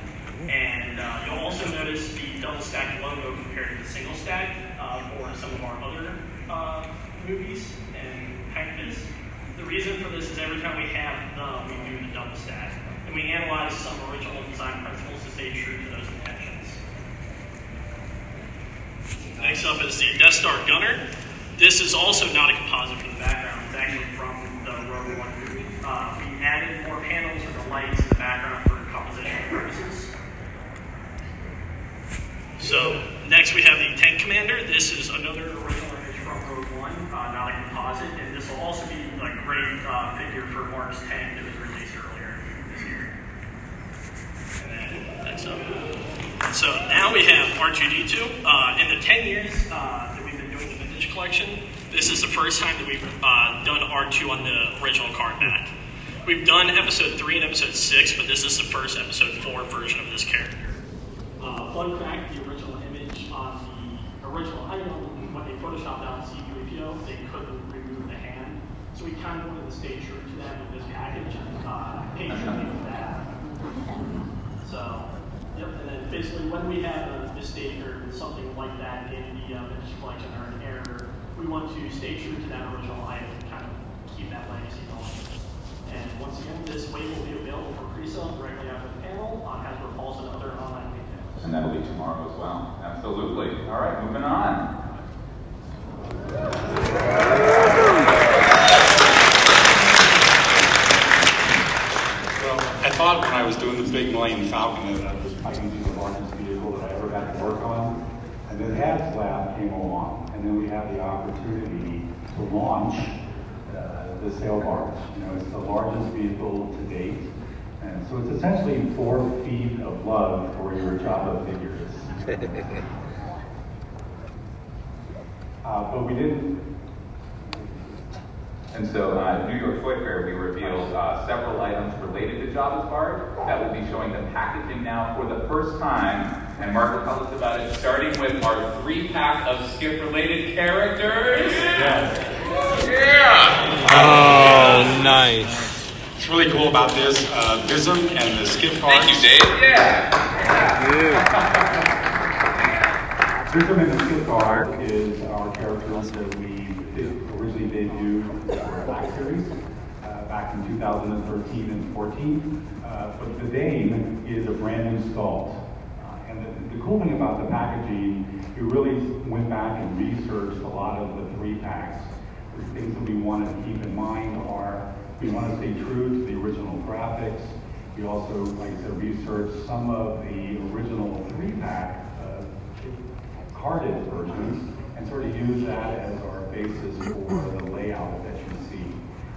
G: You'll also notice the double stack logo compared to the single stack uh, for some of our other uh, movies and packages. The reason for this is every time we have the, we do the double stack. And we analyze some original design principles to stay true to those intentions. Next up is the Death Star Gunner. This is also not a composite for the background. It's actually from the Rogue One movie. Uh, we added more panels and the lights in the background for compositional purposes. So next we have the Tank Commander. This is another original image from Rogue One, uh, not a composite, and this will also be a great uh, figure for Mark's tank that was released earlier this year. And then next up. So now we have R2D2. Uh, in the 10 years uh, that we've been doing the vintage collection, this is the first time that we've uh, done R2 on the original card back. We've done episode 3 and episode 6, but this is the first episode 4 version of this character. Uh, fun fact, the original image on the original item, when they photoshopped out C-3PO, they couldn't remove the hand. So we kind of wanted to stay true to that with this package uh, tribute to that. So, yep, and then basically when we have a mistake or something like that in the uh, vintage collection or an error, we want to stay true to that original item and kind of keep that legacy going.
L: And once again, this wave will be available for pre-sale directly after the panel on Hasbro Pulse and other online.
B: And that'll be tomorrow as well. Absolutely. All right, moving on.
M: Well, I thought when I was doing the big Millennium Falcon that I was be the largest vehicle that I ever got to work on. And then HasLab came along, and then we had the opportunity to launch uh, the sail barge. You know, it's the largest vehicle to date. And so it's essentially four feet of love for your Java figures. [LAUGHS] Uh, but we didn't
B: And so, uh, New York Toy Fair, we revealed uh, several items related to Jabba's Barge that will be showing the packaging now for the first time. And Mark will tell us about it, starting with our three pack of skiff-related characters. Yeah.
N: Oh, nice.
M: What's really cool about this, uh, Vizam and the skip parts.
B: Thank you, Dave. Yeah.
M: Vizam and the skip card is our characters that we originally debuted for a Black Series uh, back in 2013 and 14. Uh, but the Dane is a brand new sculpt. Uh, and the, the cool thing about the packaging, we really went back and researched a lot of the three packs. The things that we wanted to keep in mind are we want to stay true to the original graphics. We also, like I said, researched some of the original three pack uh, carded versions and sort of use that as our basis for the layout that you see.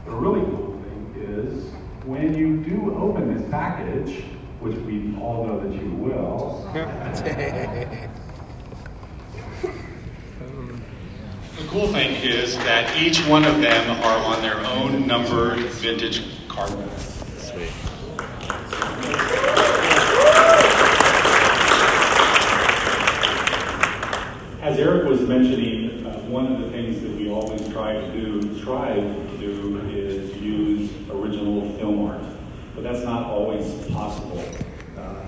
M: The really cool thing is when you do open this package, which we all know that you will, [LAUGHS] the cool thing is that each one of them are on their own numbered vintage card. Sweet. As Eric was mentioning, uh, one of the things that we always try to do, strive to do, is use original film art. But that's not always possible. Uh,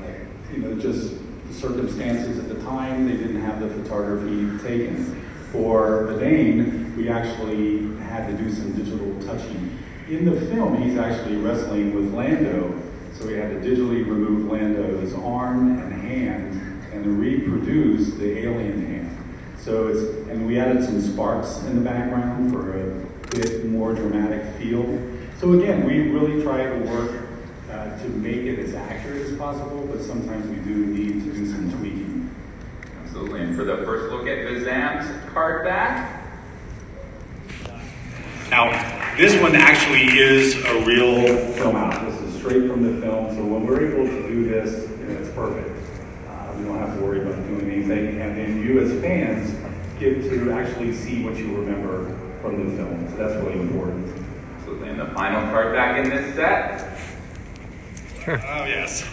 M: you know, just circumstances at the time, they didn't have the photography taken. For the Dane, we actually had to do some digital touching. In the film, he's actually wrestling with Lando, so we had to digitally remove Lando's arm and hand and reproduce the alien hand. So it's, and we added some sparks in the background for a bit more dramatic feel. So again, we really try to work uh, to make it as accurate as possible, but sometimes we do need to do some tweaking.
B: Absolutely. And for the first look at Vizam's card back,
M: Now, this one actually is a real film out. This is straight from the film, so when we're able to do this, you know, it's perfect. Uh, we don't have to worry about doing anything, and then you as fans get to actually see what you remember from the film. So that's really important.
B: absolutely. And the final card back in this set, [LAUGHS]
M: Oh, yes.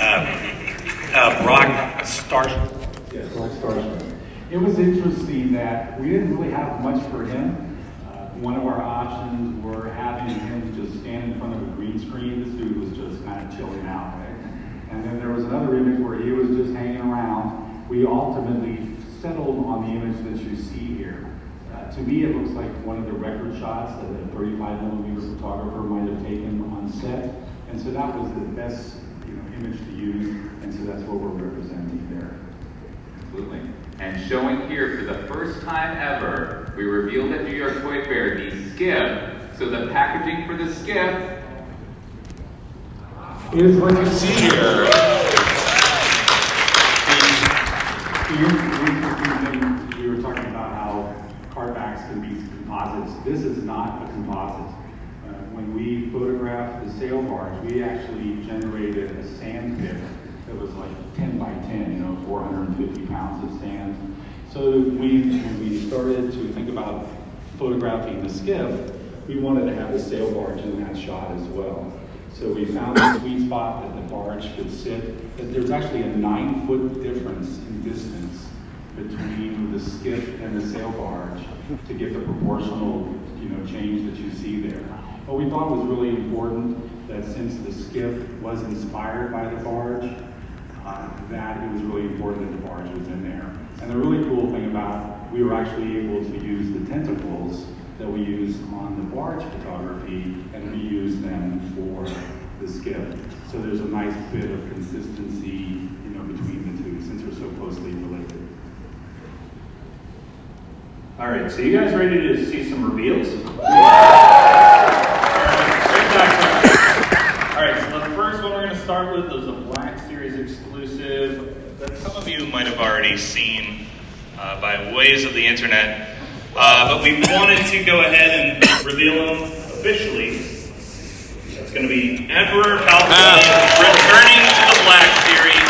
M: Uh, uh, Brock Starship. Yes. It was interesting that we didn't really have much for him. Uh, one of our options were having him just stand in front of a green screen. This dude was just kind of chilling out. Right? And then there was another image where he was just hanging around. We ultimately settled on the image that you see here. Uh, to me, it looks like one of the record shots that a 35 millimeter photographer might have taken on set. And so that was the best you know, image to use, and so that's what we're representing.
B: And showing here for the first time ever, we revealed at New York Toy Fair the skiff. So the packaging for the skiff
M: Is what you see here. Interesting thing, we were talking about how cardbacks can be composites. This is not a composite. Uh, when we photographed the sail barge, we actually generated a sand pit that was like 10 by 10, you know, 450 pounds of sand. So we, when we started to think about photographing the skiff, we wanted to have the sail barge in that shot as well. So we found the sweet spot that the barge could sit. There's actually a nine foot difference in distance between the skiff and the sail barge to get the proportional, you know, change that you see there. What we thought was really important that since the skiff was inspired by the barge, uh, that it was really important that the barge was in there. And the really cool thing about we were actually able to use the tentacles that we use on the barge photography and reuse them for the skiff. So there's a nice bit of consistency, you know, between the two since they're so closely related.
C: All right, so you guys ready to see some reveals? All right, so the first one we're going to start with is a Black Series exclusive that some of you might have already seen uh, by ways of the internet. Uh, but we wanted to go ahead and reveal them officially. It's going to be Emperor Palpatine returning to the Black Series.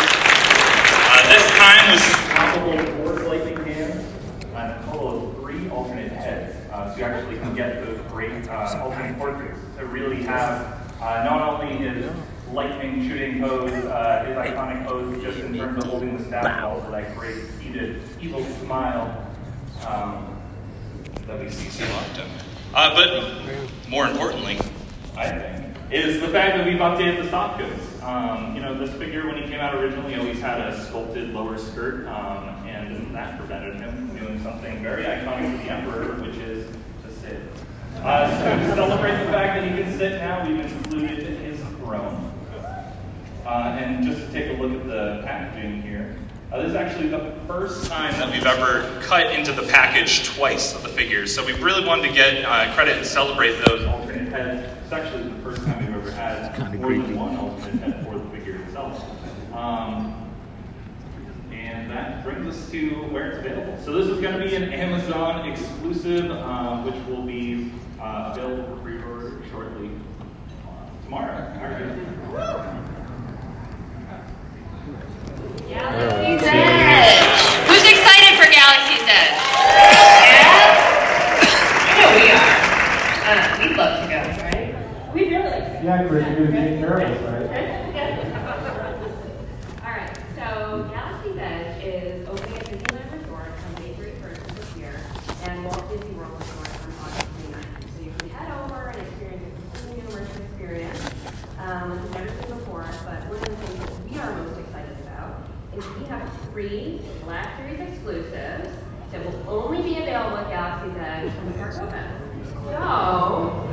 C: Uh, this time with swappable Force lightning hands and a total of three alternate heads. Uh, so you actually can get those great uh, alternate portraits to really have uh, not only his lightning shooting pose, uh, his iconic pose just in terms of holding the staff, but also that great heated, evil smile um, that we see so often. Uh, but more importantly, I think, is the fact that we've updated the soft goods. Um, you know, this figure, when he came out originally, always had a sculpted lower skirt, um, and that prevented him from doing something very iconic to the Emperor, which is to sit. Uh, so to celebrate the fact that he can sit now, we've included his throne. Uh, and just to take a look at the packaging here, uh, this is actually the first time that we've ever cut into the package twice of the figures. So we really wanted to get uh, credit and celebrate those alternate heads. It's actually the first time we've ever had more than one alternate head for the figure itself. Um, and that brings us to where it's available. So this is going to be an Amazon exclusive, uh, which will be uh, available for pre-order shortly uh, tomorrow. All right.
H: Galaxy's Edge. Who's excited for Galaxy's Edge? Yeah? You know we are. Uh, we'd love to go, right?
O: We'd really like to.
P: Yeah, Chris, you're going to take care of right?
O: All right, so Galaxy's Edge is opening at Disneyland Resort on May 31st of this year, and Walt Disney World Resort on August 29th. So you can head over and experience a completely new immersive experience, um, which you've never seen before. But one of the things that we are most excited about is we have three Black Series exclusives that will only be available at Galaxy's Edge when the park opens. So!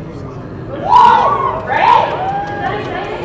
O: Right? Is that exciting?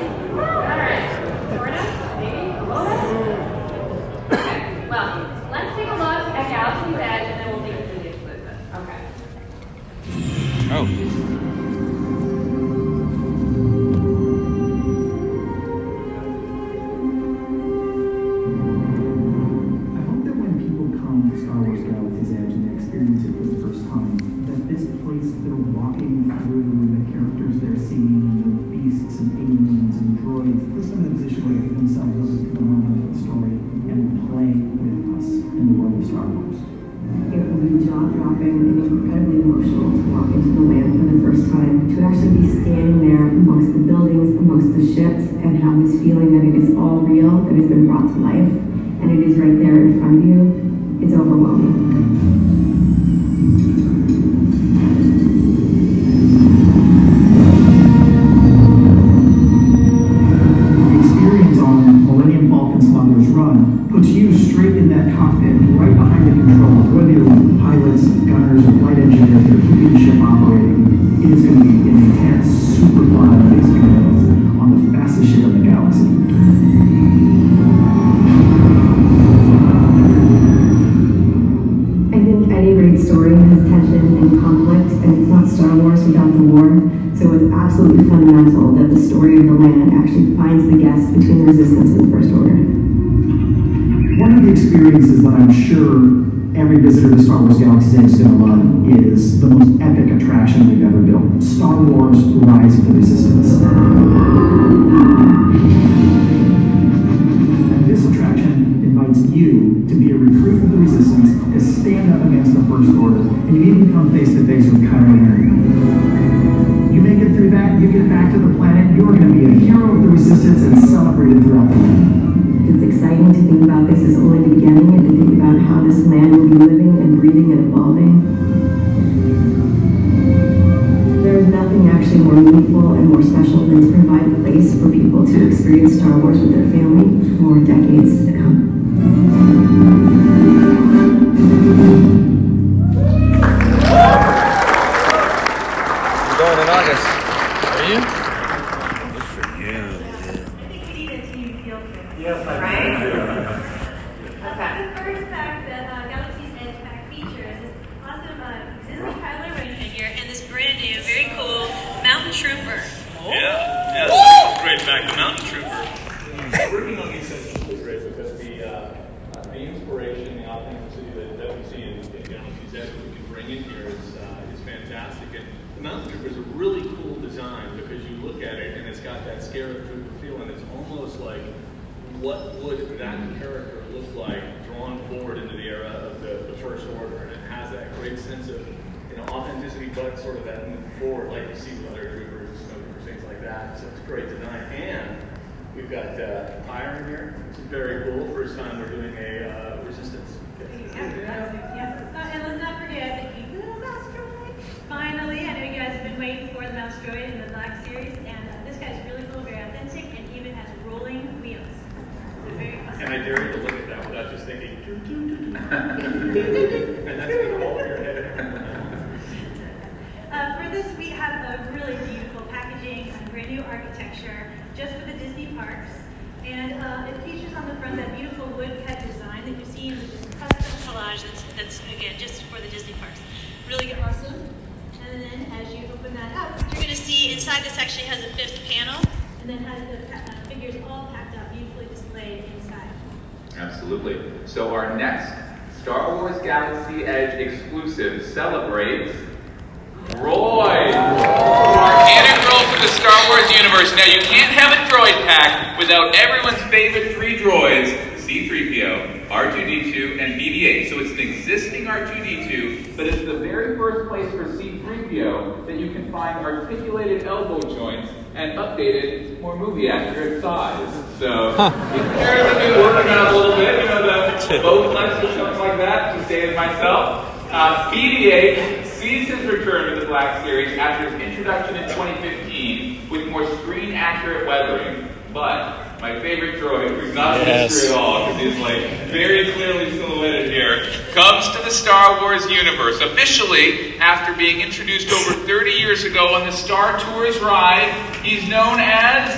B: Updated, more movie accurate size. So there's a new working on a little bit, you know, the Bowflex or something like that, just dated myself. Uh, BB-8 sees his return to the Black Series after his introduction in 2015 with more screen accurate weathering. But my favorite droid, who's not a
N: Yes.
B: mystery at all, because he's like very clearly silhouetted here, comes to the Star Wars universe officially after being introduced over [LAUGHS] 30 years ago on the Star Tours ride. He's known as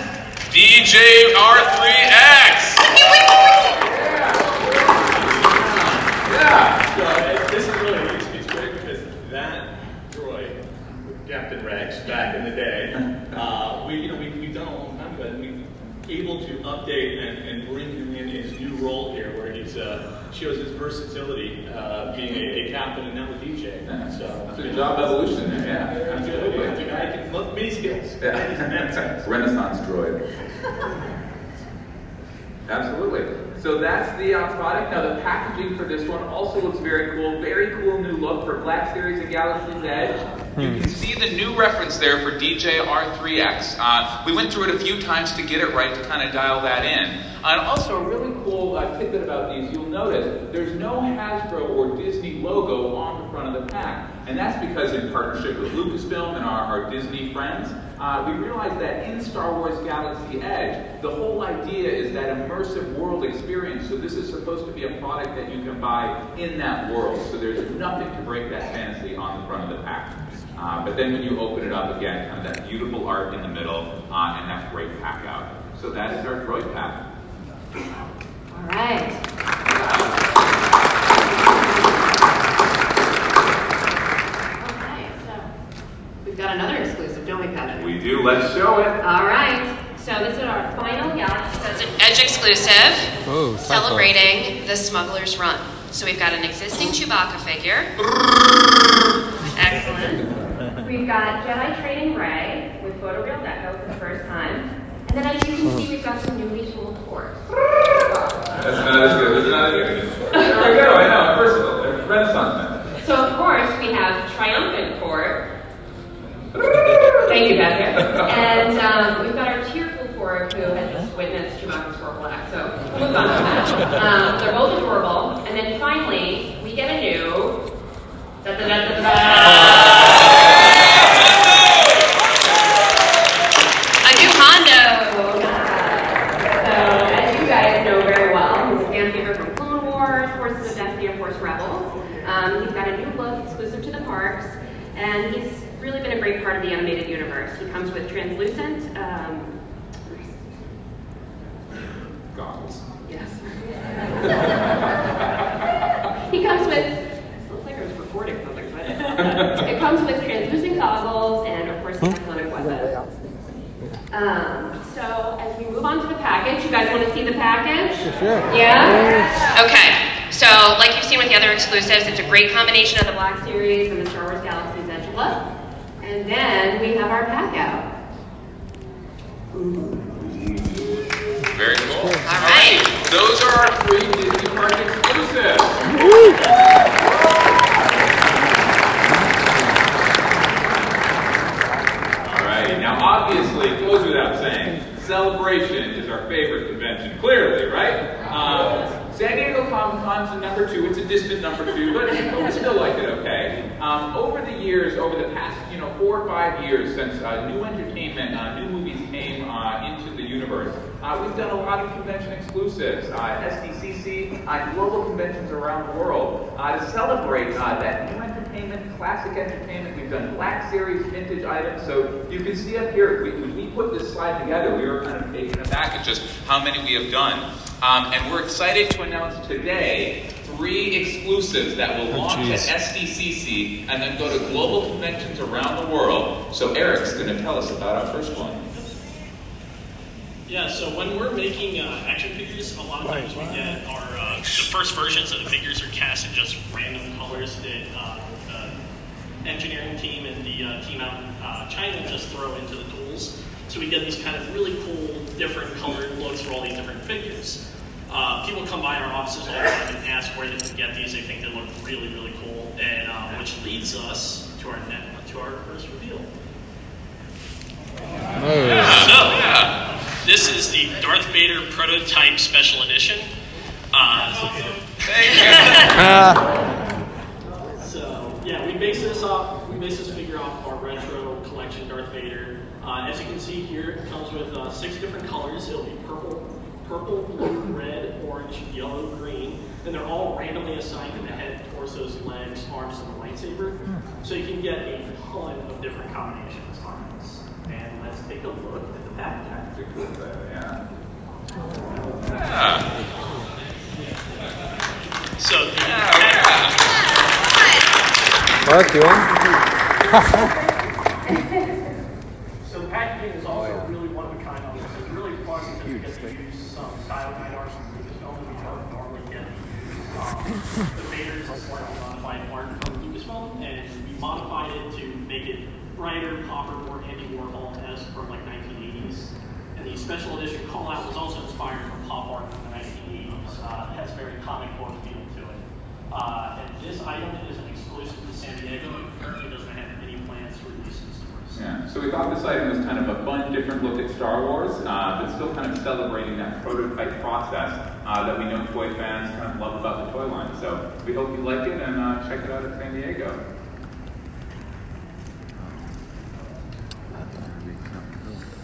B: DJ R3X.
G: Yeah. So this is really it's, it's great because that droid, Captain Rex back in the day, [LAUGHS] uh, we you know we we've done a long time ago, and we able to update and, and bring him in his new role here, where he's uh, shows his versatility, uh, being a, a captain and now a DJ. So
B: That's a job evolution there, yeah.
G: Very
B: Absolutely.
G: good. The guy can look many skills.
B: Yeah. [LAUGHS] Renaissance droid. Absolutely. So that's the uh, product. Now the packaging for this one also looks very cool. Very cool new look for Black Series and Galaxy's Edge. You can see the new reference there for DJ R3X. Uh, we went through it a few times to get it right to kind of dial that in. And also a really cool uh, tidbit about these, you'll notice there's no Hasbro or Disney logo on the front of the pack. And that's because in partnership with Lucasfilm and our, our Disney friends, uh, we realized that in Star Wars Galaxy Edge, the whole idea is that immersive world experience. So this is supposed to be a product that you can buy in that world. So there's nothing to break that fantasy on the front of the pack. Uh, but then when you open it up again, kind of that beautiful art in the middle uh, and that great pack out. So that is our droid pack.
H: All right. Okay, so we've got another exclusive, don't we, Patrick?
B: We do. Let's show it.
H: All right. So this is our final Galaxy. So it's an Edge exclusive
N: Oh,
H: celebrating the Smuggler's Run. So we've got an existing Chewbacca figure. [LAUGHS] Excellent. We've got Jedi training Rey with photoreal deco for the first time. And then as you can see, we've got some newly tooled Porgs.
B: That's not as good. That's not as good. There we go. I know. Versatile. They're Renaissance men.
H: So of course we have triumphant Porg. Thank you, Patrick. And um, we've got our tearful Porg who has just witnessed Chewbacca's horrible act. So we'll move on from that. Um, they're both adorable. And then finally, we get a new. Da, da, da, da, da. A new Hondo. So, as you guys know very well, he's a fan favorite from Clone Wars, Forces of Destiny, and Force Rebels. Um, he's got a new look exclusive to the parks, and he's really been a great part of the animated universe. He comes with translucent. Um,
B: Goggles.
H: yes. he comes with. It looks like I was recording something, but it comes with translucent goggles and, of course, the iconic weapon. Um, so as we move on to the package, you guys want to see the package?
N: Sure.
H: Yeah? Okay. So, like you've seen with the other exclusives, it's a great combination of the Black Series and the Star Wars Galaxy's Edge look. And then we have our pack out.
B: Very cool.
H: All right.
B: Those are our three Disney Park exclusives. All right. Now, obviously, it goes without saying, Celebration is our favorite convention. Clearly, right? Um, San Diego Comic Con's a number two. It's a distant number two, but we still like it okay. Um, over the years, over the past, you know, four or five years since uh, new entertainment, uh, new movies came uh, into universe, uh, we've done a lot of convention exclusives, uh, SDCC, uh, global conventions around the world uh, to celebrate uh, that new entertainment, classic entertainment. We've done Black Series vintage items, so you can see up here, we, when we put this slide together, we were kind of taken aback at just how many we have done. Um, and we're excited to announce today three exclusives that will
N: Oh,
B: launch
N: geez.
B: at SDCC and then go to global conventions around the world. So Eric's going to tell us about our first one.
L: Yeah, so when we're making uh, action figures, a lot of times we get our uh, the first versions of the figures are cast in just random colors that uh, the engineering team and the uh, team out in uh, China just throw into the tools. So we get these kind of really cool, different colored looks for all these different figures. Uh, people come by our offices all the time and ask where they can get these. They think they look really, really cool, and uh, which leads us to our net, to our first reveal. So, this is the Darth Vader prototype special edition. Uh, [LAUGHS] so, yeah, we base this off. We base this figure off our retro collection Darth Vader. Uh, as you can see here, it comes with uh, six different colors. It'll be purple, purple, blue, red, orange, yellow, green, and they're all randomly assigned to the head, torsos, legs, arms, and the lightsaber. So you can get a ton of different combinations on this. And let's take a look at the package.
B: Yeah.
L: So the
N: Mark, you want?
L: So the packaging is also really one of a kind on this. It's really fun because we get to use some style guide art from Lucasfilm that we don't normally get to use. Um, the Vader is a slightly modified art from Lucasfilm, and we modified it to make it brighter, popper, more Andy Warhol-esque from like 1980s. And the special edition call out was also inspired from pop art from the 1980s. Uh, it has very comic book feel to it. Uh, and this item is an exclusive to San Diego and currently doesn't have any plans to release in stores.
B: Yeah, so we thought this item was kind of a fun, different look at Star Wars, uh, but still kind of celebrating that prototype process uh, that we know toy fans kind of love about the toy line. So we hope you like it and uh, check it out at San Diego.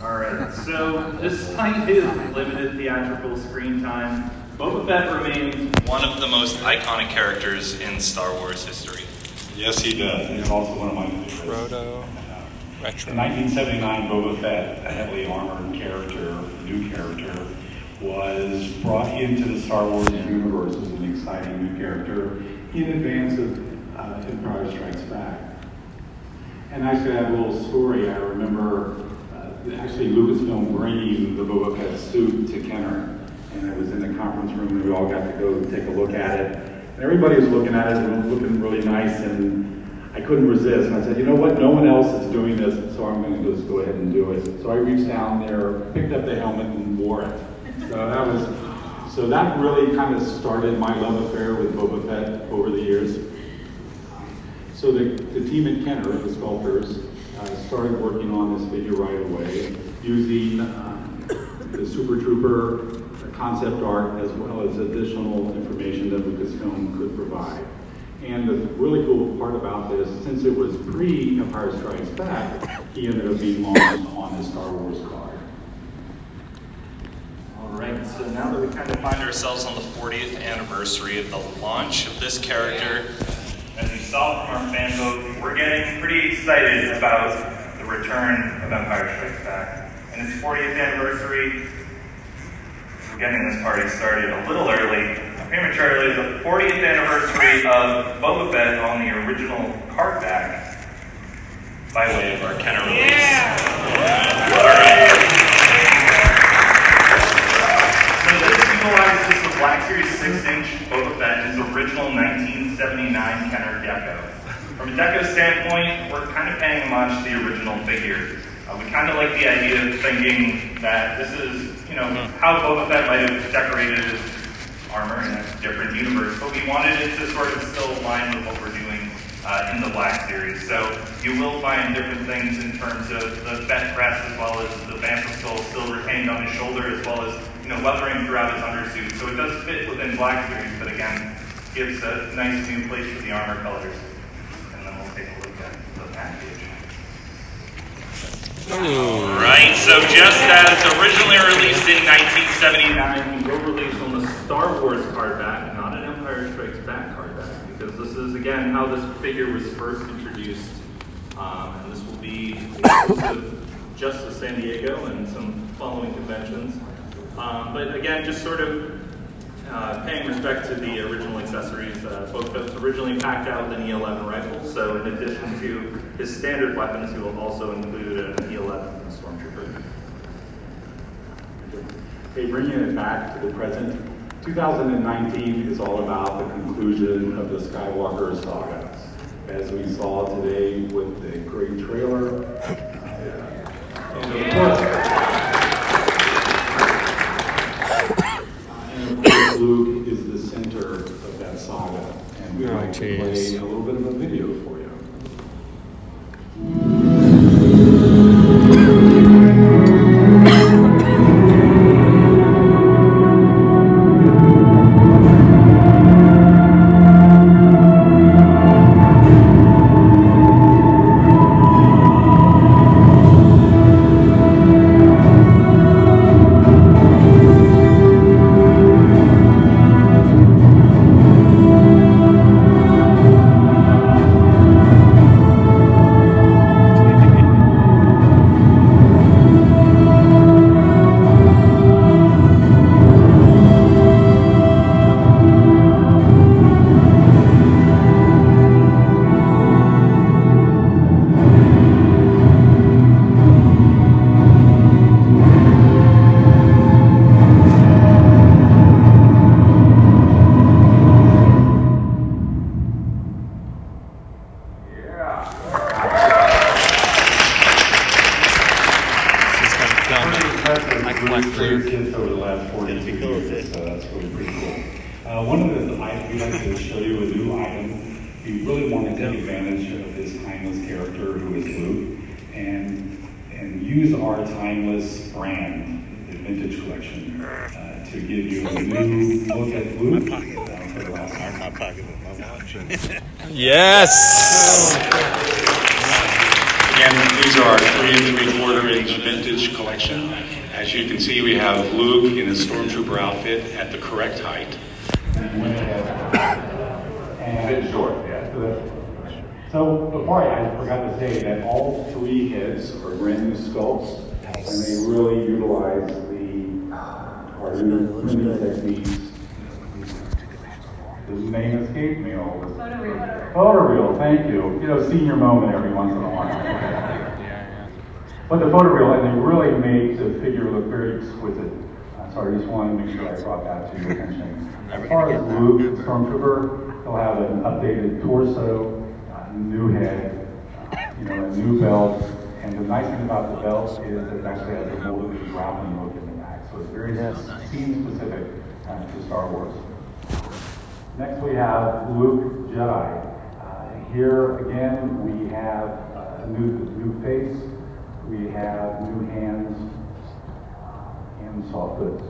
Q: All right, so despite his limited theatrical screen time, Boba Fett remains one of the most iconic characters in Star Wars history.
M: Yes, he does. He's also one of my favorites.
N: Proto.
M: In 1979, Boba Fett, a heavily armored character, new character, was brought into the Star Wars universe as an exciting new character in advance of uh, Empire Strikes Back. And actually, I have a little story. I remember uh, actually Lucasfilm bringing the Boba Fett suit to Kenner, and I was in the conference room, and we all got to go take a look at it. And everybody was looking at it, and it was looking really nice, and I couldn't resist. And I said, you know what? No one else is doing this, so I'm going to just go ahead and do it. So I reached down there, picked up the helmet, and wore it. So that was, so that really kind of started my love affair with Boba Fett over the years. So the, the team at Kenner, the sculptors, uh, started working on this figure right away using um, the Super Trooper uh, concept art as well as additional information that Lucasfilm could provide. And the really cool part about this, since it was pre-Empire Strikes Back, he ended up being launched on the Star Wars card.
Q: All right, so now that we kind of find ourselves on the 40th anniversary of the launch of this character, as you saw from our fan vote, we're getting pretty excited about the return of Empire Strikes Back. And its 40th anniversary, we're getting this party started a little early, prematurely, the 40th anniversary of Boba Fett on the original card back by way of our Kenner release. Right. So this
C: utilizes Black Series 6-inch Boba Fett his original 1979 Kenner Deco. From a Deco standpoint, we're kind of paying homage to the original figure. Uh, we kind of like the idea of thinking that this is, you know, how Boba Fett might have decorated his armor in a different universe, but we wanted it to sort of still align with what we're doing uh, in the Black Series. So you will find different things in terms of the Fett crest as well as the Bantha skull still retained on his shoulder as well as, know, weathering throughout his undersuit. So it does fit within Black Series, but again, gives a nice new place for the armor colors. And then we'll take a look at the package. Right, so just as originally released in 1979, we will release on the Star Wars card back, not an Empire Strikes Back card back, because this is again how this figure was first introduced, um, and this will be just to San Diego and some following conventions. Um, but again, just sort of uh, paying respect to the original accessories, uh, Boba Fett's originally packed out with an E11 rifle, so in addition to his standard weapons, he will also include an E11 from the Stormtrooper.
M: Okay, bringing it back to the present, 2019 is all about the conclusion of the Skywalker saga. As we saw today with the great trailer, uh, [LAUGHS] and of course, and of course, Luke is the center of that we'd to play a little bit of a video So I just wanted to make sure I brought that to your attention. [LAUGHS] As far as Luke, the Stormtrooper, he'll have an updated torso, uh, new head, uh, you know, a new belt. And the nice thing about the belt is that it actually has a molded grappling hook in the back. So it's very scene specific uh, to Star Wars. Next we have Luke Jedi. Uh, here again we have uh, a new, new face, we have new hands, and soft goods.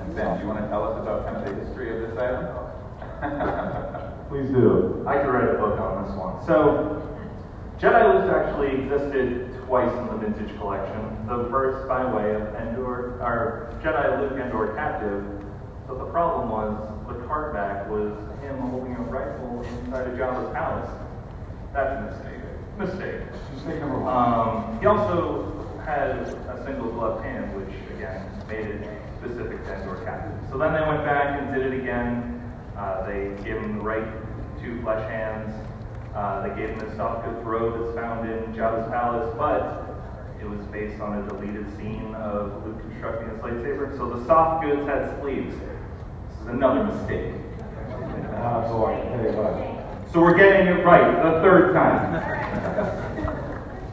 B: And Ben, do you want to tell us about kind of the history of this item? [LAUGHS]
M: Please do.
C: I could write a book on this one. So, Jedi Luke actually existed twice in the vintage collection. The first by way of Endor, or Jedi Luke Endor captive. But the problem was the card back was him holding a rifle inside of Jabba's palace. That's a mistake. Mistake.
M: Mistake number one.
C: Um, he also had a single gloved hand, which again made it specific to Endor captive. So then they went back and did it again. Uh, they gave him the right two flesh hands. Uh, they gave him soft goods robe that's found in Jabba's palace, but It was based on a deleted scene of Luke constructing his lightsaber. So the soft goods had sleeves. This is another mistake.
M: Boy, I tell you what.
C: So we're getting it right the third time. [LAUGHS]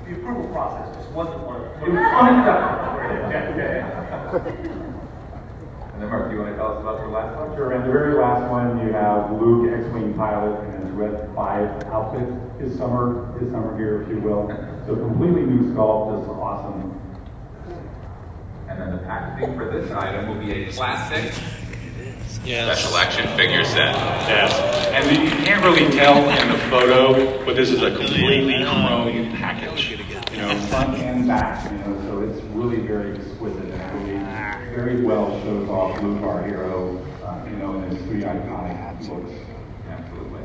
G: The approval process just wasn't one of
C: It was unacceptable.
B: Yeah, yeah. And then Mark, do you want to tell us about the last one?
M: Sure, and the very last one, you have Luke, X-Wing pilot, in his Red 5 outfit, his summer, his summer gear, if you will. So completely new sculpt, just awesome.
B: And then the packaging for this item will be a classic
R: Yes.
B: special action figure set.
S: Yes, and you can't really tell in the photo, but this is a completely chrome package.
M: You know, front and back, you know, so it's really very exquisite and really very well shows off Luke, our hero, uh, you know, in his three iconic looks.
B: Absolutely.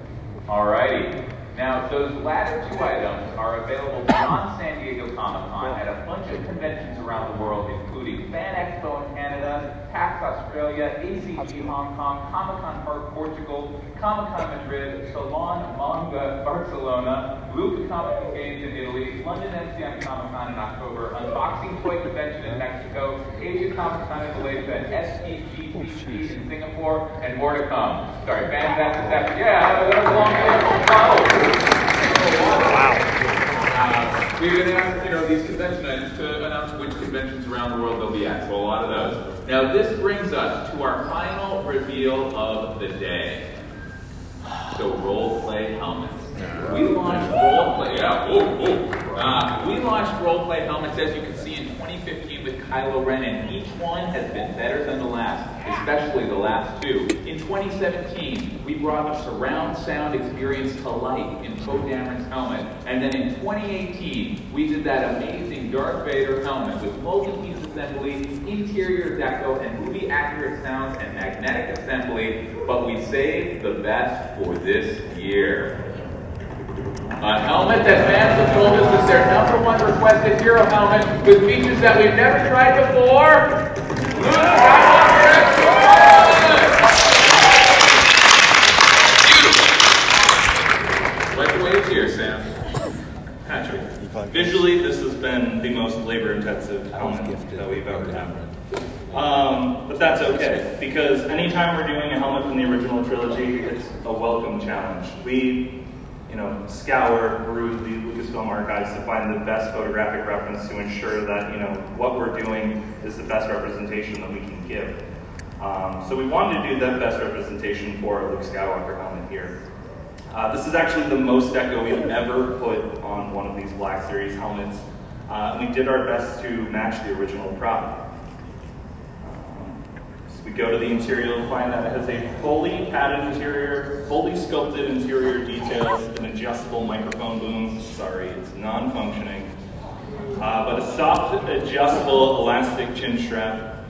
B: All righty. Now, those latter two items are available beyond San Diego Comic Con at a bunch of conventions around the world, including Fan Expo in Canada, PAX Australia, ACG Hong Kong, Comic Con Park Portugal, Comic Con Madrid, Salon Manga Barcelona, Lucca Comic Games in Italy, London MCM Comic Con in October, Unboxing Toy Convention in Mexico, Asia Comic Con in Malaysia, STGCC in Singapore, and more to come. Sorry, Fan after. Yeah, that was a long day. Uh, we've been asked, you know, these convention items to announce conventions around the world they'll be at. So a lot of those. Now this brings us to our final reveal of the day. So role play helmets. We launched role play. Yeah. Whoa, whoa. Uh, we launched role play helmets, as you can see, in 2015 with Kylo Ren, and each one has been better than the last, especially the last two. In 2017, we brought a surround sound experience to life in Poe Dameron's helmet, and then in 2018, we did that amazing Darth Vader helmet with multi-piece assembly, interior deco, and movie accurate sounds and magnetic assembly. But we saved the best for this year. A helmet that fans have told us is their number one requested hero helmet with features that we've never tried before. Luke Skywalker Beautiful. Wipe away a tear, Sam.
C: Patrick, visually, this has been the most labor-intensive helmet that we've ever done. Um, but that's okay, because anytime we're doing a helmet from the original trilogy, it's a welcome challenge. We, you know, scour through the Lucasfilm archives to find the best photographic reference to ensure that, you know, what we're doing is the best representation that we can give. Um, so we wanted to do that best representation for Luke Skywalker helmet here. Uh, this is actually the most deco we've ever put on one of these Black Series helmets. Uh, we did our best to match the original prop. Go to the interior, you'll find that it has a fully padded interior, fully sculpted interior details, an adjustable microphone boom. Sorry, it's non-functioning. Uh, but a soft, adjustable, elastic chin strap,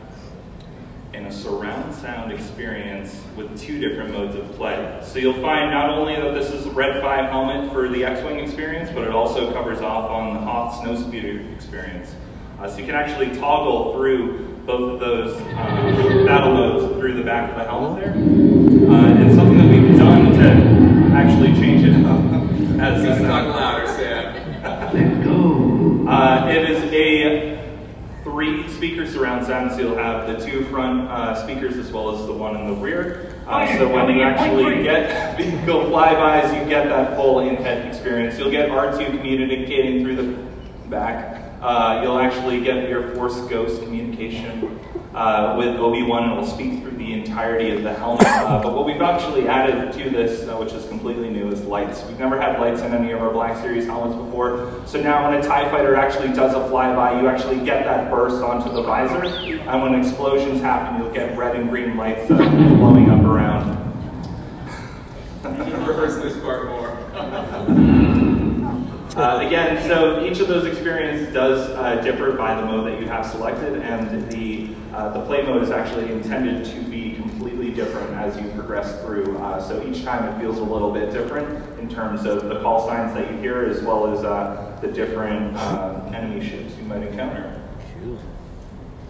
C: and a surround sound experience with two different modes of play. So you'll find not only that this is a Red 5 helmet for the X-Wing experience, but it also covers off on the Hoth Snowspeeder experience. Uh, so you can actually toggle through both of those uh, battle modes through the back of the helmet there. Uh, and something that we've done to actually change it up [LAUGHS] as
B: Gotta
C: the
B: talk
C: sound.
B: louder, Sam.
C: Let's go. Uh, it is a three speaker surround sound, so you'll have the two front uh, speakers as well as the one in the rear. Uh, so when you actually get [LAUGHS] vehicle flybys, you get that full in-head experience. You'll get R2 communicating through the back. Uh, you'll actually get your Force Ghost communication uh, with Obi-Wan, and it'll speak through the entirety of the helmet. Uh, but what we've actually added to this, uh, which is completely new, is lights. We've never had lights in any of our Black Series helmets before. So now when a TIE fighter actually does a flyby, you actually get that burst onto the visor. And when explosions happen, you'll get red and green lights uh, blowing up around.
B: Rehearse this part more.
C: Uh, again, so each of those experiences does uh, differ by the mode that you have selected, and the uh, the play mode is actually intended to be completely different as you progress through. Uh, so each time it feels a little bit different in terms of the call signs that you hear, as well as uh, the different uh, enemy ships you might encounter.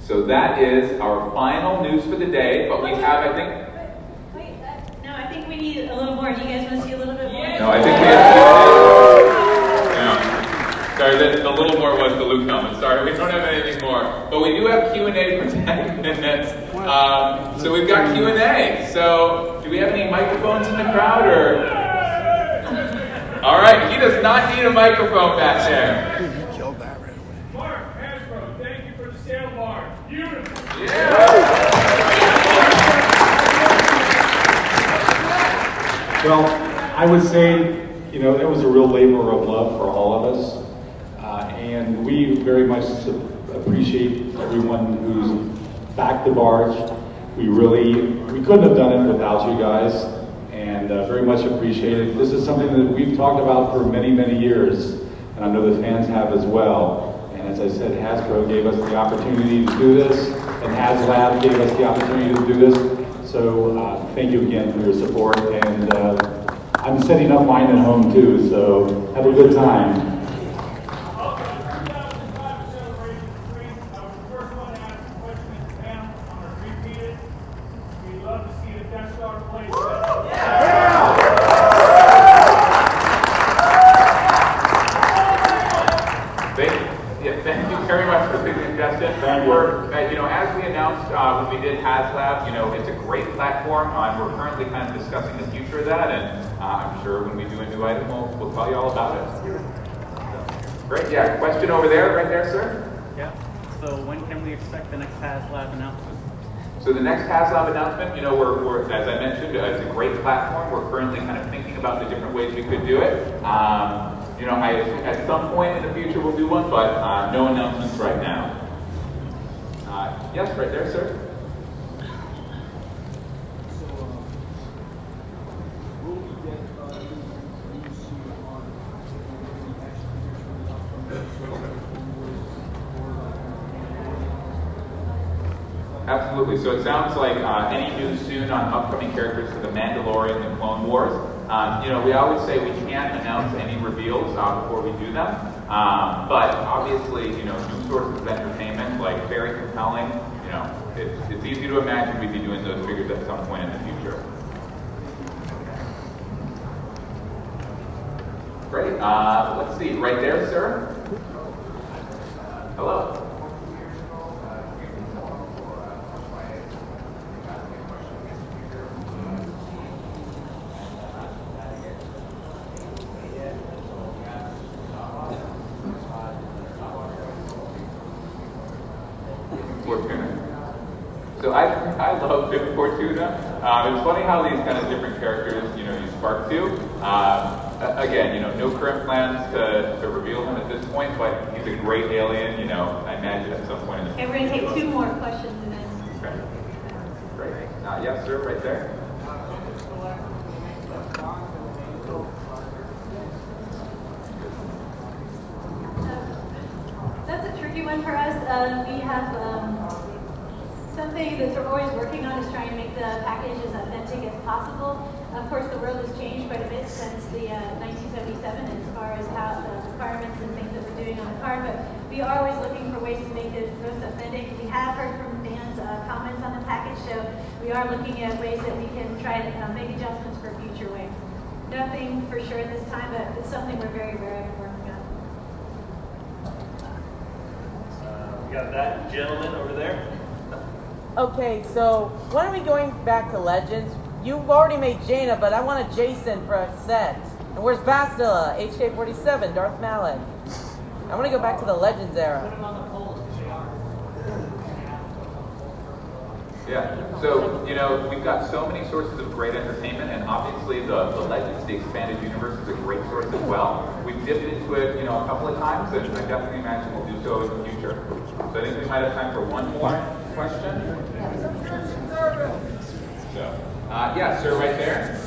B: So that is our final news for the day, but we have, I think,
I: No, I think we need a little more. Do you guys want to see a little bit more?
B: no, I think we have. Sorry, the little more was the Luke comment. Sorry, we don't have anything more, but we do have Q and A for ten minutes. Um, so we've got Q and A. So do we have any microphones in the crowd or? All right, he does not need a microphone back there. He killed that right away.
T: Mark Hasbro, thank you for the sale, bar. Beautiful. Yeah.
M: Well, I would say, you know, it was a real labor of love for all of us. Very much appreciate everyone who's backed the barge. We really, we couldn't have done it without you guys, and uh, very much appreciate it. This is something that we've talked about for many, many years, and I know the fans have as well. And as I said, Hasbro gave us the opportunity to do this, and HasLab gave us the opportunity to do this. So uh, thank you again for your support, and uh, I'm setting up mine at home too, so have a good time.
T: We'd love to see the Death Star play
B: Thank, yeah, thank you very much for the suggestion.
M: Thank you.
B: We're, uh, you know, as we announced uh, when we did HasLab, you know, it's a great platform, uh, and we're currently kind of discussing the future of that, and uh, I'm sure when we do a new item, we'll, we'll tell you all about it. Great, yeah, question over there, right there, sir?
U: Yeah. So when can we expect the next HasLab announcement?
B: So the next HasLab announcement, you know, we're, we're as I mentioned, it's a great platform. We're currently kind of thinking about the different ways we could do it. Um, you know, I, at some point in the future we'll do one, but uh, no announcements right now. Uh, yes, right there, sir. Absolutely. So it sounds like uh, any news soon on upcoming characters for the Mandalorian and Clone Wars. Um, you know, we always say we can't announce any reveals uh, before we do them, um, but obviously, you know, new sources of entertainment, like very compelling. You know, it's, it's easy to imagine we'd be doing those figures at some point in the future. Great. Uh, let's see. Right there, sir. Hello. Fortuna. So I, I love Bib Fortuna. Um, it's funny how these kind of different characters, you know, you spark to. Um, again, you know, no current plans to, to reveal him at this point, but he's a great alien, you know, I imagine at some point in the
I: Okay,
B: future.
I: we're going to take two more questions and then.
B: Okay. Great. Uh, yes, sir, right there.
I: That's a tricky one for us. Uh, we have um, something that we're always working on is trying to make the package as authentic as possible. Of course, the world has changed quite a bit since the uh, 1977 as far as how the requirements and things that we're doing on the card, but we are always looking for ways to make it most authentic. We have heard from fans uh, comments on the package, so we are looking at ways that we can try to uh, make adjustments for future ways. Nothing for sure at this time, but it's something we're very aware of working on.
V: Uh, we got that gentleman over there.
J: Okay, so when are we going back to Legends? You've already made Jaina, but I want a Jacen for a set. And where's Bastila? HK47, Darth Malak. I want to go back to the Legends era. Put them on the polls because they are.
B: Yeah. So, you know, we've got so many sources of great entertainment, and obviously the, the Legends, the expanded universe is a great source as well. We've dipped into it, you know, a couple of times, and I definitely imagine we'll do so in the future. So I think we might have time for one more question. So, uh, yeah, sir, right there.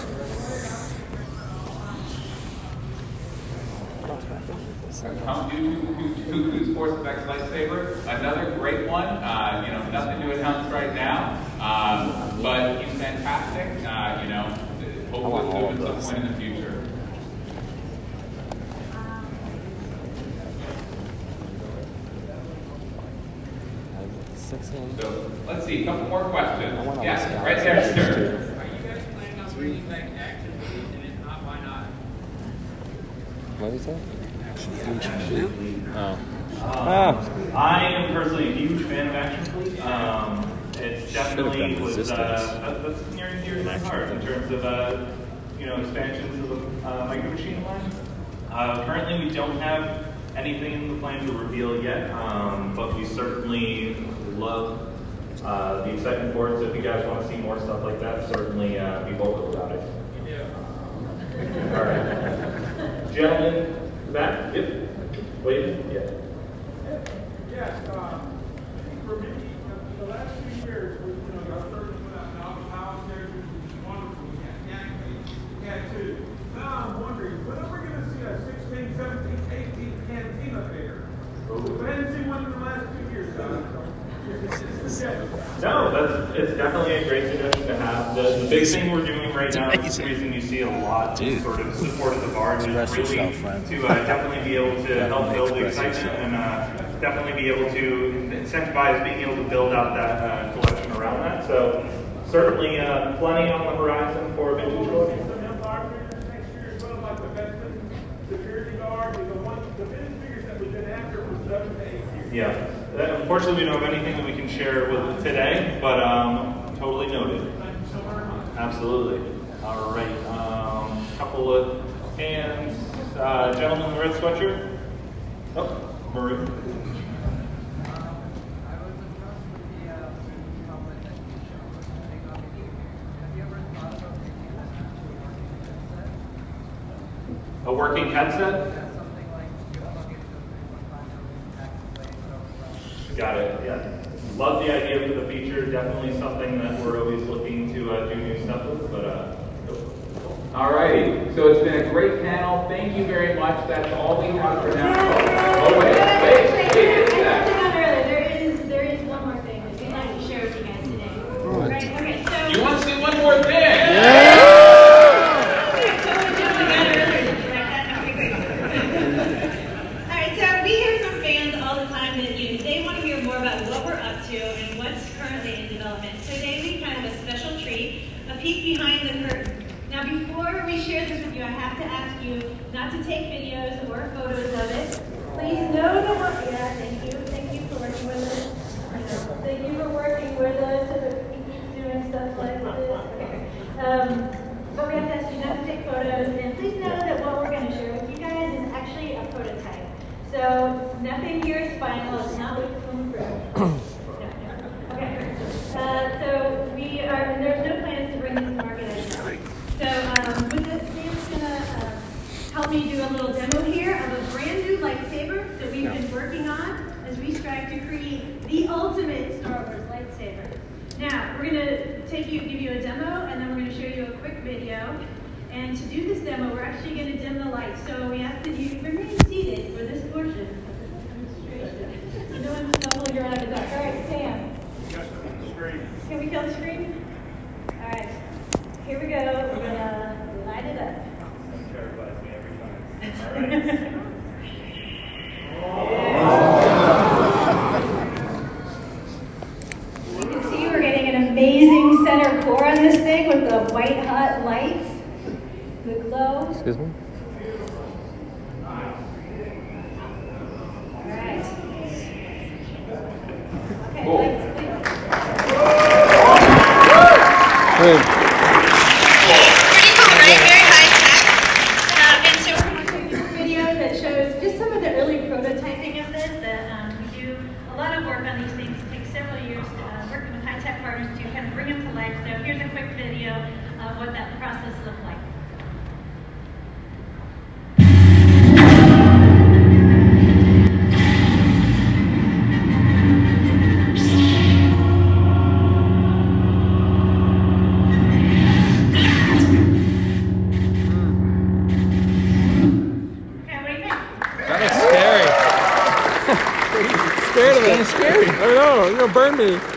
B: Count Dooku's Force Effects lightsaber, another great one. Uh, you know, nothing to announce right now, um, but he's fantastic. Uh, you know, hopefully we'll do at some point in the future. So let's see, a couple more questions. Yes, right there, sir.
W: Are you guys planning on bringing back action fleet? And if not, why not?
N: What is that?
V: Um, I am personally a huge fan of Action Fleet. Um, it's
Q: definitely was uh, that's near and dear to my heart in terms of uh, you know expansions of the uh, Micro Machine line. Uh, currently, we don't have anything in the plan to reveal yet, um, but we certainly love uh, the excitement for it. So if you guys want to see more stuff like that, certainly uh, be vocal about it. All right, gentlemen, back. Yep. Wait. Yeah.
T: Yes, uh, I think for me, the, the last few years, we, you know, y'all started to put out novel power characters, which is wonderful. We had Candy, we had two. Now I'm wondering, when are we going to see a 16, 17, 18 Cantina figure? We hadn't seen one in the last two years, guys. So it's, it's a suggestion.
Q: No, that's it's definitely a great suggestion to have. The, the big thing we're doing right now is the reason you see a lot of sort of support of the barge is really to uh, definitely be able to help build the excitement and uh, definitely be able to incentivize being able to build out that uh, collection around that. So certainly uh, plenty on the horizon for vintage collection.
T: Some Empire figures next year as well, like the Bespin security guard, and the one, figures that we've been after for seven to eight years.
Q: Yeah. Uh, Unfortunately, we don't have anything that we can share with today, but um, totally noted. Absolutely. All right. Um, couple of hands. Uh, gentleman in the red sweatshirt. Oh, maroon. A working headset? Got it, yeah. Love the idea for the feature. Definitely something that we're always looking to uh, do new stuff with, but uh,
B: All righty. So it's been a great panel. Thank you very much. That's all we have for now. Oh, wait, wait, wait, it's that.
I: Forgot earlier, there is, there is one more thing that we'd like to share with you guys today. Right, okay, so.
B: You want to see one more thing?
I: All right, so we hear from fans all the time that you know, they want to hear more about what we're up to and what's currently in development. So today we kind of a special treat, a peek behind the curtain. Now before we share this with you, I have to ask you not to take videos or photos of it. Please know that we're, yeah, thank you, thank you for working with us. Thank you for working with us we doing stuff like this. Um, but we have to ask you not to take photos, and please know that what we're going to share with you guys is actually a prototype. So nothing here is final. Not. [COUGHS] No, no. Okay. Uh, so we are, there's no plans to bring this to market as. So um, with Sam's gonna uh, help me do a little demo here of a brand new lightsaber that we've been working on as we strive to create the ultimate Star Wars lightsaber. Now we're gonna take you, give you a demo, and then we're gonna show you a quick video. And to do this demo, we're actually gonna dim the lights. So we ask that you remain seated for this portion of the demonstration. No one's snuffling around the dark. All right, Sam. Can we kill the screen? All right. Here we go. We're gonna light it up.
Q: terrifies me every time. [LAUGHS]
I: You [LAUGHS]
N: you're